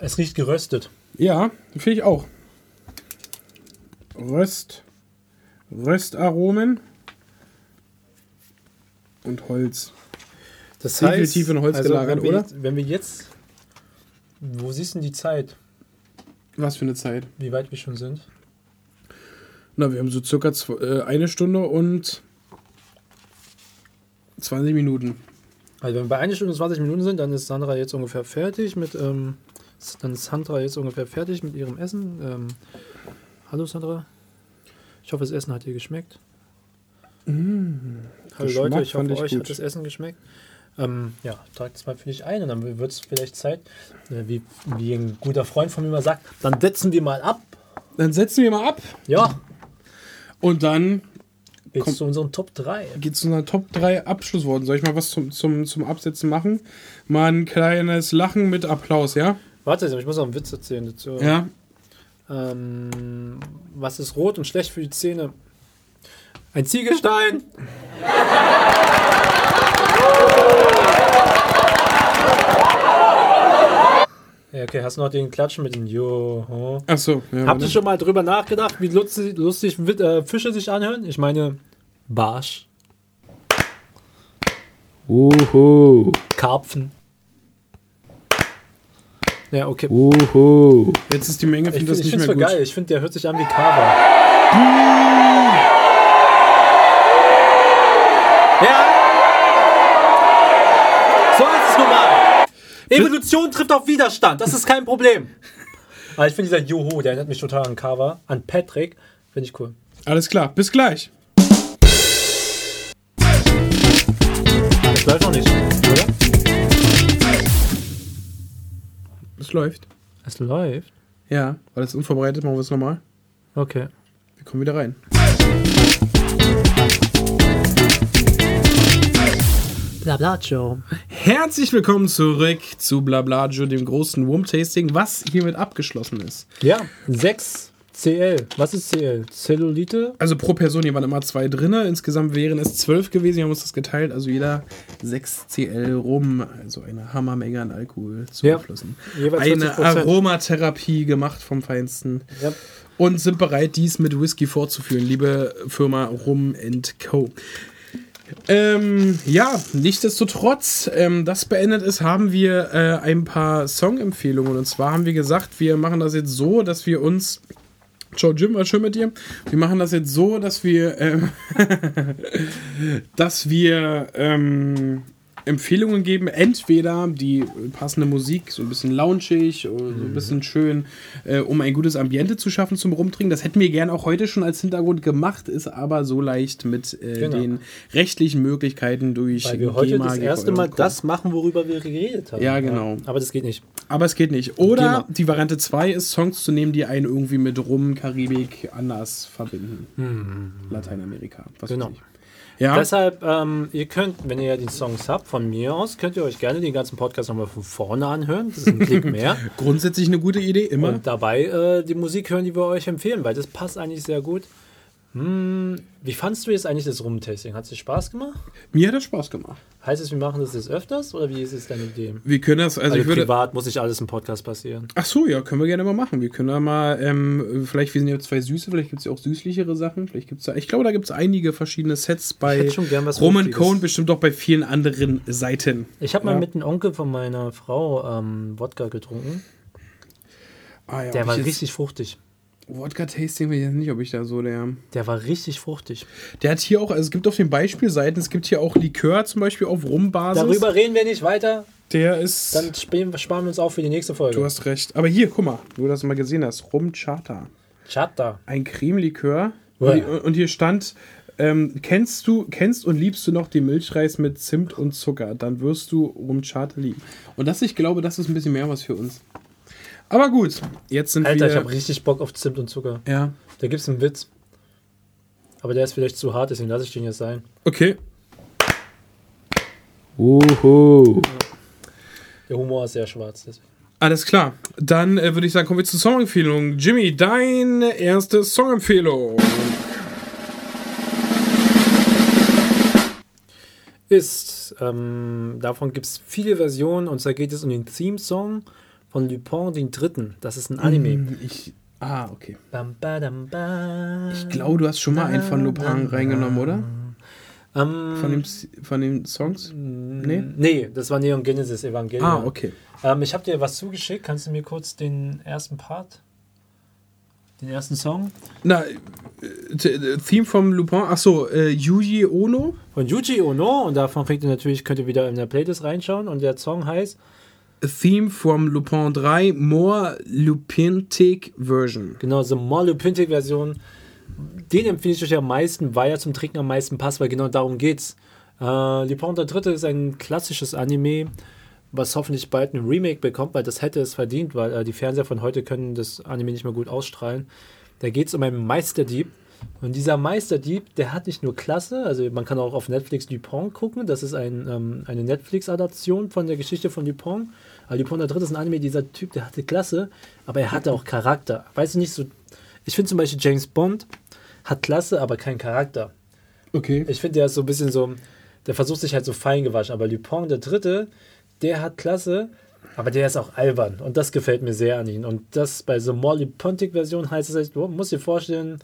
Es riecht geröstet. Ja, finde ich auch. Röst, Röstaromen und Holz. Das Definitiv in Holz gelagert, wenn wir, oder? Jetzt, wenn wir jetzt. Wo siehst du denn die Zeit? Was für eine Zeit? Wie weit wir schon sind? Na, wir haben so circa zw- äh, eine Stunde und 20 Minuten. Also wenn wir bei 1 Stunde und 20 Minuten sind, dann ist Sandra jetzt ungefähr fertig mit. Ähm, dann ist Sandra jetzt ungefähr fertig mit ihrem Essen. Ähm, hallo Sandra. Ich hoffe, das Essen hat dir geschmeckt. hallo Mm, Geschmack Leute, ich hoffe, ich euch gut. hat das Essen geschmeckt. Ähm, ja, tragt es mal für dich ein und dann wird es vielleicht Zeit, äh, wie, wie ein guter Freund von mir mal sagt, dann setzen wir mal ab. Dann setzen wir mal ab Ja, und dann Komm. zu unseren Top 3. geht es zu einer Top 3 Abschlussworten. Soll ich mal was zum, zum, zum Absetzen machen? Mal ein kleines Lachen mit Applaus, ja? Warte, ich muss noch einen Witz erzählen dazu. Ja. Ähm, was ist rot und schlecht für die Zähne? Ein Ziegelstein. (laughs) Ja, okay, hast du noch den Klatschen mit dem Jo? Achso. Ja, Habt ihr schon mal drüber nachgedacht, wie lustig, lustig äh, Fische sich anhören? Ich meine, Barsch, Uhu. Karpfen. Ja, okay. Uhu. Jetzt ist die Menge, Ich finde finde das es nicht mehr gut. geil. Ich finde, der hört sich an wie Kava. Evolution trifft auf Widerstand. Das ist kein Problem. (laughs) Aber ich finde dieser Joho, der erinnert mich total an Kava, an Patrick. Finde ich cool. Alles klar, bis gleich. Das läuft noch nicht, oder? Es läuft. Es läuft. Ja, weil es unvorbereitet, machen wir es nochmal. Okay. Wir kommen wieder rein. Blabla Joe. Herzlich willkommen zurück zu Blablajo, dem großen Wurm-Tasting, was hiermit abgeschlossen ist. Ja, 6 CL. Was ist CL? Zellulite? Also pro Person, hier waren immer zwei drinne. Insgesamt wären es zwölf gewesen. Wir haben uns das geteilt. Also jeder 6 CL rum. Also eine Hammermenge an Alkohol Ja. zugeflossen. Jeweils Eine 40%. Aromatherapie gemacht vom Feinsten. Ja. Und sind bereit, dies mit Whisky fortzuführen. Liebe Firma Rum Co. Ähm, ja, nichtsdestotrotz, ähm, das beendet ist, haben wir äh, ein paar Songempfehlungen. Und zwar haben wir gesagt, wir machen das jetzt so, dass wir uns. Ciao Jim, war schön mit dir. Wir machen das jetzt so, dass wir, ähm, (laughs) dass wir ähm, Empfehlungen geben. Entweder die passende Musik, so ein bisschen loungig, oder so ein bisschen schön, äh, um ein gutes Ambiente zu schaffen zum Rumtrinken. Das hätten wir gern auch heute schon als Hintergrund gemacht, ist aber so leicht mit äh, Genau. den rechtlichen Möglichkeiten durch Weil wir heute GEMA, das erste Mal das machen, worüber wir geredet haben. Ja, genau. Aber das geht nicht. Aber es geht nicht. Oder GEMA. die Variante 2 ist, Songs zu nehmen, die einen irgendwie mit Rum, Karibik anders verbinden. Lateinamerika. Was Genau. Ja, Deshalb, ähm, ihr könnt, wenn ihr die Songs habt, von mir aus, könnt ihr euch gerne den ganzen Podcast nochmal von vorne anhören. Das ist ein Klick mehr. (laughs) grundsätzlich eine gute Idee, immer. Und dabei äh, die Musik hören, die wir euch empfehlen, weil das passt eigentlich sehr gut. Hm, wie fandst du jetzt eigentlich das Rumtasting? Hat es dir Spaß gemacht? Mir hat das Spaß gemacht. Heißt es, wir machen das jetzt öfters oder wie ist es deine Idee? Wir können das, also, Also, ich würde. privat muss nicht alles im Podcast passieren. Ach so, ja, können wir gerne mal machen. Wir können da mal, ähm, vielleicht, wir sind ja zwei Süße, vielleicht gibt es ja auch süßlichere Sachen. Vielleicht gibt's da, ich glaube, da gibt es einige verschiedene Sets bei Roman. Cohn, bestimmt auch bei vielen anderen Seiten. Ich habe mal Ja. mit einem Onkel von meiner Frau ähm, Wodka getrunken. Ah, ja, Der war richtig fruchtig. Wodka-Tasting weiß ich jetzt nicht, ob ich da so der. Der war richtig fruchtig. Der hat hier auch, also es gibt auf den Beispielseiten, es gibt hier auch Likör zum Beispiel auf Rumbasis. Darüber reden wir nicht weiter. Der ist. Dann spielen, sparen wir uns auf für die nächste Folge. du hast recht. Aber hier, guck mal, du das mal gesehen hast. Rum Charter. Chata. Ein Cremelikör. Und, hier- und hier stand. Ähm, kennst du, kennst und liebst du noch den Milchreis mit Zimt und Zucker, dann wirst du Rum Charter lieben. Und das, ich glaube, das ist ein bisschen mehr was für uns. Aber gut, jetzt sind Alter, wir. ich habe richtig Bock auf Zimt und Zucker. ja, Da gibt es einen Witz. Aber der ist vielleicht zu hart, deswegen lasse ich den jetzt sein. okay. Uhu. Der Humor ist sehr schwarz. Deswegen. Alles klar. Dann äh, würde ich sagen, kommen wir zur Songempfehlung. Jimmy, deine erste Songempfehlung. Ist, ähm, davon gibt es viele Versionen und zwar geht es um den Theme-Song von Lupin den Dritten. Das ist ein Anime. Ich. Ah, okay. Bam, badam, ba. Ich glaube, du hast schon mal einen von Lupin reingenommen, oder? Ähm, Von, dem, von den Songs? Nee? Nee, das war Neon Genesis Evangelion. Ah, okay. Ähm, ich habe dir was zugeschickt. Kannst du mir kurz den ersten Part, den ersten Song Na, äh, äh, Theme vom Lupin. Achso, äh, Yuji Ono. von Yuji Ono und davon kriegt ihr natürlich, könnt ihr wieder in der Playlist reinschauen und der Song heißt, A Theme from Lupin 3, More Lupintic Version. genau, so More Lupintic Version. Den empfehle ich euch am meisten, weil er zum Trinken am meisten passt, weil genau darum geht's. Äh, Lupin der Dritte ist ein klassisches Anime, was hoffentlich bald ein Remake bekommt, weil das hätte es verdient, weil äh, die Fernseher von heute können das Anime nicht mehr gut ausstrahlen. Da geht es um einen Meisterdieb. Und dieser Meisterdieb, der hat nicht nur Klasse, also man kann auch auf Netflix Dupont gucken, das ist ein, ähm, eine Netflix-Adaption von der Geschichte von Dupont. Aber der Dritte ist ein Anime, dieser Typ, der hatte Klasse, aber er hatte auch Charakter. Weißt du nicht so, ich finde zum Beispiel James Bond hat Klasse, aber keinen Charakter. Okay. Ich finde, der ist so ein bisschen so, der versucht sich halt so fein gewaschen. Aber der Dritte, der hat Klasse, aber der ist auch albern. Und das gefällt mir sehr an ihm. Und das bei so Molly Pontic-Version heißt es, du musst dir vorstellen,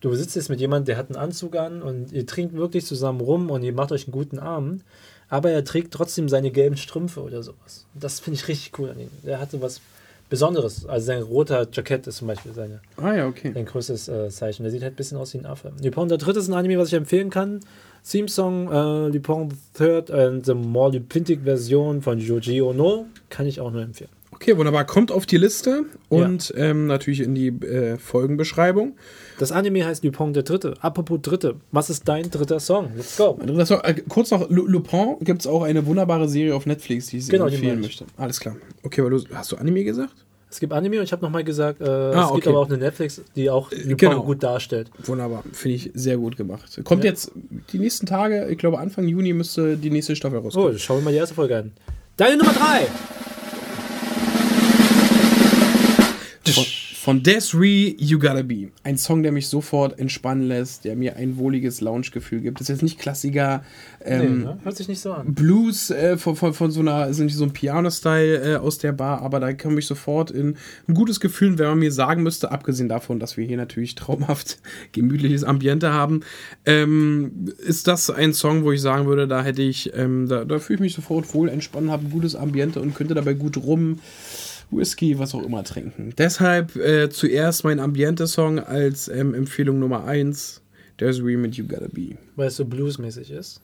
du sitzt jetzt mit jemandem, der hat einen Anzug an und ihr trinkt wirklich zusammen rum und ihr macht euch einen guten Abend. Aber er trägt trotzdem seine gelben Strümpfe oder sowas. Das finde ich richtig cool an ihm. Der hatte was Besonderes. Also sein roter Jackett ist zum Beispiel seine Ah ja, okay. ein größtes äh, Zeichen. Der sieht halt ein bisschen aus wie ein Affe. Lupin der Dritte ist ein Anime, was ich empfehlen kann. Theme Song äh, Lupin the Third and the More Lupintic Version von Joji Ono kann ich auch nur empfehlen. Okay, wunderbar. Kommt auf die Liste und ähm, natürlich in die äh, Folgenbeschreibung. Das Anime heißt Lupin der Dritte. Apropos Dritte, was ist dein dritter Song? Let's go. Das war, äh, kurz noch, Lu- Lupin gibt es auch eine wunderbare Serie auf Netflix, die ich Genau, die empfehlen möchte. Alles klar. Okay, weil du, hast du Anime gesagt? Es gibt Anime und ich habe nochmal gesagt, äh, es Ah, okay. gibt aber auch eine Netflix, die auch Lupin genau. gut darstellt. Wunderbar, finde ich sehr gut gemacht. Kommt Ja. jetzt die nächsten Tage, ich glaube Anfang Juni müsste die nächste Staffel Oh, rauskommen. schauen wir mal die erste Folge an. Deine Nummer 3! Von, Desiree, You Gotta Be. Ein Song, der mich sofort entspannen lässt, der mir ein wohliges Lounge-Gefühl gibt. Das ist jetzt nicht Klassiker. Ähm, nee, ne? Hört sich nicht so an. Blues äh, von, von, von so einer, ist nicht so ein Piano-Style äh, aus der Bar, aber da komme ich sofort in ein gutes Gefühl, wenn man mir sagen müsste, abgesehen davon, dass wir hier natürlich traumhaft (laughs) gemütliches Ambiente haben, ähm, ist das ein Song, wo ich sagen würde, da hätte ich, ähm, da, da fühle ich mich sofort wohl, entspannen, habe ein gutes Ambiente und könnte dabei gut rum Whisky, was auch immer trinken. Deshalb äh, zuerst mein Ambiente-Song als ähm, Empfehlung Nummer 1, Desiree mit You Gotta Be. Weil es so bluesmäßig ist.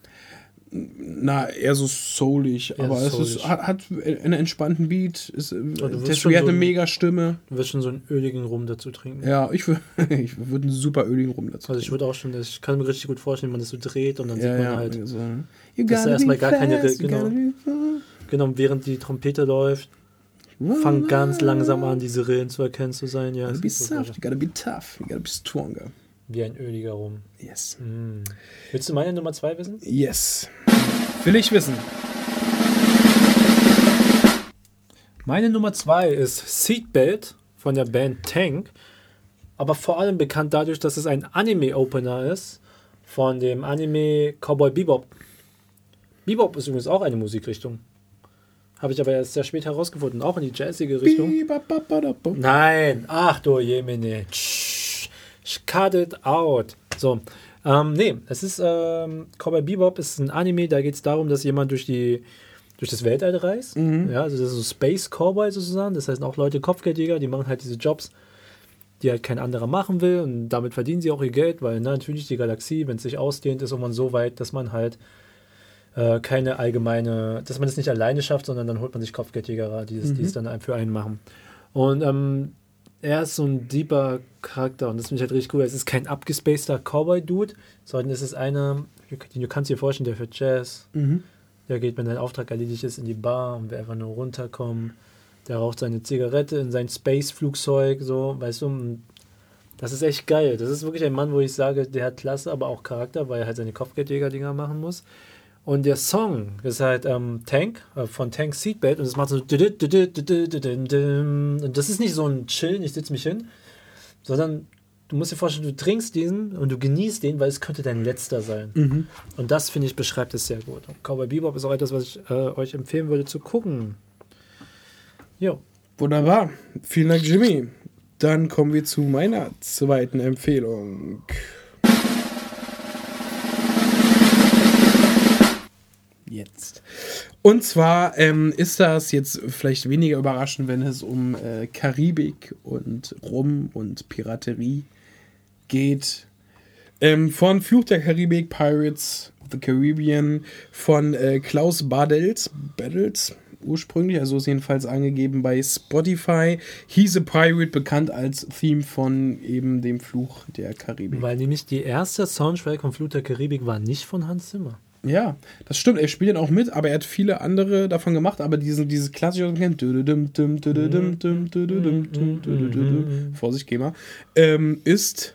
Na, eher so soulig, Eher aber es soulig. ist, hat, hat einen entspannten Beat. Ist, äh, Desiree schon hat so eine ein- mega Stimme. Du wirst schon so einen öligen Rum dazu trinken. Ja, ich, (laughs) ich würde einen super öligen Rum dazu. Also ich würde auch schon, ich kann mir richtig gut vorstellen, wenn man das so dreht und dann ja, sieht man ja, halt, so. You dass da gotta erstmal be gar keine fast, gotta genau. genau, während die Trompete läuft, fangt ganz langsam an, diese Rillen zu erkennen zu sein. Ja, You gotta es be soft, you gotta be tough, you gotta be stronger. wie ein öliger Rum. Yes. Mm. Willst du meine Nummer zwei wissen? Yes. Will ich wissen. Meine Nummer zwei ist Seatbelt von der Band Tank. aber vor allem bekannt dadurch, dass es ein Anime-Opener ist von dem Anime Cowboy Bebop. Bebop ist übrigens auch eine Musikrichtung. Habe ich aber erst sehr spät herausgefunden, auch in die jazzige Richtung. Nein, ach du Jemine. Cut it out. So, ähm, nee, es ist, ähm, Cowboy Bebop ist ein Anime, da geht es darum, dass jemand durch die durch das Weltall reist. Ja, also das ist so Space Cowboy sozusagen. Das heißt auch Leute Kopfgeldjäger, die machen halt diese Jobs, die halt kein anderer machen will und damit verdienen sie auch ihr Geld, weil na, natürlich die Galaxie, wenn es sich ausdehnt, ist irgendwann so weit, dass man halt äh, keine allgemeine, dass man es nicht alleine schafft, sondern dann holt man sich Kopfgeldjäger, die es, die es dann für einen machen. Und ähm, er ist so ein deeper Charakter und das finde ich halt richtig cool. Es ist kein abgespaceter Cowboy-Dude, sondern es ist einer, den du kannst dir vorstellen, der für Jazz, der geht, wenn sein Auftrag erledigt ist, in die Bar und will einfach nur runterkommen. Der raucht seine Zigarette in sein Space-Flugzeug, so, weißt du. Das ist echt geil. Das ist wirklich ein Mann, wo ich sage, der hat Klasse, aber auch Charakter, weil er halt seine Kopfgeldjäger-Dinger machen muss. Und der Song ist halt ähm, Tank, äh, von Tank Seatbelt und es macht so. Und das ist nicht so ein Chillen, ich sitze mich hin, sondern du musst dir vorstellen, du trinkst diesen und du genießt den, weil es könnte dein letzter sein. Und das, finde ich, beschreibt es sehr gut. Und Cowboy Bebop ist auch etwas, was ich äh, euch empfehlen würde zu gucken. Jo. Wunderbar. Vielen Dank, Jimmy. Dann kommen wir zu meiner zweiten Empfehlung. Jetzt. Und zwar ähm, ist das jetzt vielleicht weniger überraschend, wenn es um äh, Karibik und Rum und Piraterie geht. Ähm, von Fluch der Karibik, Pirates of the Caribbean, von äh, Klaus Badels, Badels ursprünglich, also ist jedenfalls angegeben bei Spotify. He's a Pirate, bekannt als Theme von eben dem Fluch der Karibik. Weil nämlich die erste Soundtrack von Flut der Karibik war nicht von Hans Zimmer. Ja, das stimmt. Er spielt auch mit, aber er hat viele andere davon gemacht. Aber diese, diese klassische Vorsicht, GEMA, ähm, ist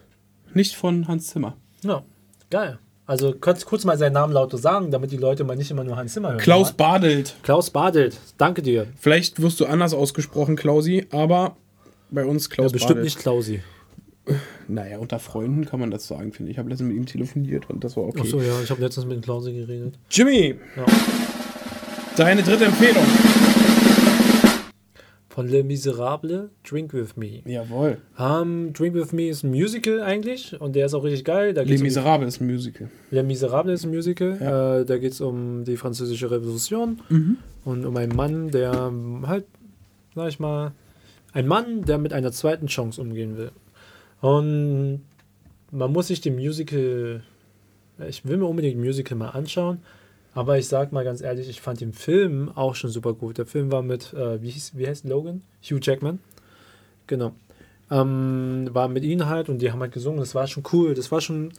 nicht von Hans Zimmer. Ja, geil. Also kannst du kurz mal seinen Namen laut sagen, damit die Leute mal nicht immer nur Hans Zimmer hören. Klaus Ja? Badelt. Klaus Badelt, danke dir. Vielleicht wirst du anders ausgesprochen, Klausi, aber bei uns Ja, Klaus bestimmt Badelt. nicht Klausi. Naja, unter Freunden kann man das sagen, finde ich. Ich habe letztens mit ihm telefoniert und das war okay. Achso, ja, ich habe letztens mit dem Klausi geredet. Jimmy, Ja. deine dritte Empfehlung. Von Le Miserable, Drink With Me. Jawohl. Ähm, Drink With Me ist ein Musical eigentlich und der ist auch richtig geil. Da Les geht's um ist ein Musical. Les Miserables ist ein Musical. Ja. Äh, da geht es um die französische Revolution Mhm. und um einen Mann, der halt, sag ich mal, ein Mann, der mit einer zweiten Chance umgehen will. Und man muss sich den Musical, ich will mir unbedingt Musical mal anschauen, aber ich sag mal ganz ehrlich, ich fand den Film auch schon super gut. Der Film war mit, äh, wie, hieß, wie heißt Logan? Hugh Jackman. Genau. Ähm, war mit ihnen halt und die haben halt gesungen. Das war schon cool. Das war schon,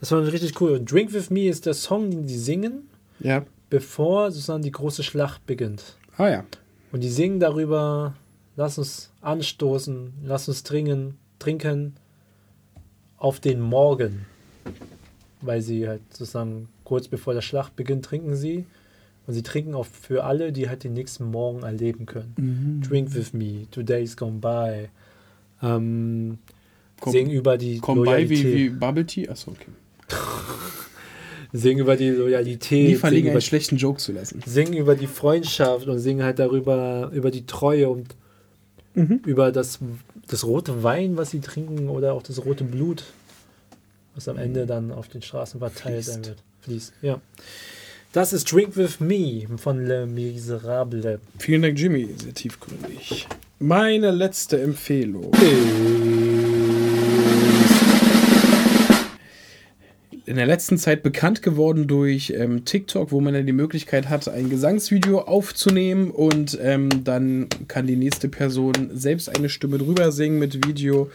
das war richtig cool. Und Drink With Me ist der Song, den die singen, Ja. bevor sozusagen die große Schlacht beginnt. Ah ja. Und die singen darüber, lass uns anstoßen, lass uns trinken, trinken auf den Morgen. Weil sie halt sozusagen kurz bevor der Schlacht beginnt, trinken sie. Und sie trinken auch für alle, die halt den nächsten Morgen erleben können. Drink with me, today's gone by. Ähm, Komm- singen über die Komm Loyalität. wie, wie Bubble Tea. Achso, okay. (laughs) Singen über die Loyalität. Nie verlegen, einen über schlechten Joke zu lassen. singen über die Freundschaft und singen halt darüber, über die Treue und Mhm. über das, das rote Wein, was sie trinken oder auch das rote Blut, was am Ende dann auf den Straßen verteilt sein Fließt. wird. Fließt, ja. Das ist Drink With Me von Le Miserable. Vielen Dank, Jimmy. Sehr tiefgründig. Meine letzte Empfehlung. In der letzten Zeit bekannt geworden durch ähm, TikTok, wo man dann die Möglichkeit hat, ein Gesangsvideo aufzunehmen und ähm, dann kann die nächste Person selbst eine Stimme drüber singen mit Video.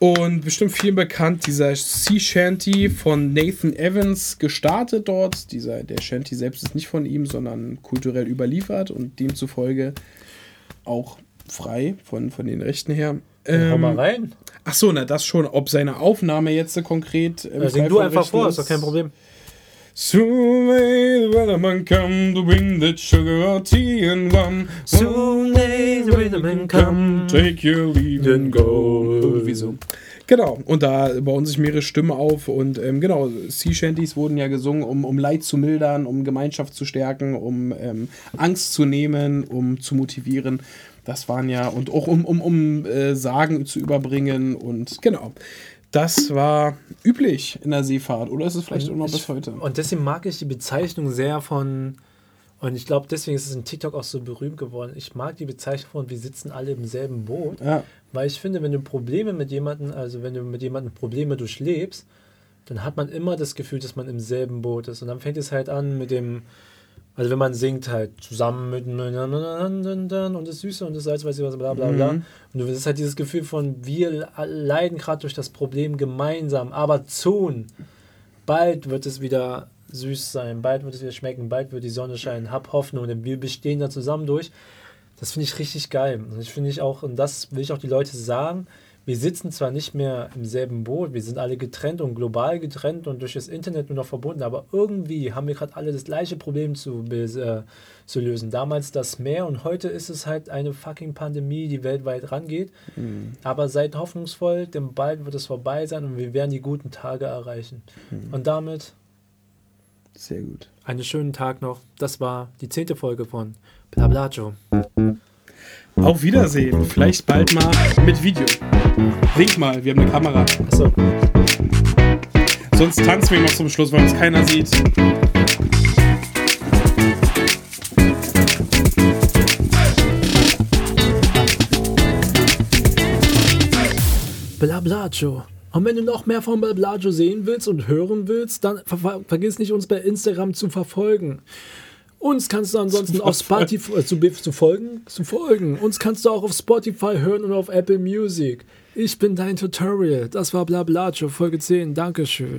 Und bestimmt vielen bekannt, dieser Sea Shanty von Nathan Evans gestartet dort. Dieser, der Shanty selbst ist nicht von ihm, sondern kulturell überliefert und demzufolge auch frei von, von den Rechten her. Hau mal Ähm, rein. Ach so, na das schon. Ob seine Aufnahme jetzt so konkret. ähm, Ja, sing frei du einfach vor, ist doch kein Problem. Soon may the weatherman come to bring that sugar or tea and rum. Soon may the weatherman come, take your leave and go. Irgendwie so. Genau, und da bauen sich mehrere Stimmen auf und ähm, genau, Sea Shanties wurden ja gesungen, um, um Leid zu mildern, um Gemeinschaft zu stärken, um ähm, Angst zu nehmen, um zu motivieren. Das waren ja, und auch um, um, um äh, Sagen zu überbringen und genau. Das war üblich in der Seefahrt, oder ist es vielleicht auch noch bis heute? Und deswegen mag ich die Bezeichnung sehr von, und ich glaube, deswegen ist es in TikTok auch so berühmt geworden. Ich mag die Bezeichnung von, wir sitzen alle im selben Boot. Ja. Weil ich finde, wenn du Probleme mit jemandem, also wenn du mit jemandem Probleme durchlebst, dann hat man immer das Gefühl, dass man im selben Boot ist. Und dann fängt es halt an mit dem, also wenn man singt halt zusammen miteinander und das Süße und das Salz, weiß ich was, bla bla bla. Mhm. Und du hast halt dieses Gefühl von, wir leiden gerade durch das Problem gemeinsam, aber tun. Bald wird es wieder süß sein, bald wird es wieder schmecken, bald wird die Sonne scheinen, hab Hoffnung, denn wir bestehen da zusammen durch. Das finde ich richtig geil. Und ich finde ich auch, und das will ich auch die Leute sagen, wir sitzen zwar nicht mehr im selben Boot, wir sind alle getrennt und global getrennt und durch das Internet nur noch verbunden, aber irgendwie haben wir gerade alle das gleiche Problem zu, äh, zu lösen. Damals das Meer und heute ist es halt eine fucking Pandemie, die weltweit rangeht. Mhm. Aber seid hoffnungsvoll, denn bald wird es vorbei sein und wir werden die guten Tage erreichen. Mhm. Und damit Sehr gut. einen schönen Tag noch. Das war die zehnte Folge von Blablajo. Auf Wiedersehen. Vielleicht bald mal mit Video. Wink mal, wir haben eine Kamera. Achso. Sonst tanzen wir noch zum Schluss, weil uns keiner sieht. Blablajo. Und wenn du noch mehr von Blablajo sehen willst und hören willst, dann ver vergiss nicht, uns bei Instagram zu verfolgen. Uns kannst du ansonsten auf Spotify äh, zu, zu folgen, zu folgen. Uns kannst du auch auf Spotify hören und auf Apple Music. Ich bin dein Tutorial. Das war Blablajo Folge 10. Dankeschön.